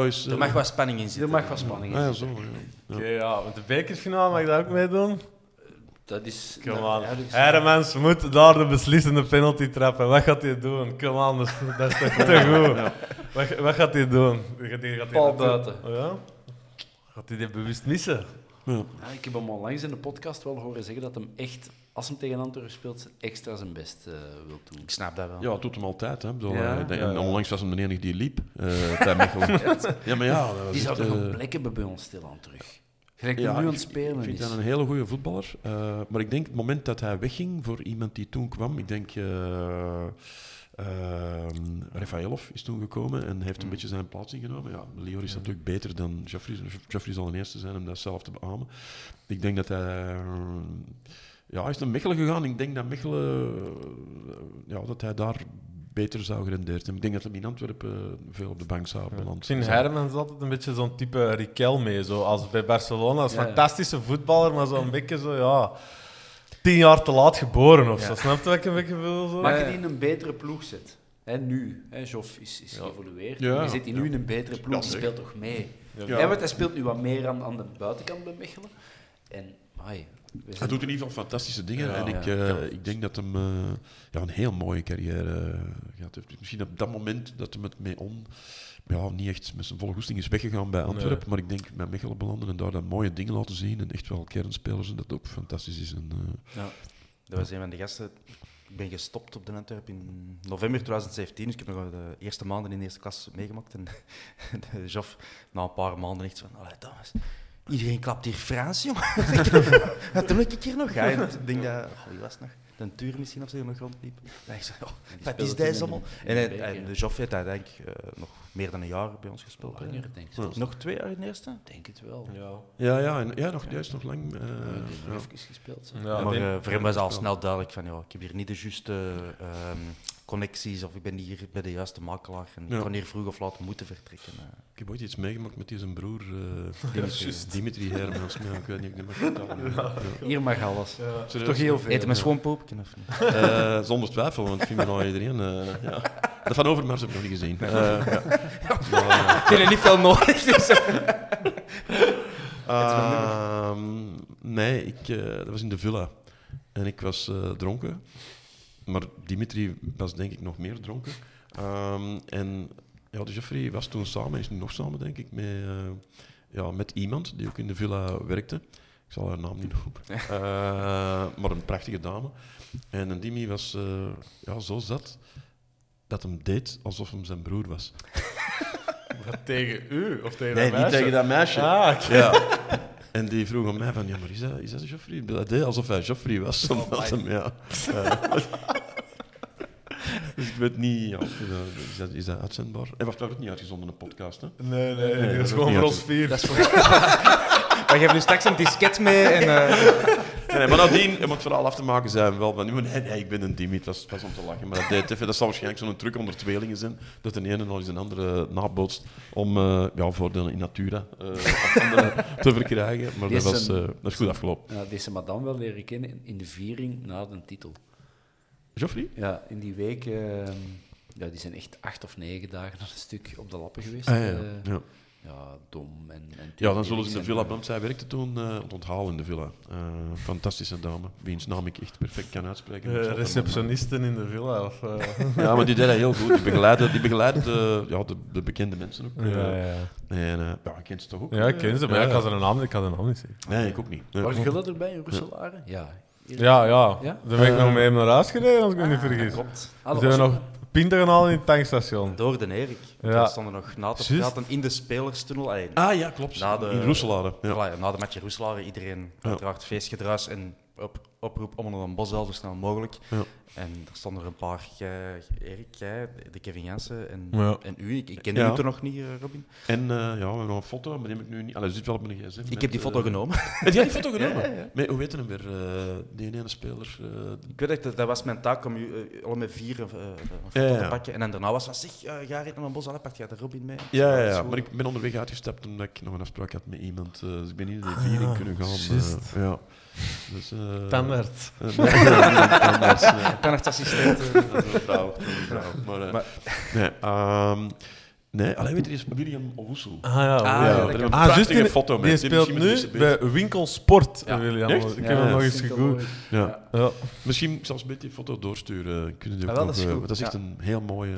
Speaker 3: eh, is...
Speaker 2: Er
Speaker 3: eh,
Speaker 2: mag wat spanning in
Speaker 5: Er
Speaker 2: zitten.
Speaker 5: mag wat spanning in
Speaker 3: ja,
Speaker 5: zitten.
Speaker 3: zo. Ja.
Speaker 4: Oké, ja, met de bekersfinale mag ik dat ook meedoen?
Speaker 5: Dat is...
Speaker 4: Come on.
Speaker 5: ja,
Speaker 4: Hermans moet daar de beslissende penalty trappen. Wat gaat hij doen? Come on, dat is, dat is toch te goed. Wat, wat gaat hij doen? Gaat hij, gaat hij
Speaker 5: Paul buiten.
Speaker 4: Oh, ja? Gaat hij dit bewust missen?
Speaker 3: Ja.
Speaker 5: Ja, ik heb hem onlangs in de podcast wel horen zeggen dat hem echt, als hem tegen Antwerpen speelt, extra zijn best eh, wil doen.
Speaker 2: Ik snap dat wel.
Speaker 3: Ja, dat doet hem altijd. Hè. Bedoel,
Speaker 5: Ja.
Speaker 3: eh,
Speaker 4: Ja,
Speaker 3: onlangs was hem de enige die liep eh bij Mechelen. ja, maar ja,
Speaker 5: Die zou toch een plek hebben bij ons stilaan terug. Gelijk
Speaker 3: Ja,
Speaker 5: nu aan het spelen
Speaker 3: Ik vind
Speaker 5: is.
Speaker 3: dat een hele goede voetballer. eh, maar ik denk het moment dat hij wegging voor iemand die toen kwam, ik denk. eh ehm, Rafaelov is toen gekomen en heeft een beetje zijn plaats ingenomen. Ja, Lior is natuurlijk beter dan Joffrey. Joffrey zal de eerste zijn om dat zelf te beamen. Ik denk dat hij. ja, hij is naar Mechelen gegaan. Ik denk dat Mechelen. ja, dat hij daar beter zou gerendeerd hebben. Ik denk dat hij in Antwerpen veel op de bank zou
Speaker 4: Ik
Speaker 3: beland.
Speaker 4: vind
Speaker 3: zijn.
Speaker 4: Hermans altijd een beetje zo'n type Riquelme. Zo, als bij Barcelona, als
Speaker 5: Ja, ja.
Speaker 4: fantastische voetballer, maar zo'n beetje zo, ja... Tien jaar te laat geboren of
Speaker 2: Ja.
Speaker 4: zo. Snap je wat ik een beetje wil? Zo?
Speaker 5: Maar je die in een betere ploeg zet, hè, nu, hè, Joff is, is
Speaker 4: Ja.
Speaker 5: geëvolueerd,
Speaker 3: Ja,
Speaker 5: je zit die nu
Speaker 3: ja.
Speaker 5: in een betere ploeg, die speelt toch mee.
Speaker 4: Ja.
Speaker 5: Ja. want hij speelt nu wat meer aan, aan de buitenkant bij Mechelen. En,
Speaker 3: Hij doet in ieder geval fantastische dingen.
Speaker 4: Ja,
Speaker 3: en ik,
Speaker 5: ja.
Speaker 3: eh, ik denk dat hem eh, ja, een heel mooie carrière eh, gehad heeft. Misschien op dat moment dat hem het mee on... Ja, niet echt met zijn volle goesting is weggegaan bij Antwerpen.
Speaker 4: Nee.
Speaker 3: Maar ik denk met Mechelen belanden en daar dan mooie dingen laten zien. En echt wel kernspelers. En dat ook fantastisch is. En,
Speaker 2: Ja. Dat was een van de gasten ik ben gestopt op de Antwerp in november 2017. Dus ik heb nog de eerste maanden in de eerste klas meegemaakt. En de Joff, na een paar maanden, echt van... Allee, Thomas, iedereen klapt hier Frans, jongen. Wat doe ik hier nog? Ja, ik denk dat... Oh, wie was het nog? De Tuur misschien of zo die nog rondliep. Dan ik zo, oh, wat is deze allemaal? En, hij- en de Joff heeft uiteindelijk eh, nog meer dan een jaar bij ons gespeeld. hè.
Speaker 5: Langer, denk ik.
Speaker 2: Nog twee jaar in de eerste?
Speaker 5: Denk het wel.
Speaker 4: Ja.
Speaker 3: Ja, ja, en, ja nog, juist nog lang. eh,
Speaker 5: ja. even gespeeld. zo.
Speaker 4: Ja,
Speaker 2: maar
Speaker 4: denk-
Speaker 2: eh, voor hem was al snel duidelijk van, ja, ik heb hier niet de juiste ehm, connecties of ik ben hier bij de juiste makelaar en
Speaker 3: Ja.
Speaker 2: ik kan hier vroeg of laat moeten vertrekken. eh.
Speaker 3: Ik heb ooit iets meegemaakt met die zijn broer, eh,
Speaker 2: Dimitri.
Speaker 3: Dimitri Hermans. Maar ik weet niet, ik niet meer vertellen. Ja.
Speaker 5: Hier mag alles. Toch heel veel.
Speaker 2: Eet hem een schoon poepje of niet?
Speaker 3: Eh, zonder twijfel, want ik vind me nou iedereen. eh, ja. De Van Overmars heb ik nog niet gezien. Ja. Maar,
Speaker 2: Ik vind er niet veel nodig. Dus.
Speaker 3: Ehm, nee, ik, dat was in de villa. En ik was eh, dronken. Maar Dimitri was denk ik nog meer dronken. Ehm, en ja, de Jeffrey was toen samen, is nu nog samen denk ik, met, eh, ja, met iemand die ook in de villa werkte. Ik zal haar naam niet noemen. Eh, maar een prachtige dame. En een Dimi was eh, ja, zo zat dat hem deed alsof hem zijn broer was.
Speaker 4: Wat tegen u of tegen
Speaker 3: Nee,
Speaker 4: dat
Speaker 3: niet
Speaker 4: meisje?
Speaker 3: tegen dat meisje.
Speaker 4: Ah.
Speaker 3: Ja. En die vroeg aan mij van, ja, maar is dat, is dat Geoffrey? Dat deed alsof hij Geoffrey was.
Speaker 4: Oh,
Speaker 3: Omdat hem, ja. Dus ik weet niet, ja, of dat- is, dat, is dat uitzendbaar? En wacht, dat wordt niet uitgezonden, een podcast, hè?
Speaker 4: Nee, nee,
Speaker 3: Nee,
Speaker 4: dat
Speaker 3: dat
Speaker 4: is gewoon voor ons vier.
Speaker 2: Dat is voor... We geven nu straks een disket mee en... eh,
Speaker 3: Nee, maar nadien, om het verhaal af te maken, zijn we wel van, nee, nee, ik ben een Dimit, dat is, dat is om te lachen. Maar dat, dat zal waarschijnlijk zo'n truc onder tweelingen zijn, dat de ene nog eens een andere nabootst om eh ja, voordelen in natura eh, te verkrijgen. Maar dat,
Speaker 5: is
Speaker 3: was, eh, dat is goed afgelopen.
Speaker 5: Ja, deze madame wel leren kennen in- de viering na de titel.
Speaker 3: Geoffrey?
Speaker 5: Ja, in die week... ehm, ja, die zijn echt acht of negen dagen aan een stuk op de lappen geweest.
Speaker 3: Ah, ja, ja.
Speaker 5: Eh,
Speaker 3: ja.
Speaker 5: dom en... en
Speaker 3: Ja, dan zullen ze in de villa,
Speaker 5: eh,
Speaker 3: want zij werkte toen uh, het onthalen in de villa. Eh, fantastische dame, wiens naam ik echt perfect kan uitspreken.
Speaker 4: Eh,
Speaker 3: haar
Speaker 4: receptionisten in de villa. Of, eh.
Speaker 3: Ja, maar die deed dat heel goed. Die begeleidde, die begeleidde de, ja, de, de bekende mensen ook. eh.
Speaker 4: ja, ja.
Speaker 3: En uh, ja, ik ken ze toch ook?
Speaker 4: ja, ik ken ze, maar ja,
Speaker 3: Ja,
Speaker 4: ik had zijn naam, ik had de naam niet zeggen.
Speaker 3: Nee, ik ook niet.
Speaker 5: Was Gulle erbij in Roeselare? Ja.
Speaker 4: Ja, ja.
Speaker 5: Ja?
Speaker 4: Dan ben ik nog
Speaker 2: Eh,
Speaker 4: mee naar huis gereden, als ik me niet vergis.
Speaker 2: Klopt.
Speaker 5: Ah, dat
Speaker 4: Ze hebben
Speaker 5: was
Speaker 4: nog pinten gehaald in het tankstation.
Speaker 2: Door de Erik.
Speaker 4: Ja.
Speaker 2: We stonden nog na te praten in de spelerstunnel. Allee,
Speaker 3: Ah ja, klopt.
Speaker 2: Na de-
Speaker 3: In Roeselare. Ja.
Speaker 2: Voilà, na de match in Roeselare, iedereen
Speaker 3: Ja.
Speaker 2: uiteraard feestgedruis en op, oproep om naar een bosel zo snel mogelijk.
Speaker 3: Ja.
Speaker 2: En er stonden er een paar, jij, Erik, jij, de Kevin Jansen en,
Speaker 4: Ja.
Speaker 2: en u. Ik, ik ken
Speaker 3: Ja.
Speaker 2: u toen nog niet, eh, Robin.
Speaker 3: En uh, ja, we hebben nog een foto, maar die heb ik nu niet... Allee, zit wel op mijn gsm.
Speaker 2: Ik heb die foto genomen.
Speaker 3: Heb jij die foto genomen? Nee, hoe heet hem weer? Uh, die ene speler.
Speaker 2: Ik weet dat, dat was mijn taak om u al met vier een foto te pakken. En dan daarna was het, zeg, uh, ga rijden naar een bos, pak jij de Robin mee?
Speaker 3: Ja, ja, maar ik ben onderweg uitgestapt omdat ik nog een afspraak had met iemand. eh, dus ik ben niet in de viering kunnen gaan. eh, ja. Dus, eh,
Speaker 4: Tandarts.
Speaker 3: nee.
Speaker 2: Tandartsassistent.
Speaker 3: Dat is een vrouw. dat is een vrouw. Maar, eh,
Speaker 2: Maar-
Speaker 3: nee, ehm, nee, alleen weet je, is William Owusu.
Speaker 4: Ah ja,
Speaker 2: Ah, ja,
Speaker 3: we een
Speaker 4: Ah,
Speaker 3: prachtige
Speaker 4: in-
Speaker 3: foto mee.
Speaker 4: Die speelt
Speaker 3: misschien
Speaker 4: nu bij Winkelsport,
Speaker 2: Ja.
Speaker 4: William.
Speaker 3: Echt?
Speaker 4: Ik heb
Speaker 5: Ja,
Speaker 4: hem nog eens gegoogeld.
Speaker 3: Ja.
Speaker 5: Ja.
Speaker 4: Ja.
Speaker 3: Misschien zelfs een beetje die foto doorsturen. Kunnen die ook
Speaker 2: Ah, wel,
Speaker 3: nog,
Speaker 2: dat is
Speaker 3: eh,
Speaker 2: goed.
Speaker 3: dat is echt
Speaker 2: Ja.
Speaker 3: een heel mooie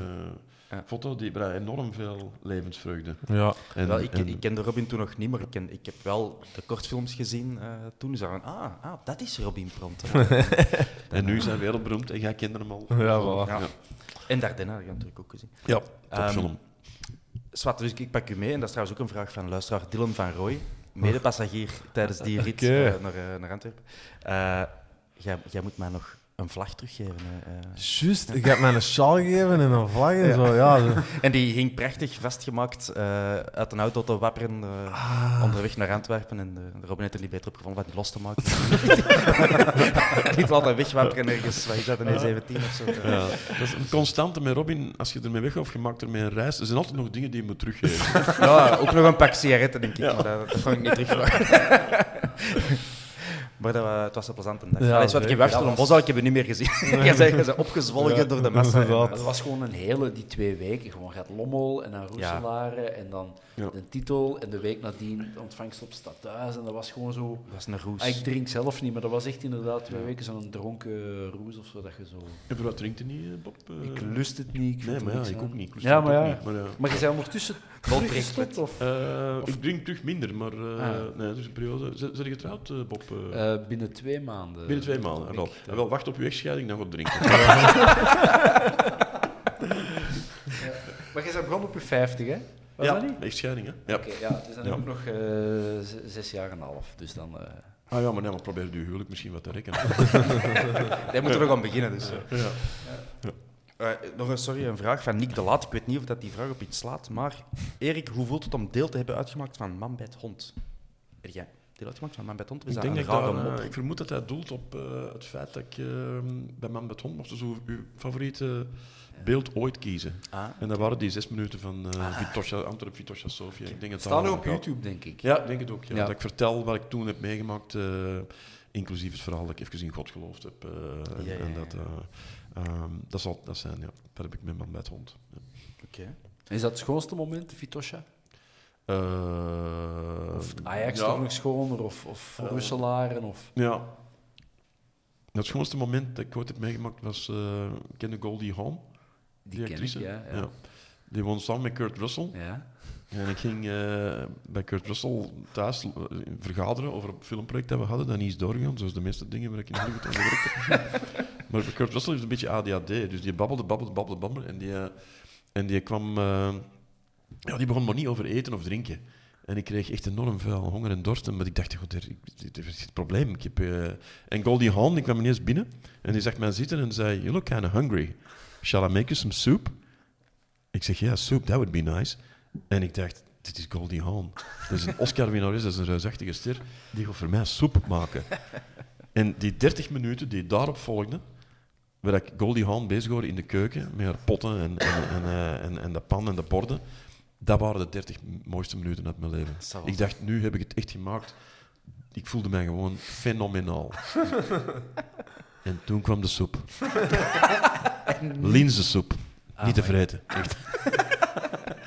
Speaker 2: Ja.
Speaker 3: foto. Die brengt enorm veel levensvreugde.
Speaker 4: Ja.
Speaker 3: En,
Speaker 2: wel, ik,
Speaker 3: en-
Speaker 2: ik kende Robin toen nog niet, maar ik, ken, ik heb wel de kortfilms gezien uh, toen. Van, ah, ah, dat is Robin Pront.
Speaker 3: en nu zijn we wereldberoemd en jij kende hem al.
Speaker 4: Ja, voilà.
Speaker 2: Ja. En Dardenne had je natuurlijk ook gezien.
Speaker 3: Ja,
Speaker 2: Ehm,
Speaker 3: topfilm.
Speaker 2: Zwat, dus ik pak u mee. En dat is trouwens ook een vraag van luisteraar Dylan van Rooij. Medepassagier tijdens die rit eh, naar, eh, naar Antwerpen. Eh, jij, jij moet mij nog een vlag teruggeven. eh.
Speaker 4: Juist, ik heb mij een sjaal gegeven en een vlag en zo. Ja, zo.
Speaker 2: En die hing prachtig vastgemaakt eh, uit een auto te wapperen eh,
Speaker 4: Ah.
Speaker 2: onderweg naar Antwerpen. En de, Robin heeft er niet beter op gevonden om die los te maken. niet altijd wegwapperen ergens, wat is dat, een E17 of zo.
Speaker 3: Ja, dat is een constante met Robin. Als je ermee weg of je maakt ermee een reis, er zijn altijd nog dingen die je moet teruggeven.
Speaker 2: Ja, ook nog een pak sigaretten, denk ik.
Speaker 3: Ja.
Speaker 2: Maar dat, dat kon ik niet terugvragen. Maar dat, wa- het was een plezante dag.
Speaker 4: Ja,
Speaker 2: Ja, wat, ik
Speaker 5: was-
Speaker 2: bos al, ik heb je niet meer gezien. Jij bent, opgezwolgen
Speaker 4: Ja,
Speaker 2: door de massa.
Speaker 4: inderdaad.
Speaker 5: Het was gewoon een hele, die twee weken, gewoon gaat Lommel en dan Roeselare en dan
Speaker 3: Ja.
Speaker 5: de titel en de week nadien de ontvangst op Stadhuis en dat was gewoon zo...
Speaker 2: Dat was een roes.
Speaker 5: Ah, ik drink zelf niet, maar dat was echt inderdaad twee weken zo'n dronken roes of zo, dat je zo...
Speaker 3: En wat drinkt je niet, eh, Bob? Eh,
Speaker 5: Ik lust het niet. Ik
Speaker 3: Nee, maar ja, ik ook niet. Ik lust
Speaker 5: Ja,
Speaker 3: het
Speaker 5: maar
Speaker 3: ook
Speaker 5: ja.
Speaker 3: niet, maar ja.
Speaker 5: Maar je bent ondertussen Volpreekt of?
Speaker 3: Eh, ik drink terug minder, maar eh,
Speaker 5: Ah.
Speaker 3: nee, is een periode. Zijn je getrouwd, eh, Bob? Eh,
Speaker 5: Eh, binnen twee maanden.
Speaker 3: binnen twee maanden. wel,
Speaker 5: ik.
Speaker 3: Ah, wel, wacht op uw echtscheiding, dan gaat drinken.
Speaker 5: Maar je bent begonnen op je 50, hè? Was
Speaker 3: ja,
Speaker 5: dat niet?
Speaker 3: echtscheiding, hè? Ja.
Speaker 5: Oké, ja, dus dan
Speaker 3: Ja.
Speaker 5: heb ik nog eh, zes jaar en een half. Dus dan... eh
Speaker 3: Ah ja, maar nee, maar probeer uw huwelijk misschien wat te rekken.
Speaker 2: Hij moet er nog aan beginnen. Dus.
Speaker 3: ja.
Speaker 2: Eh, nog een, sorry, een vraag van Nick de Laat. Ik weet niet of dat die vraag op iets slaat, maar Erik, hoe voelt het om deel te hebben uitgemaakt van Man bij het Hond? Jij deel uitgemaakt van Man bij het Hond? Is
Speaker 3: Ik,
Speaker 2: dat
Speaker 3: denk dat ik, eh, ik vermoed dat hij doelt op eh, het feit dat ik eh, bij Man met Hond mocht zo uw favoriete beeld ooit kiezen.
Speaker 2: Ah.
Speaker 3: En dat waren die zes minuten van eh Vitosha, Antwerp Vitosha Sofia. Ik denk het
Speaker 5: staan
Speaker 3: ook
Speaker 5: op. YouTube, denk ik.
Speaker 3: Ja, ik denk het ook. Ja.
Speaker 5: Ja.
Speaker 3: Dat ik vertel wat ik toen heb meegemaakt, inclusief het verhaal dat ik even in God geloofd heb. en,
Speaker 2: Ja, ja,
Speaker 3: en dat, eh, ehm, dat zal dat zijn, ja. Dat heb ik met Man bij het Hond. Ja.
Speaker 2: Oké.
Speaker 5: Is dat het schoonste moment, Vitosha?
Speaker 3: Eh,
Speaker 5: Of Ajax
Speaker 3: ja.
Speaker 5: toch nog schoner? Of, of
Speaker 3: Eh.
Speaker 5: Russelaren? Of...
Speaker 3: Ja. Het schoonste moment dat ik ooit heb meegemaakt was, eh ik ken de Goldie Hawn,
Speaker 5: Die ken ik,
Speaker 3: actrice.
Speaker 5: ja. ja.
Speaker 3: Die won samen met Kurt Russell.
Speaker 5: ja.
Speaker 3: En ik ging eh, bij Kurt Russell thuis vergaderen over een filmproject dat we hadden. Dat niet is doorgegaan, zoals de meeste dingen waar ik in Hollywood aan gewerkt heb. maar Kurt Russell heeft een beetje ADHD, dus die babbelde, babbelde, babbelde, babbelde. En die, eh, en die kwam... eh, ja, die begon maar niet over eten of drinken. En ik kreeg echt enorm veel honger en dorst. Maar ik dacht, god, er, is het probleem. Ik heb, eh, En Goldie Hawn, die kwam ineens binnen. En die zag mij zitten en zei, you look kind of hungry. Shall I make you some soup? Ik zeg, ja, soup, that would be nice. En ik dacht, dit is Goldie Hawn. Dat is een Oscar-winnares, dat is een reusachtige ster. Die gaat voor mij soep maken. En die 30 minuten die daarop volgden, waar ik Goldie Hawn bezig hoorde in de keuken, met haar potten en, en, en, eh, en, en de pan en de borden, dat waren de 30 mooiste minuten uit mijn leven. Ik dacht, nu heb ik het echt gemaakt. Ik voelde mij gewoon fenomenaal. en toen kwam de soep. Linzensoep. Niet te vreten. Echt.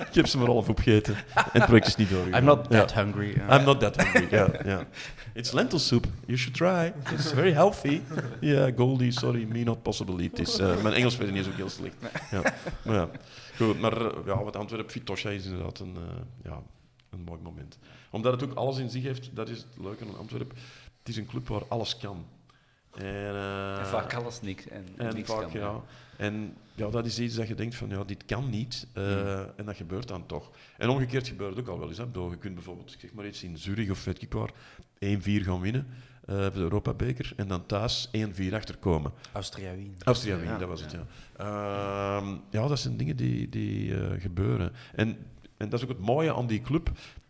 Speaker 3: ik heb ze maar half opgegeten. En het project is niet doorgegaan.
Speaker 2: I'm not
Speaker 3: Ja.
Speaker 2: that hungry. eh.
Speaker 3: I'm not that hungry. Ja, ja. It's lentil soup. You should try. It's very healthy. Yeah, Goldie, sorry, me not possible eat this. Eh, mijn Engels weet niet zo heel slecht. Ja. Maar ja, goed. Maar eh, ja, wat Antwerp Vitosha is inderdaad een, eh, ja, een mooi moment. Omdat het ook alles in zich heeft, dat is het leuke aan Antwerpen. Het is een club waar alles kan. En, eh,
Speaker 5: En vaak alles niks. En,
Speaker 3: en
Speaker 5: niks
Speaker 3: vaak,
Speaker 5: kan,
Speaker 3: ja. En ja, dat is iets dat je denkt van, ja, dit kan niet. eh, En dat gebeurt dan toch. En omgekeerd gebeurt het ook al wel eens. Hè. Je kunt bijvoorbeeld, zeg maar iets, in Zurich of weet ik waar, 1-4 gaan winnen eh voor de Europa-beker. En dan thuis 1-4 achterkomen.
Speaker 2: Austria Wien.
Speaker 3: Austria Wien,
Speaker 2: Ja.
Speaker 3: dat was het, ja. Ehm, ja, dat zijn dingen die, die eh, gebeuren. En, en dat is ook het mooie aan die club,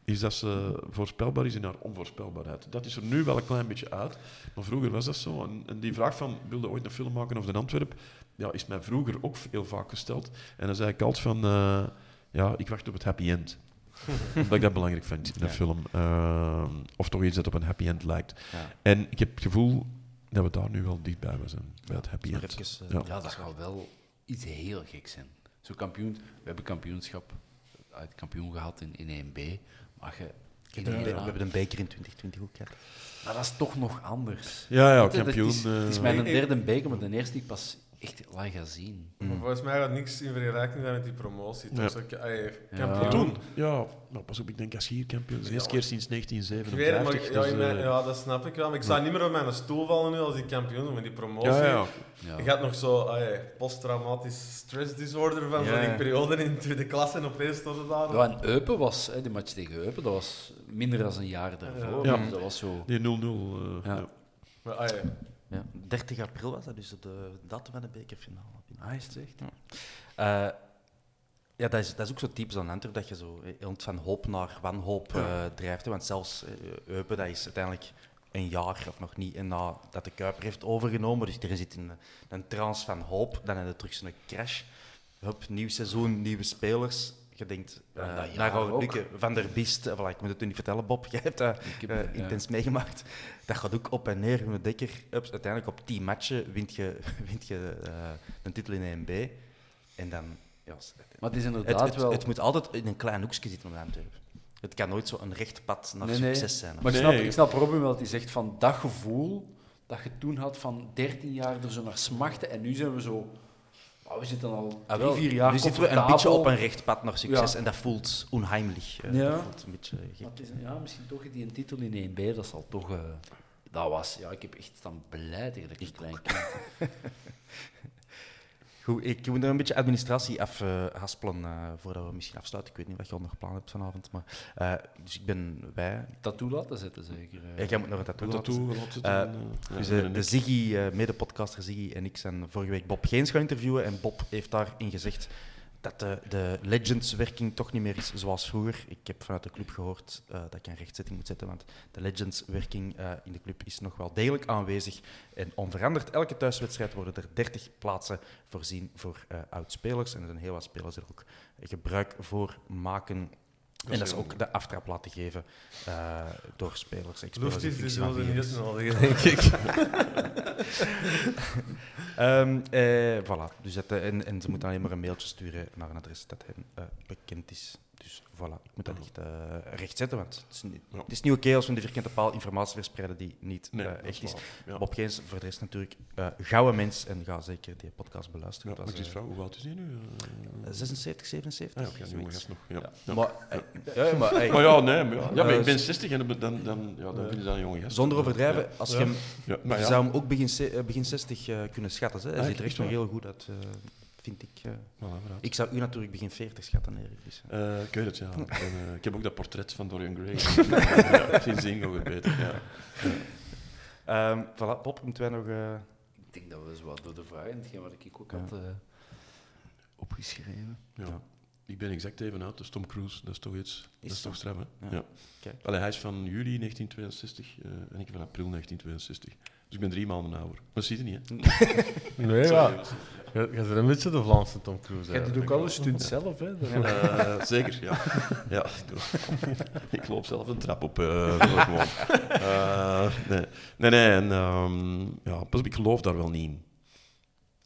Speaker 3: is dat ze voorspelbaar is in haar onvoorspelbaarheid. Dat is er nu wel een klein beetje uit, maar vroeger was dat zo. En, en die vraag van, wilde ooit een film maken over de Antwerp, ja, is mij vroeger ook heel vaak gesteld. En dan zei ik altijd van, eh, ja, ik wacht op het happy end. Omdat ik dat belangrijk vind in een
Speaker 2: Ja.
Speaker 3: film. Ehm, of toch iets dat op een happy end lijkt.
Speaker 2: Ja.
Speaker 3: En ik heb het gevoel dat we daar nu wel dichtbij zijn, bij het happy end.
Speaker 2: even, eh,
Speaker 3: Ja.
Speaker 5: Ja, dat zou wel iets heel gek zijn. Zo kampioen, we hebben kampioenschap, uit kampioen gehad in, in 1B. Maar, je,
Speaker 2: We hebben een be- we hebben een beker in 2020 ook gehad.
Speaker 5: maar dat is toch nog anders.
Speaker 3: Ja, ja, kampioen.
Speaker 5: is, het is
Speaker 3: eh,
Speaker 5: mijn derde beker, maar de eerste die ik pas echt live ga zien.
Speaker 4: Maar volgens mij gaat niks in vergelijking met die promotie.
Speaker 3: Ja.
Speaker 4: Zo, ey,
Speaker 5: Ja.
Speaker 4: kampioen.
Speaker 3: Toen, ja, nou, pas op, ik denk als je hier kampioen is. De eerste
Speaker 4: Ja.
Speaker 3: keer sinds
Speaker 4: Ik weet het,
Speaker 3: 1957.
Speaker 4: maar ja,
Speaker 3: dus, eh,
Speaker 4: ja, dat snap ik wel. Maar ik zou niet meer op mijn stoel vallen nu als ik kampioen ben met die promotie.
Speaker 3: ja, ja.
Speaker 5: Ja.
Speaker 4: Je gaat nog zo ey, posttraumatisch stress disorder van
Speaker 2: Ja,
Speaker 4: zo'n
Speaker 2: ja.
Speaker 4: periode in de tweede klas en opeens stond het daar.
Speaker 5: Ja, en Eupen was, hè, die match tegen Eupen, dat was minder dan een jaar daarvoor.
Speaker 3: Ja.
Speaker 5: Dat was zo...
Speaker 3: Die 0-0. eh,
Speaker 5: Ja.
Speaker 3: ja.
Speaker 4: Maar, ey,
Speaker 2: Ja. 30 april was dat dus de datum van de bekerfinale.
Speaker 5: Ah, is het echt?
Speaker 2: Eh, ja, dat is, dat is ook zo typisch aan Antwerp, dat je zo van hoop naar wanhoop eh, drijft. hè. Want zelfs eh, Eupen, dat is uiteindelijk een jaar of nog niet en nadat de Kuiper heeft overgenomen. Dus er zit een, een trance van hoop, dan heb je terug zo'n crash. Hup, nieuw seizoen, nieuwe spelers. Je denkt,
Speaker 5: dat
Speaker 2: lukken. Van der Biest, eh, voilà, ik moet het u niet vertellen, Bob. Jij hebt dat eh,
Speaker 5: ja.
Speaker 2: intens meegemaakt. Dat gaat ook op en neer. Met Dekker, ups, uiteindelijk op 10 matchen wint je, wint je eh, een titel in 1B. En dan... Ja,
Speaker 5: Maar het is inderdaad
Speaker 2: het,
Speaker 5: wel...
Speaker 2: het moet altijd in een klein hoekje zitten van Antwerpen. Het kan nooit zo een recht pad naar
Speaker 5: Nee, nee.
Speaker 2: succes zijn.
Speaker 5: Maar ik
Speaker 3: Nee.
Speaker 5: snap, ik snap Robin wel, die zegt van dat gevoel dat je toen had van 13 jaar er zo naar smachten en nu zijn we zo Oh, we zitten al
Speaker 2: Ah,
Speaker 5: drie, vier jaar
Speaker 2: nu zitten we een beetje op een recht pad naar succes
Speaker 5: Ja.
Speaker 2: en dat voelt onheimelijk. eh,
Speaker 5: Ja.
Speaker 2: Dat voelt een beetje gek.
Speaker 5: Maar het is- ja, misschien toch die een titel in 1B, dat zal toch... eh, dat was... Ja, ik heb echt staan blij tegen dat ik klein kind.
Speaker 2: Goed, ik moet er een beetje administratie afhaspelen eh voordat we misschien afsluiten. Ik weet niet wat je al nog plan hebt vanavond, maar... eh, dus ik ben wij...
Speaker 5: Tattoo laten zetten, zeker. eh.
Speaker 2: Ja, jij moet nog een tattoo laten Eh,
Speaker 3: eh,
Speaker 2: Dus
Speaker 3: ja,
Speaker 2: eh, de
Speaker 3: ik.
Speaker 2: Ziggy, eh, mede-podcaster Ziggy en ik zijn vorige week Bob Geens gaan interviewen. En Bob heeft daarin gezegd dat de, de Legends-werking toch niet meer is zoals vroeger. Ik heb vanuit de club gehoord eh, dat ik een rechtzetting moet zetten, want de Legends-werking eh, in de club is nog wel degelijk aanwezig. En onveranderd, elke thuiswedstrijd worden er 30 plaatsen voorzien voor eh oud-spelers. En er zijn heel wat spelers er ook gebruik voor maken. En dat is
Speaker 3: heel
Speaker 2: ook de aftrap laten geven eh, door spelers. in
Speaker 4: is dus niet
Speaker 2: is.
Speaker 4: nodig, denk ik.
Speaker 2: Ehm, eh, voilà. Dus dat, eh, en, en ze moeten alleen maar een mailtje sturen naar een adres dat hen eh, bekend is. Dus voilà, ik moet dat echt eh rechtzetten, want het is niet,
Speaker 3: Ja.
Speaker 2: het is niet oké als we in de vierkante paal informatie verspreiden die niet
Speaker 3: Nee,
Speaker 2: eh, echt is.
Speaker 3: waar. Ja.
Speaker 2: Bob Geens, voor de rest natuurlijk, eh gouden mens en ga zeker die podcast beluisteren.
Speaker 3: Ja, is vrouw, hoe oud is die nu? Eh,
Speaker 2: 76, 77?
Speaker 3: Ah, ja, gast nog. Ja.
Speaker 2: Maar, ja, maar, hey,
Speaker 3: Maar ja, nee, maar ja. ja maar ik ben 60 en dan, dan, dan, ja, dan vind je dat een jonge gast.
Speaker 2: zonder overdrijven, als je hem, zou hem ook begin, begin 60 eh, kunnen schatten. Hè. Hij
Speaker 3: Ah,
Speaker 2: ziet er
Speaker 3: echt
Speaker 2: nog heel goed uit, vind ik. eh.
Speaker 3: Voilà,
Speaker 2: ik zou u natuurlijk begin 40 schatten, Erik. Dus, eh.
Speaker 3: Eh, ik weet het, ja. Ik, heb ook dat portret van Dorian Gray. ja, sindsdien nog beter. Ja.
Speaker 2: Ehm, voilà, Bob, moeten wij nog... eh,
Speaker 5: Ik denk dat we zo wat door de vragen, hetgeen wat ik ook
Speaker 2: Ja.
Speaker 5: had eh, opgeschreven.
Speaker 3: Ja.
Speaker 2: Ja.
Speaker 3: Ik ben exact even oud, dus Tom Cruise, dat is toch iets. dat is toch straf, hè?
Speaker 2: Ja.
Speaker 3: Ja.
Speaker 2: Kijk.
Speaker 3: Allee, hij is van juli 1962 eh, en ik van april 1962. Dus ik ben drie maanden ouder. Maar dat zie je niet, hè?
Speaker 4: Nee,
Speaker 3: Sorry,
Speaker 4: ja. Je je bent een beetje de Vlaamse Tom Cruise.
Speaker 5: Jij doet ook
Speaker 4: eigenlijk.
Speaker 5: alle stunt zelf, hè?
Speaker 3: Eh, zeker, ja. ja ik, doe- ik loop zelf een trap op. eh, gewoon. Eh, nee. nee, nee. En, ehm, ja, pas ik geloof daar wel niet in.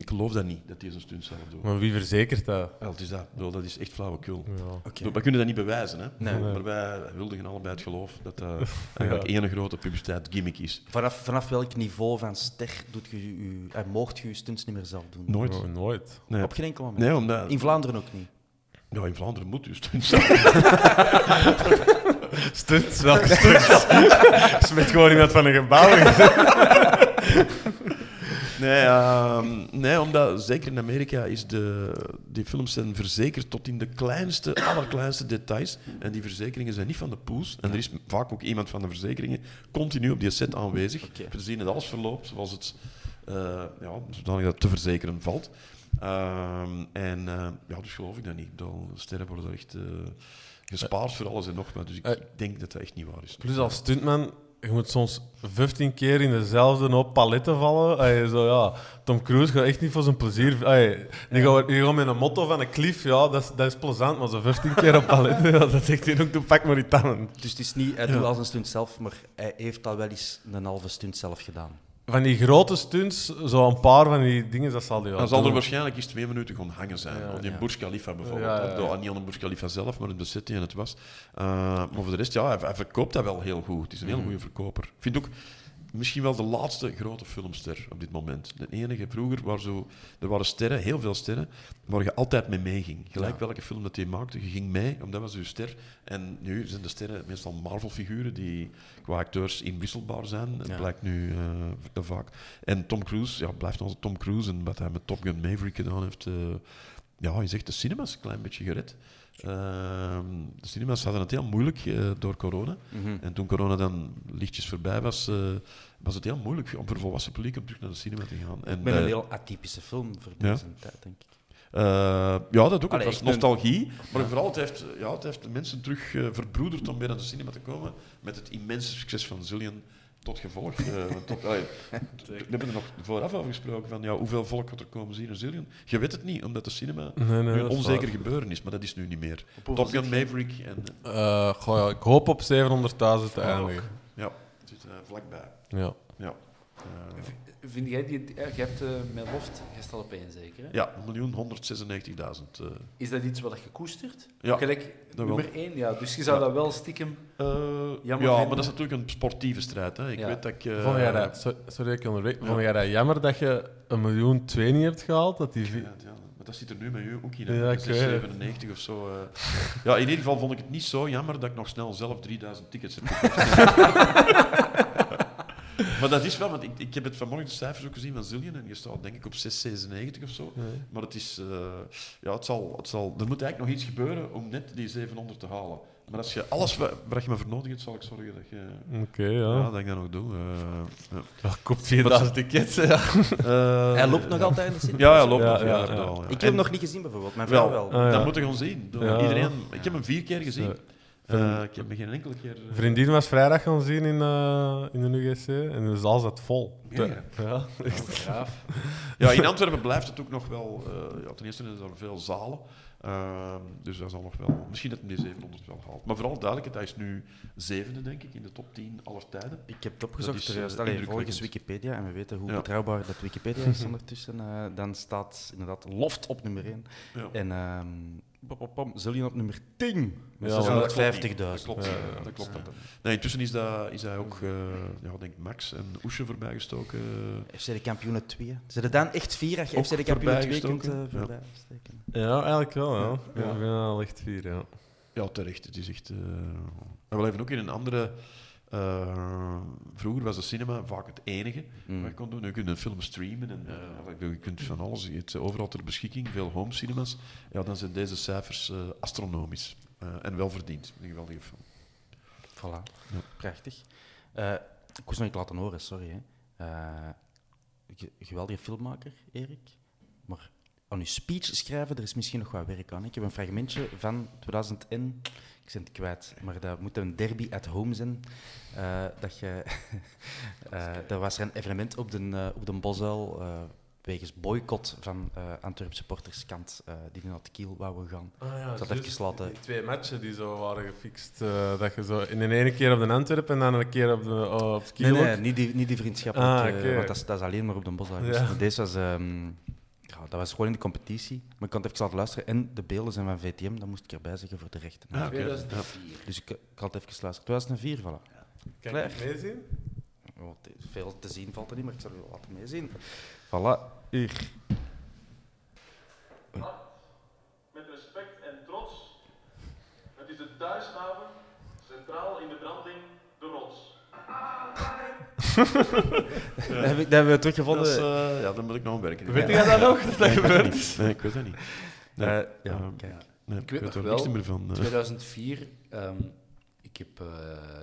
Speaker 3: Ik geloof dat niet, dat hij zo'n stunt zelf doet.
Speaker 4: Maar wie verzekert dat?
Speaker 3: Wel, het is dat. Dat is echt flauwekul.
Speaker 4: Ja.
Speaker 3: We kunnen dat niet bewijzen, hè?
Speaker 2: Nee.
Speaker 3: maar wij huldigen allebei het geloof dat dat eigenlijk één grote publiciteit gimmick is.
Speaker 2: Vanaf, vanaf welk niveau van ster doet je, u, uh, moogt je je stunts niet meer zelf doen?
Speaker 3: Nooit.
Speaker 4: No- nooit.
Speaker 3: Nee,
Speaker 2: Op geen enkel moment?
Speaker 3: nee omdat...
Speaker 2: In Vlaanderen ook niet?
Speaker 3: Ja, in Vlaanderen moet dus stunt zelf.
Speaker 4: Stunts, welke stunts? Smet gewoon iemand van een gebouw in.
Speaker 3: Nee, ehm, nee, omdat zeker in Amerika is de, die films zijn verzekerd tot in de kleinste, allerkleinste details. En die verzekeringen zijn niet van de poes. En er is vaak ook iemand van de verzekeringen continu op die set aanwezig.
Speaker 2: Oké.
Speaker 3: Te zien dat alles verloopt zoals het, eh ja, zodanig dat te verzekeren valt. Ehm, en eh, ja, dus geloof ik dat niet. De sterren worden er echt eh, gespaard voor alles en nog wat. Dus ik denk dat dat echt niet waar is.
Speaker 4: Plus als stuntman, je moet soms 15 keer in dezelfde hoop paletten vallen. Allee, zo, ja. Tom Cruise gaat echt niet voor zijn plezier. Die, gaat, die gaat met een motto van een klif, ja, dat is, dat is plezant. Maar zo 15 keer op paletten, ja, dat zegt hij ook, doe pak maar die tanden.
Speaker 2: Dus het is niet, hij doet als een stunt zelf, maar hij heeft al wel eens een halve stunt zelf gedaan.
Speaker 4: Van die grote stunts, zo een paar van die dingen, dat zal hij wel
Speaker 3: Dan zal er waarschijnlijk eens twee minuten gaan hangen zijn.
Speaker 4: Ja,
Speaker 3: die
Speaker 2: ja.
Speaker 3: Burj Khalifa bijvoorbeeld.
Speaker 4: Ja,
Speaker 3: Niet aan de Burj Khalifa zelf, maar in de city en het was. Uh, maar voor de rest, ja, hij, hij verkoopt dat wel heel goed. Het is een heel
Speaker 4: Mhm.
Speaker 3: goede verkoper. Ik vind ook misschien wel de laatste grote filmster op dit moment. De enige vroeger, waar zo, er waren sterren, heel veel sterren, waar je altijd mee meeging. Gelijk welke film dat hij maakte, je ging mee, omdat dat was je ster. En nu zijn de sterren meestal Marvel-figuren die qua acteurs inwisselbaar zijn. Dat
Speaker 2: Ja.
Speaker 3: blijkt nu v- vaak. En Tom Cruise, ja, blijft onze Tom Cruise. En wat hij met Top Gun Maverick gedaan heeft, eh, ja, je zegt de cinemas een klein beetje gered. Ehm, de cinemas hadden het heel moeilijk eh, door corona. En toen corona dan lichtjes voorbij was, eh, was het heel moeilijk om voor volwassen publiek om terug naar de cinema te gaan. En,
Speaker 2: Met een
Speaker 3: eh,
Speaker 2: heel atypische film voor
Speaker 3: Ja.
Speaker 2: deze tijd, denk ik.
Speaker 3: ja, dat ook.
Speaker 2: Allee,
Speaker 3: het was
Speaker 2: een-
Speaker 3: nostalgie. Maar vooral, het heeft, ja, het heeft de mensen terug verbroederd om weer naar de cinema te komen. Met het immense succes van Zillion tot gevolg. Eh, tot, allee, we hebben er nog vooraf over gesproken van ja, hoeveel volk gaat er komen zien naar Zillion. Je weet het niet, omdat de cinema
Speaker 4: Nee, nee,
Speaker 3: nu een onzeker
Speaker 4: waar.
Speaker 3: gebeuren is. Maar dat is nu niet meer. Top Gun? Maverick en...
Speaker 4: Eh, goh, ja, ik hoop op 700.000 te eindigen.
Speaker 3: Ja, het zit eh, vlakbij.
Speaker 4: Ja.
Speaker 3: Ja.
Speaker 5: Vind jij die... eh, Je hebt eh, met Loft, staat op één zeker, hè?
Speaker 3: ja, 1.196.000. eh
Speaker 5: Is dat iets wat je koestert?
Speaker 3: Ja,
Speaker 5: Gelijk nummer één, ja. Dus je zou
Speaker 3: Ja.
Speaker 5: dat wel stiekem...
Speaker 3: Eh,
Speaker 5: Jammer
Speaker 3: ja,
Speaker 5: vinden.
Speaker 3: maar dat is natuurlijk een sportieve strijd. Hè. Ik
Speaker 5: Ja.
Speaker 3: weet dat ik...
Speaker 4: Vond jij dat, so- sorry, ik onderbreek.
Speaker 3: Ja.
Speaker 4: Vond jij dat jammer dat je een miljoen twee niet hebt gehaald? Dat die
Speaker 3: Ja, ja, Want dat zit er nu met u ook in. hè.
Speaker 4: Ja, ik weet het.
Speaker 3: 697 of zo. Ja, in ieder geval vond ik het niet zo jammer dat ik nog snel zelf 3000 tickets heb gekocht. maar dat is wel, want ik, ik heb het vanmorgen de cijfers ook gezien van Zillion en je staat denk ik op 697 of zo. Maar het is, eh, ja, het zal, het zal, er moet eigenlijk nog iets gebeuren om net die 700 te halen. Maar als je alles wa- waar je me voor nodig hebt, zal ik zorgen dat je...
Speaker 4: Oké,
Speaker 3: Ja,
Speaker 4: ja.
Speaker 3: dat ik dat nog doe. eh, ja.
Speaker 4: Ja, koopt 4000 tickets, hè, ja.
Speaker 3: Eh,
Speaker 2: Hij loopt nog altijd in de zin.
Speaker 3: Ja, hij loopt
Speaker 4: Ja,
Speaker 3: nog.
Speaker 4: ja,
Speaker 3: Ja,
Speaker 4: ja.
Speaker 3: inderdaad, ja.
Speaker 2: Ik heb
Speaker 3: En-
Speaker 2: hem nog niet gezien, bijvoorbeeld. Mijn vrouw
Speaker 3: Wel,
Speaker 2: wel.
Speaker 4: Ah, ja.
Speaker 3: dat moet je gewoon zien. Iedereen, ik heb hem vier keer gezien. Eh, ik heb hem geen enkele keer... eh,
Speaker 4: Vriendin was vrijdag gaan zien in, eh, in de UGC en de zaal zat vol.
Speaker 3: Ja, ja.
Speaker 4: Ja.
Speaker 5: Graaf.
Speaker 3: Ja, in Antwerpen blijft het ook nog wel... eh, ja, ten eerste zijn er veel zalen. Ehm, dus dat zal nog wel... Misschien dat die 700 wel haalt. Maar vooral duidelijkheid, hij is nu zevende, denk ik, in de top 10 aller tijden.
Speaker 2: Ik heb het opgezocht.
Speaker 3: Dat is,
Speaker 2: volgens Wikipedia, en we weten hoe
Speaker 3: Ja.
Speaker 2: betrouwbaar dat Wikipedia is ondertussen, eh, dan staat inderdaad Loft op nummer 1.
Speaker 3: Ja.
Speaker 2: En Zillion op nummer 10. Met
Speaker 4: Ja,
Speaker 3: dat klopt
Speaker 2: 650.000.
Speaker 3: Dat klopt,
Speaker 4: Ja,
Speaker 3: dat klopt.
Speaker 4: ja.
Speaker 3: Nee, intussen is, dat, is hij ook, eh ja, denk Max en Oesje voorbijgestoken.
Speaker 2: FC de kampioenen 2. Zijn er dan echt vier als je FC de kampioenen 2 kunt uh,
Speaker 3: Ja.
Speaker 2: voorbij steken?
Speaker 4: ja, eigenlijk wel, ja.
Speaker 3: Ja.
Speaker 4: ja. Echt vier, ja.
Speaker 3: Ja, terecht. Het is echt. eh We blijven ook in een andere. Eh, vroeger was de cinema vaak het enige
Speaker 2: Mm.
Speaker 3: wat je kon doen. Nu kun je een film streamen en eh, je kunt van alles. Je hebt overal ter beschikking, veel home cinemas. Ja, dan zijn deze cijfers eh, astronomisch. En wel verdiend. Een geweldige film.
Speaker 2: Voilà.
Speaker 3: Ja.
Speaker 2: Prachtig. Ik moest nog niet laten horen, sorry. Hè. Ge- geweldige filmmaker, Erik. Maar aan uw speech schrijven, er is misschien nog wat werk aan. Ik heb een fragmentje van 2000 en... Ik ben het kwijt, maar dat moet een derby at home zijn. Eh, dat je... eh dat was er een evenement op de, eh, op de Bosuil, wegens boycott van eh Antwerp supporterskant, eh die naar het Kiel wouden gaan.
Speaker 4: Ah, ja,
Speaker 2: zal het even laten-
Speaker 4: Die twee matchen die zo waren gefixt. dat je zo in de ene keer op de Antwerpen en dan een keer op, de, oh, op het
Speaker 2: Nee,
Speaker 4: Kiel.
Speaker 2: nee, niet die, niet die vriendschappelijke,
Speaker 4: Ah,
Speaker 2: want dat is, dat is alleen maar op de bos. geweest.
Speaker 4: Ja.
Speaker 2: Deze was, ehm, dat was gewoon in de competitie. Maar ik kan het even laten luisteren. En de beelden zijn van VTM, dat moest ik erbij zeggen voor de rechten.
Speaker 3: Ah, oké.
Speaker 5: 2004.
Speaker 2: Dus ik, ik had het even luisteren. 2004, voilà.
Speaker 4: Kan ik het meezien?
Speaker 2: Oh, veel te zien valt er niet, maar ik zal u wel laten meezien. Voilà, hier.
Speaker 6: met respect en trots. Het is de thuishaven, centraal in de branding.
Speaker 2: Dat, heb ik, dat hebben we teruggevonden.
Speaker 3: Dat is, eh, ja, dan moet ik nog werken.
Speaker 4: Weet jij dat nog? Dat dat
Speaker 3: Nee, ik weet
Speaker 4: gebeurd
Speaker 3: dat
Speaker 4: is?
Speaker 3: niet. Nee, ik weet dat niet. Nee,
Speaker 2: Eh, ja,
Speaker 3: Ehm,
Speaker 2: kijk.
Speaker 3: nee,
Speaker 5: Ik weet nog
Speaker 3: er
Speaker 5: wel,
Speaker 3: niks meer van. eh.
Speaker 5: 2004, ehm, ik, heb, eh,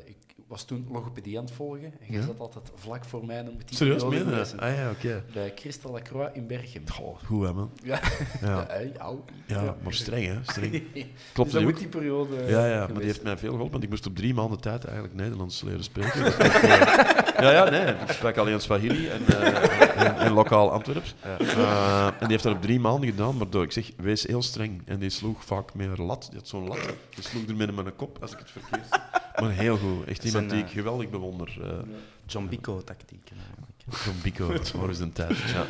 Speaker 5: ik was toen logopedie aan het volgen. En je
Speaker 3: Ja?
Speaker 5: zat altijd vlak voor mij. Dan moet die
Speaker 3: Serieus,
Speaker 5: periode
Speaker 3: meen je dat? Ah ja, oké.
Speaker 5: Bij Christel Lacroix in Berchem.
Speaker 3: Goh, goed hè, man.
Speaker 5: Ja,
Speaker 3: Ja,
Speaker 5: ja. eh,
Speaker 3: ja maar streng hè, streng.
Speaker 5: dus
Speaker 3: Klopt
Speaker 5: dat
Speaker 3: die
Speaker 5: moet die periode
Speaker 3: Ja, ja, maar die heeft mij veel geholpen, want ik moest op drie maanden tijd eigenlijk Nederlands leren spreken. Dat eh, ja, ja, nee. Ik sprak alleen Swahili en, eh, en, en lokaal Antwerps. Eh, en die heeft dat op drie maanden gedaan, waardoor ik zeg, wees heel streng. En die sloeg vaak met een lat. Die had zo'n lat. Die sloeg er met mijn kop, als ik het verkeerd zeg. Maar heel goed. Echt iemand
Speaker 2: een,
Speaker 3: die ik
Speaker 2: eh,
Speaker 3: geweldig bewonder. eh
Speaker 2: John Bico-tactiek. eigenlijk.
Speaker 3: John Bico, waar is de tijd? Ja.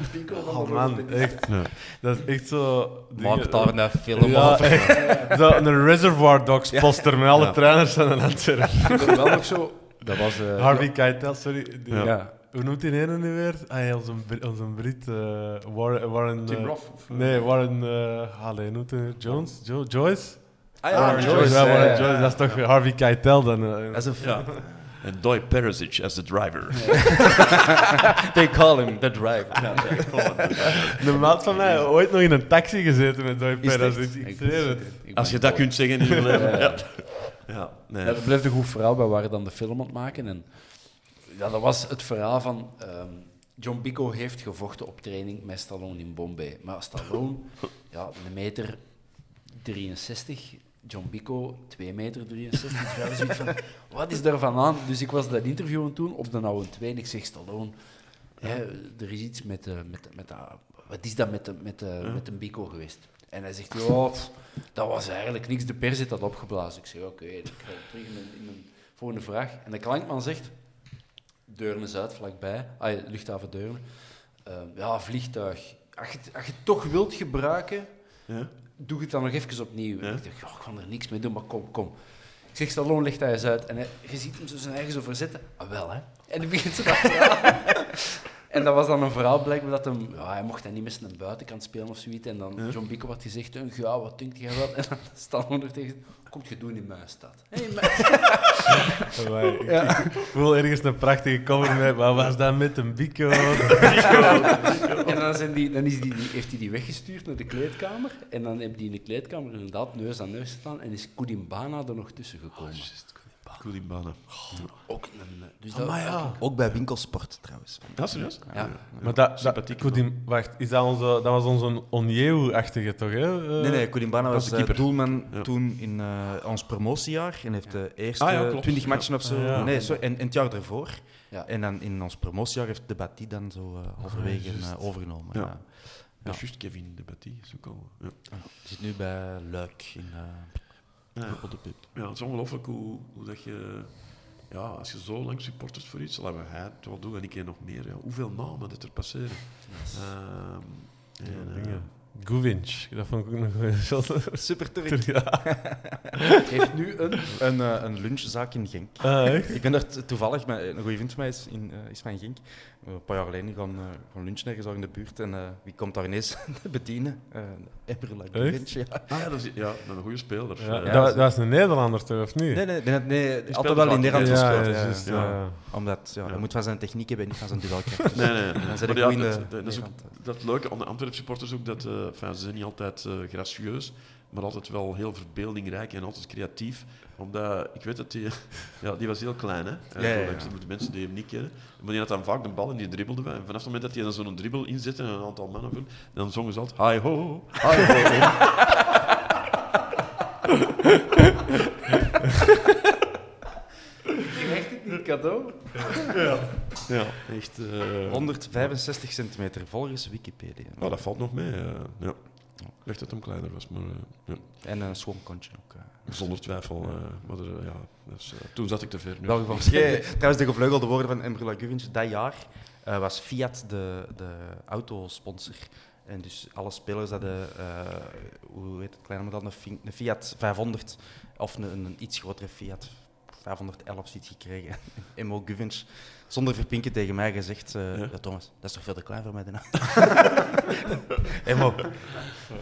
Speaker 4: Oh
Speaker 5: de
Speaker 4: man, echt.
Speaker 3: Ja.
Speaker 4: Dat is echt zo...
Speaker 2: Maak daar een film
Speaker 4: Ja,
Speaker 2: over.
Speaker 4: echt. Zo een Reservoir Dogs poster met alle
Speaker 3: Ja.
Speaker 4: trainers Antwerpen.
Speaker 5: Ik heb er wel nog zo... Dat was... eh,
Speaker 4: Harvey Keitel, sorry. Die-
Speaker 3: Ja.
Speaker 5: Ja.
Speaker 4: Hoe noemt die ene nu weer? Ah ja, onze, onze Brit. eh, Warren... Warren
Speaker 3: Tim
Speaker 4: eh,
Speaker 3: Roth? Of, eh,
Speaker 4: Nee, Warren... eh allee, hoe noemt hij? Jones? Jo Joyce?
Speaker 2: Ah
Speaker 4: Warren
Speaker 5: Joyce,
Speaker 4: ja,
Speaker 5: ja,
Speaker 4: Warren
Speaker 5: ja,
Speaker 4: Joyce.
Speaker 5: ja.
Speaker 4: Dat is toch Harvey Keitel dan?
Speaker 2: Dat is een
Speaker 3: Ja. En Doy Perisic as the driver.
Speaker 2: They call him the driver.
Speaker 4: De maat van mij ooit nog in een taxi gezeten met Perez.
Speaker 2: echt?
Speaker 4: Ik, zweer het.
Speaker 3: Als je dat kunt zeggen in je leven.
Speaker 5: Ja.
Speaker 3: Ja. Ja, nee.
Speaker 5: Ja, dat bleef een goed verhaal. We waren dan de film aan het maken. En ja, dat was het verhaal van... ehm, John Bico heeft gevochten op training met Stallone in Bombay. Maar Stallone, ja, een meter 63. John Bico, 2 meter 63. Dus we hadden zoiets van, wat is daarvan aan? Dus ik was dat interview aan het doen op de oude 2 en ik zeg, Stallone, hè, er is iets met, de, met, met dat- wat is dat met, de, met, de, met een Bico geweest? En hij zegt, ja, dat was eigenlijk niks, de pers heeft dat opgeblazen. Ik zeg, oké, ik ga terug in mijn, in mijn volgende vraag. En de klankman zegt, Deurne Zuid, vlakbij, ah, luchthaven Deurne, Eh, ja, vliegtuig. Als je, het- als je het toch wilt gebruiken,
Speaker 3: Ja?
Speaker 5: doe het dan nog even opnieuw.
Speaker 3: Ja.
Speaker 5: Ik dacht, "Ja, ik kan er niks mee doen, maar kom, kom. Ik zeg, Stallone, legt hij eens uit. En hij, je ziet hem zo zijn eigen zo verzetten. Ah, wel, hè. En dan begint ze dat. En dat was dan een verhaal blijkbaar dat hem... Ja, hij mocht dan niet met zijn buitenkant spelen of zoiets. En dan John Bico had gezegd, "Eh, ja, wat denkt jij wel? En dan staan er tegen... Komt je doen in Muisstad. Hey, Muisstad.
Speaker 4: Maar ik, ik voel ergens een prachtige cover met, wat was dat met een bico?
Speaker 5: En dan, zijn die, dan is die, die- heeft hij die weggestuurd naar de kleedkamer. En dan hebben die in de kleedkamer inderdaad neus aan neus staan. En is Koedimbana er nog tussen gekomen.
Speaker 3: Cool banen.
Speaker 5: Ook een... Dus dat,
Speaker 2: Ook bij winkelsport trouwens.
Speaker 3: Ja, serieus?
Speaker 5: Ja.
Speaker 4: Maar dat, dat,
Speaker 3: Sympathiek
Speaker 4: Koedim- wacht, is dat, onze, dat was onze Onyewu-achtige toch? Hè? Eh,
Speaker 2: Nee, nee, Koulimbana was
Speaker 3: de
Speaker 2: eh,
Speaker 3: keeper.
Speaker 2: doelman
Speaker 3: Ja.
Speaker 2: toen in eh, ons promotiejaar en heeft de eerste
Speaker 3: Ah, ja, klopt.
Speaker 2: 20 matchen of zo.
Speaker 4: Ah, ja.
Speaker 2: Nee, sorry, en, en het jaar ervoor.
Speaker 5: Ja.
Speaker 2: En dan in ons promotiejaar heeft de Bati dan zo eh halverwege
Speaker 4: juist.
Speaker 2: eh, overgenomen.
Speaker 3: Ja.
Speaker 2: Ja.
Speaker 3: Dat is juist Kevin de Batty. Is ook al, ja.
Speaker 2: Zit nu bij Luik in eh
Speaker 3: Ja.
Speaker 2: op de.
Speaker 3: Ja, het is ongelooflijk hoe, hoe dat je... Ja, als je zo lang supporters voor iets, laten we hij het wel doen en ik nog meer. Ja. Hoeveel namen dat er passeren. Ehm, en,
Speaker 4: dingen. Govinch, dat vond ik ook nog een.
Speaker 2: Super.
Speaker 4: Ja.
Speaker 5: heeft nu een...
Speaker 2: Een, eh, een lunchzaak in Genk.
Speaker 4: Ah, echt?
Speaker 2: Ik ben er t- toevallig, met, een goede vriend van mij is, in, eh, is van Genk. Eh, een paar jaar geleden gaan, uh, gaan lunchen ergens daar in de buurt. En eh, wie komt daar ineens bedienen? Uh, Emre Lagovic, ja.
Speaker 3: Ah ja, dat is ja, dat is een goede speler.
Speaker 4: Ja,
Speaker 3: Eh,
Speaker 4: dat, dat was een Nederlander toch, of niet?
Speaker 2: Nee, nee, nee, nee altijd wel in Nederland
Speaker 4: ja,
Speaker 2: gespeeld.
Speaker 4: ja,
Speaker 2: Ja,
Speaker 4: juist,
Speaker 2: ja.
Speaker 4: ja.
Speaker 2: Omdat ja,
Speaker 3: Ja.
Speaker 2: hij moet van zijn techniek hebben en niet van zijn duelkracht.
Speaker 3: Nee, nee.
Speaker 2: Dan
Speaker 3: Maar dat, dat is ook dat leuke aan de Antwerp supporters ook dat eh, enfin, ze zijn niet altijd eh, gracieus, maar altijd wel heel verbeeldingrijk en altijd creatief. Omdat ik weet dat die, ja, die was heel klein, hè?
Speaker 2: Ja, ja, ja.
Speaker 3: Voor de mensen die hem niet kennen. Maar die had dan vaak de bal en die dribbelde. En vanaf het moment dat hij dan zo'n dribbel inzette en een aantal mannen vul, dan zongen ze altijd hi ho, hi ho.
Speaker 5: Krijgt het niet cadeau?
Speaker 3: ja, echt. eh
Speaker 2: 165 centimeter volgens Wikipedia.
Speaker 3: nou, dat valt nog mee. eh, ja. Ik dacht dat hem kleiner was, maar eh, ja.
Speaker 2: En een schoon kontje ook. eh.
Speaker 3: zonder twijfel. eh, maar er, eh, ja, dus, eh, toen zat ik te ver. Nu.
Speaker 2: Wel geval. Trouwens, de gevleugelde woorden van Emre Lagovic dat jaar eh, was Fiat de, de autosponsor. En dus alle spelers hadden, eh, hoe heet het kleine model, Fi- een Fiat 500 of een, een iets grotere Fiat 511 zoiets gekregen. En Mo zonder verpinken tegen mij gezegd, eh,
Speaker 3: Ja?
Speaker 2: ja, Thomas, dat is toch veel te klein voor mij, de auto. Emo.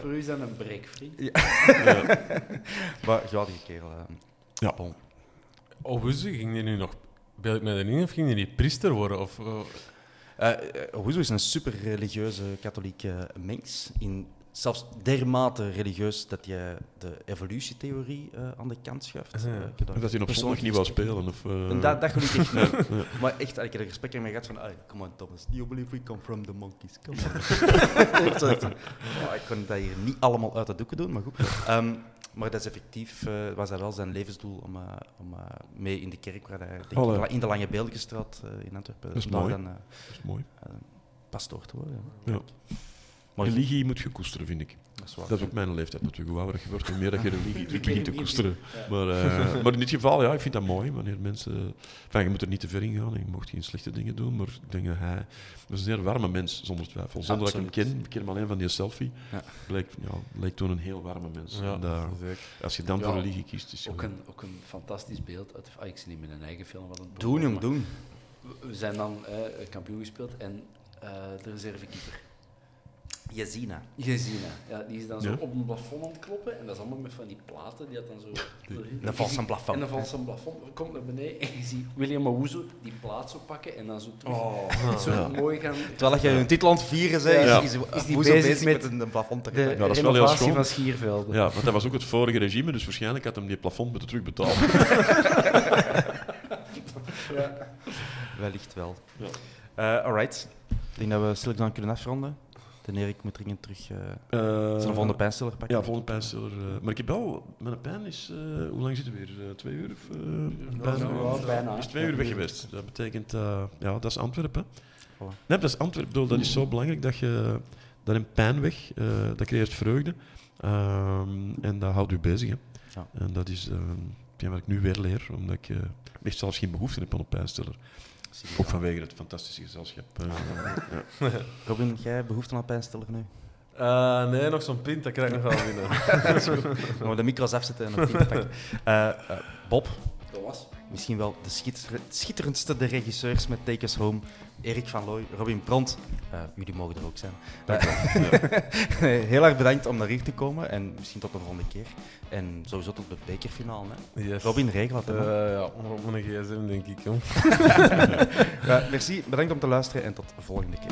Speaker 5: Voor u is dat een break, vriend.
Speaker 2: Maar ja, die kerel. eh,
Speaker 3: Ja.
Speaker 2: bon.
Speaker 4: Oh, ging die nu nog... Beeld ik mij erin of ging die niet priester worden? Of,
Speaker 2: Owoezo is een super religieuze katholieke mens. In, zelfs dermate religieus dat je de evolutietheorie eh, aan de kant schuift.
Speaker 4: Ja.
Speaker 2: Eh,
Speaker 3: dat hij op zondag
Speaker 2: persoonlijk
Speaker 3: niet wou spelen. Of, eh,
Speaker 2: En dat, dat geloof ik echt niet. Maar echt, ik heb er gesprek mee gehad van, "Allee, come on Thomas, do you believe we come from the monkeys? Come on. Ik, "Oh, ik kon dat hier niet allemaal uit de doeken doen, maar goed. Ehm, maar dat is effectief, was dat wel zijn levensdoel om, eh, om eh, mee in de kerk, waar hij denk ik, in de Lange Beeldenstraat eh, in Antwerpen,
Speaker 3: Dat is mooi.
Speaker 2: dan
Speaker 3: Dat is mooi.
Speaker 2: pastoor te worden.
Speaker 3: Ja.
Speaker 2: Maar
Speaker 3: Religie moet je koesteren, vind ik.
Speaker 2: dat is waar.
Speaker 3: Dat is ook mijn leeftijd natuurlijk. Hoe ouder je wordt, hoe meer dat je religie begint te koesteren. Maar, eh, maar in dit geval, ja, ik vind dat mooi. Wanneer mensen... Enfin, je moet er niet te ver in gaan. Je mocht geen slechte dingen doen. Maar ik denk dat hij... Dat is een zeer warme mens, zonder twijfel. Zonder dat ik hem ken. Ik ken hem alleen van die selfie.
Speaker 2: Ja.
Speaker 3: Blijkt, ja, lijkt toen een heel warme mens.
Speaker 4: ja,
Speaker 3: En als je dan
Speaker 5: Ja.
Speaker 3: voor religie kiest, is
Speaker 5: Ook
Speaker 3: het
Speaker 5: een, ook een fantastisch beeld. Uit, ah, ik zie niet met een eigen film. Wat een
Speaker 2: Doen, jong, doen.
Speaker 5: We- We zijn dan eh, kampioen gespeeld en eh, de reservekeeper.
Speaker 2: Jezina.
Speaker 5: Gezina. Ja, die is dan zo
Speaker 3: Ja.
Speaker 5: op een plafond aan het kloppen en dat is allemaal met van die platen die dat dan zo...
Speaker 2: Dat valt zijn plafond.
Speaker 5: En dan valt zijn plafond, komt naar beneden en je ziet William Owuzo die plaat zo pakken en dan zo terug
Speaker 2: Oh.
Speaker 5: zo
Speaker 3: Ja.
Speaker 5: mooi gaan...
Speaker 2: Terwijl je een titel aan het vieren bent,
Speaker 3: Ja.
Speaker 2: is, is,
Speaker 5: Is die
Speaker 2: Woezo
Speaker 5: bezig
Speaker 2: bezig
Speaker 5: met
Speaker 2: met een plafond te
Speaker 5: De.
Speaker 3: Ja, dat is wel heel schoon.
Speaker 5: van Schiervelden.
Speaker 3: Ja, want dat was ook het vorige regime, dus waarschijnlijk had hem die plafond moeten terugbetalen.
Speaker 2: Wellicht wel.
Speaker 3: Ja.
Speaker 2: Eh, alright. Ik denk dat we stil aan kunnen afronden. De Erik moet dringend terug uh,
Speaker 3: Eh,
Speaker 2: zijn volgende pijnstiller pakken.
Speaker 3: Ja, volgende pijnstiller. eh, maar ik heb wel, mijn pijn is, eh, hoe lang zitten we weer? Eh, twee uur? Of, bijna? Is twee uur weg geweest. Dat betekent, eh, ja, dat is Antwerpen. Nee, dat is Antwerpen. Ik bedoel, Dat is zo belangrijk dat je, dat een pijn weg, eh, dat creëert vreugde. Ehm, en dat houdt u bezig. Hè.
Speaker 2: Ja.
Speaker 3: En dat is ehm, hetgeen wat ik nu weer leer, omdat ik eh echt zelfs geen behoefte heb aan een pijnstiller. Ook vanwege het fantastische gezelschap. eh, ja.
Speaker 2: Robin, jij behoefte aan een pijnstiller nu?
Speaker 4: Eh, nee, nog zo'n pint, dat krijg ik nog wel binnen.
Speaker 2: Gaan we de micro's afzetten en een pint pakken. Eh, Bob,
Speaker 5: Dat was.
Speaker 2: misschien wel de schitter- schitterendste de regisseurs met Take Us Home. Erik van Looy, Robin Pront. Eh, jullie mogen er ook zijn. Eh, Heel erg bedankt om naar hier te komen en misschien tot de volgende keer. En sowieso tot de bekerfinale. Hè.
Speaker 4: Yes.
Speaker 2: Robin, regel hè, man.
Speaker 4: Eh, ja, op mijn gsm denk ik. Jong.
Speaker 2: Ja, merci, bedankt om te luisteren en tot de volgende keer.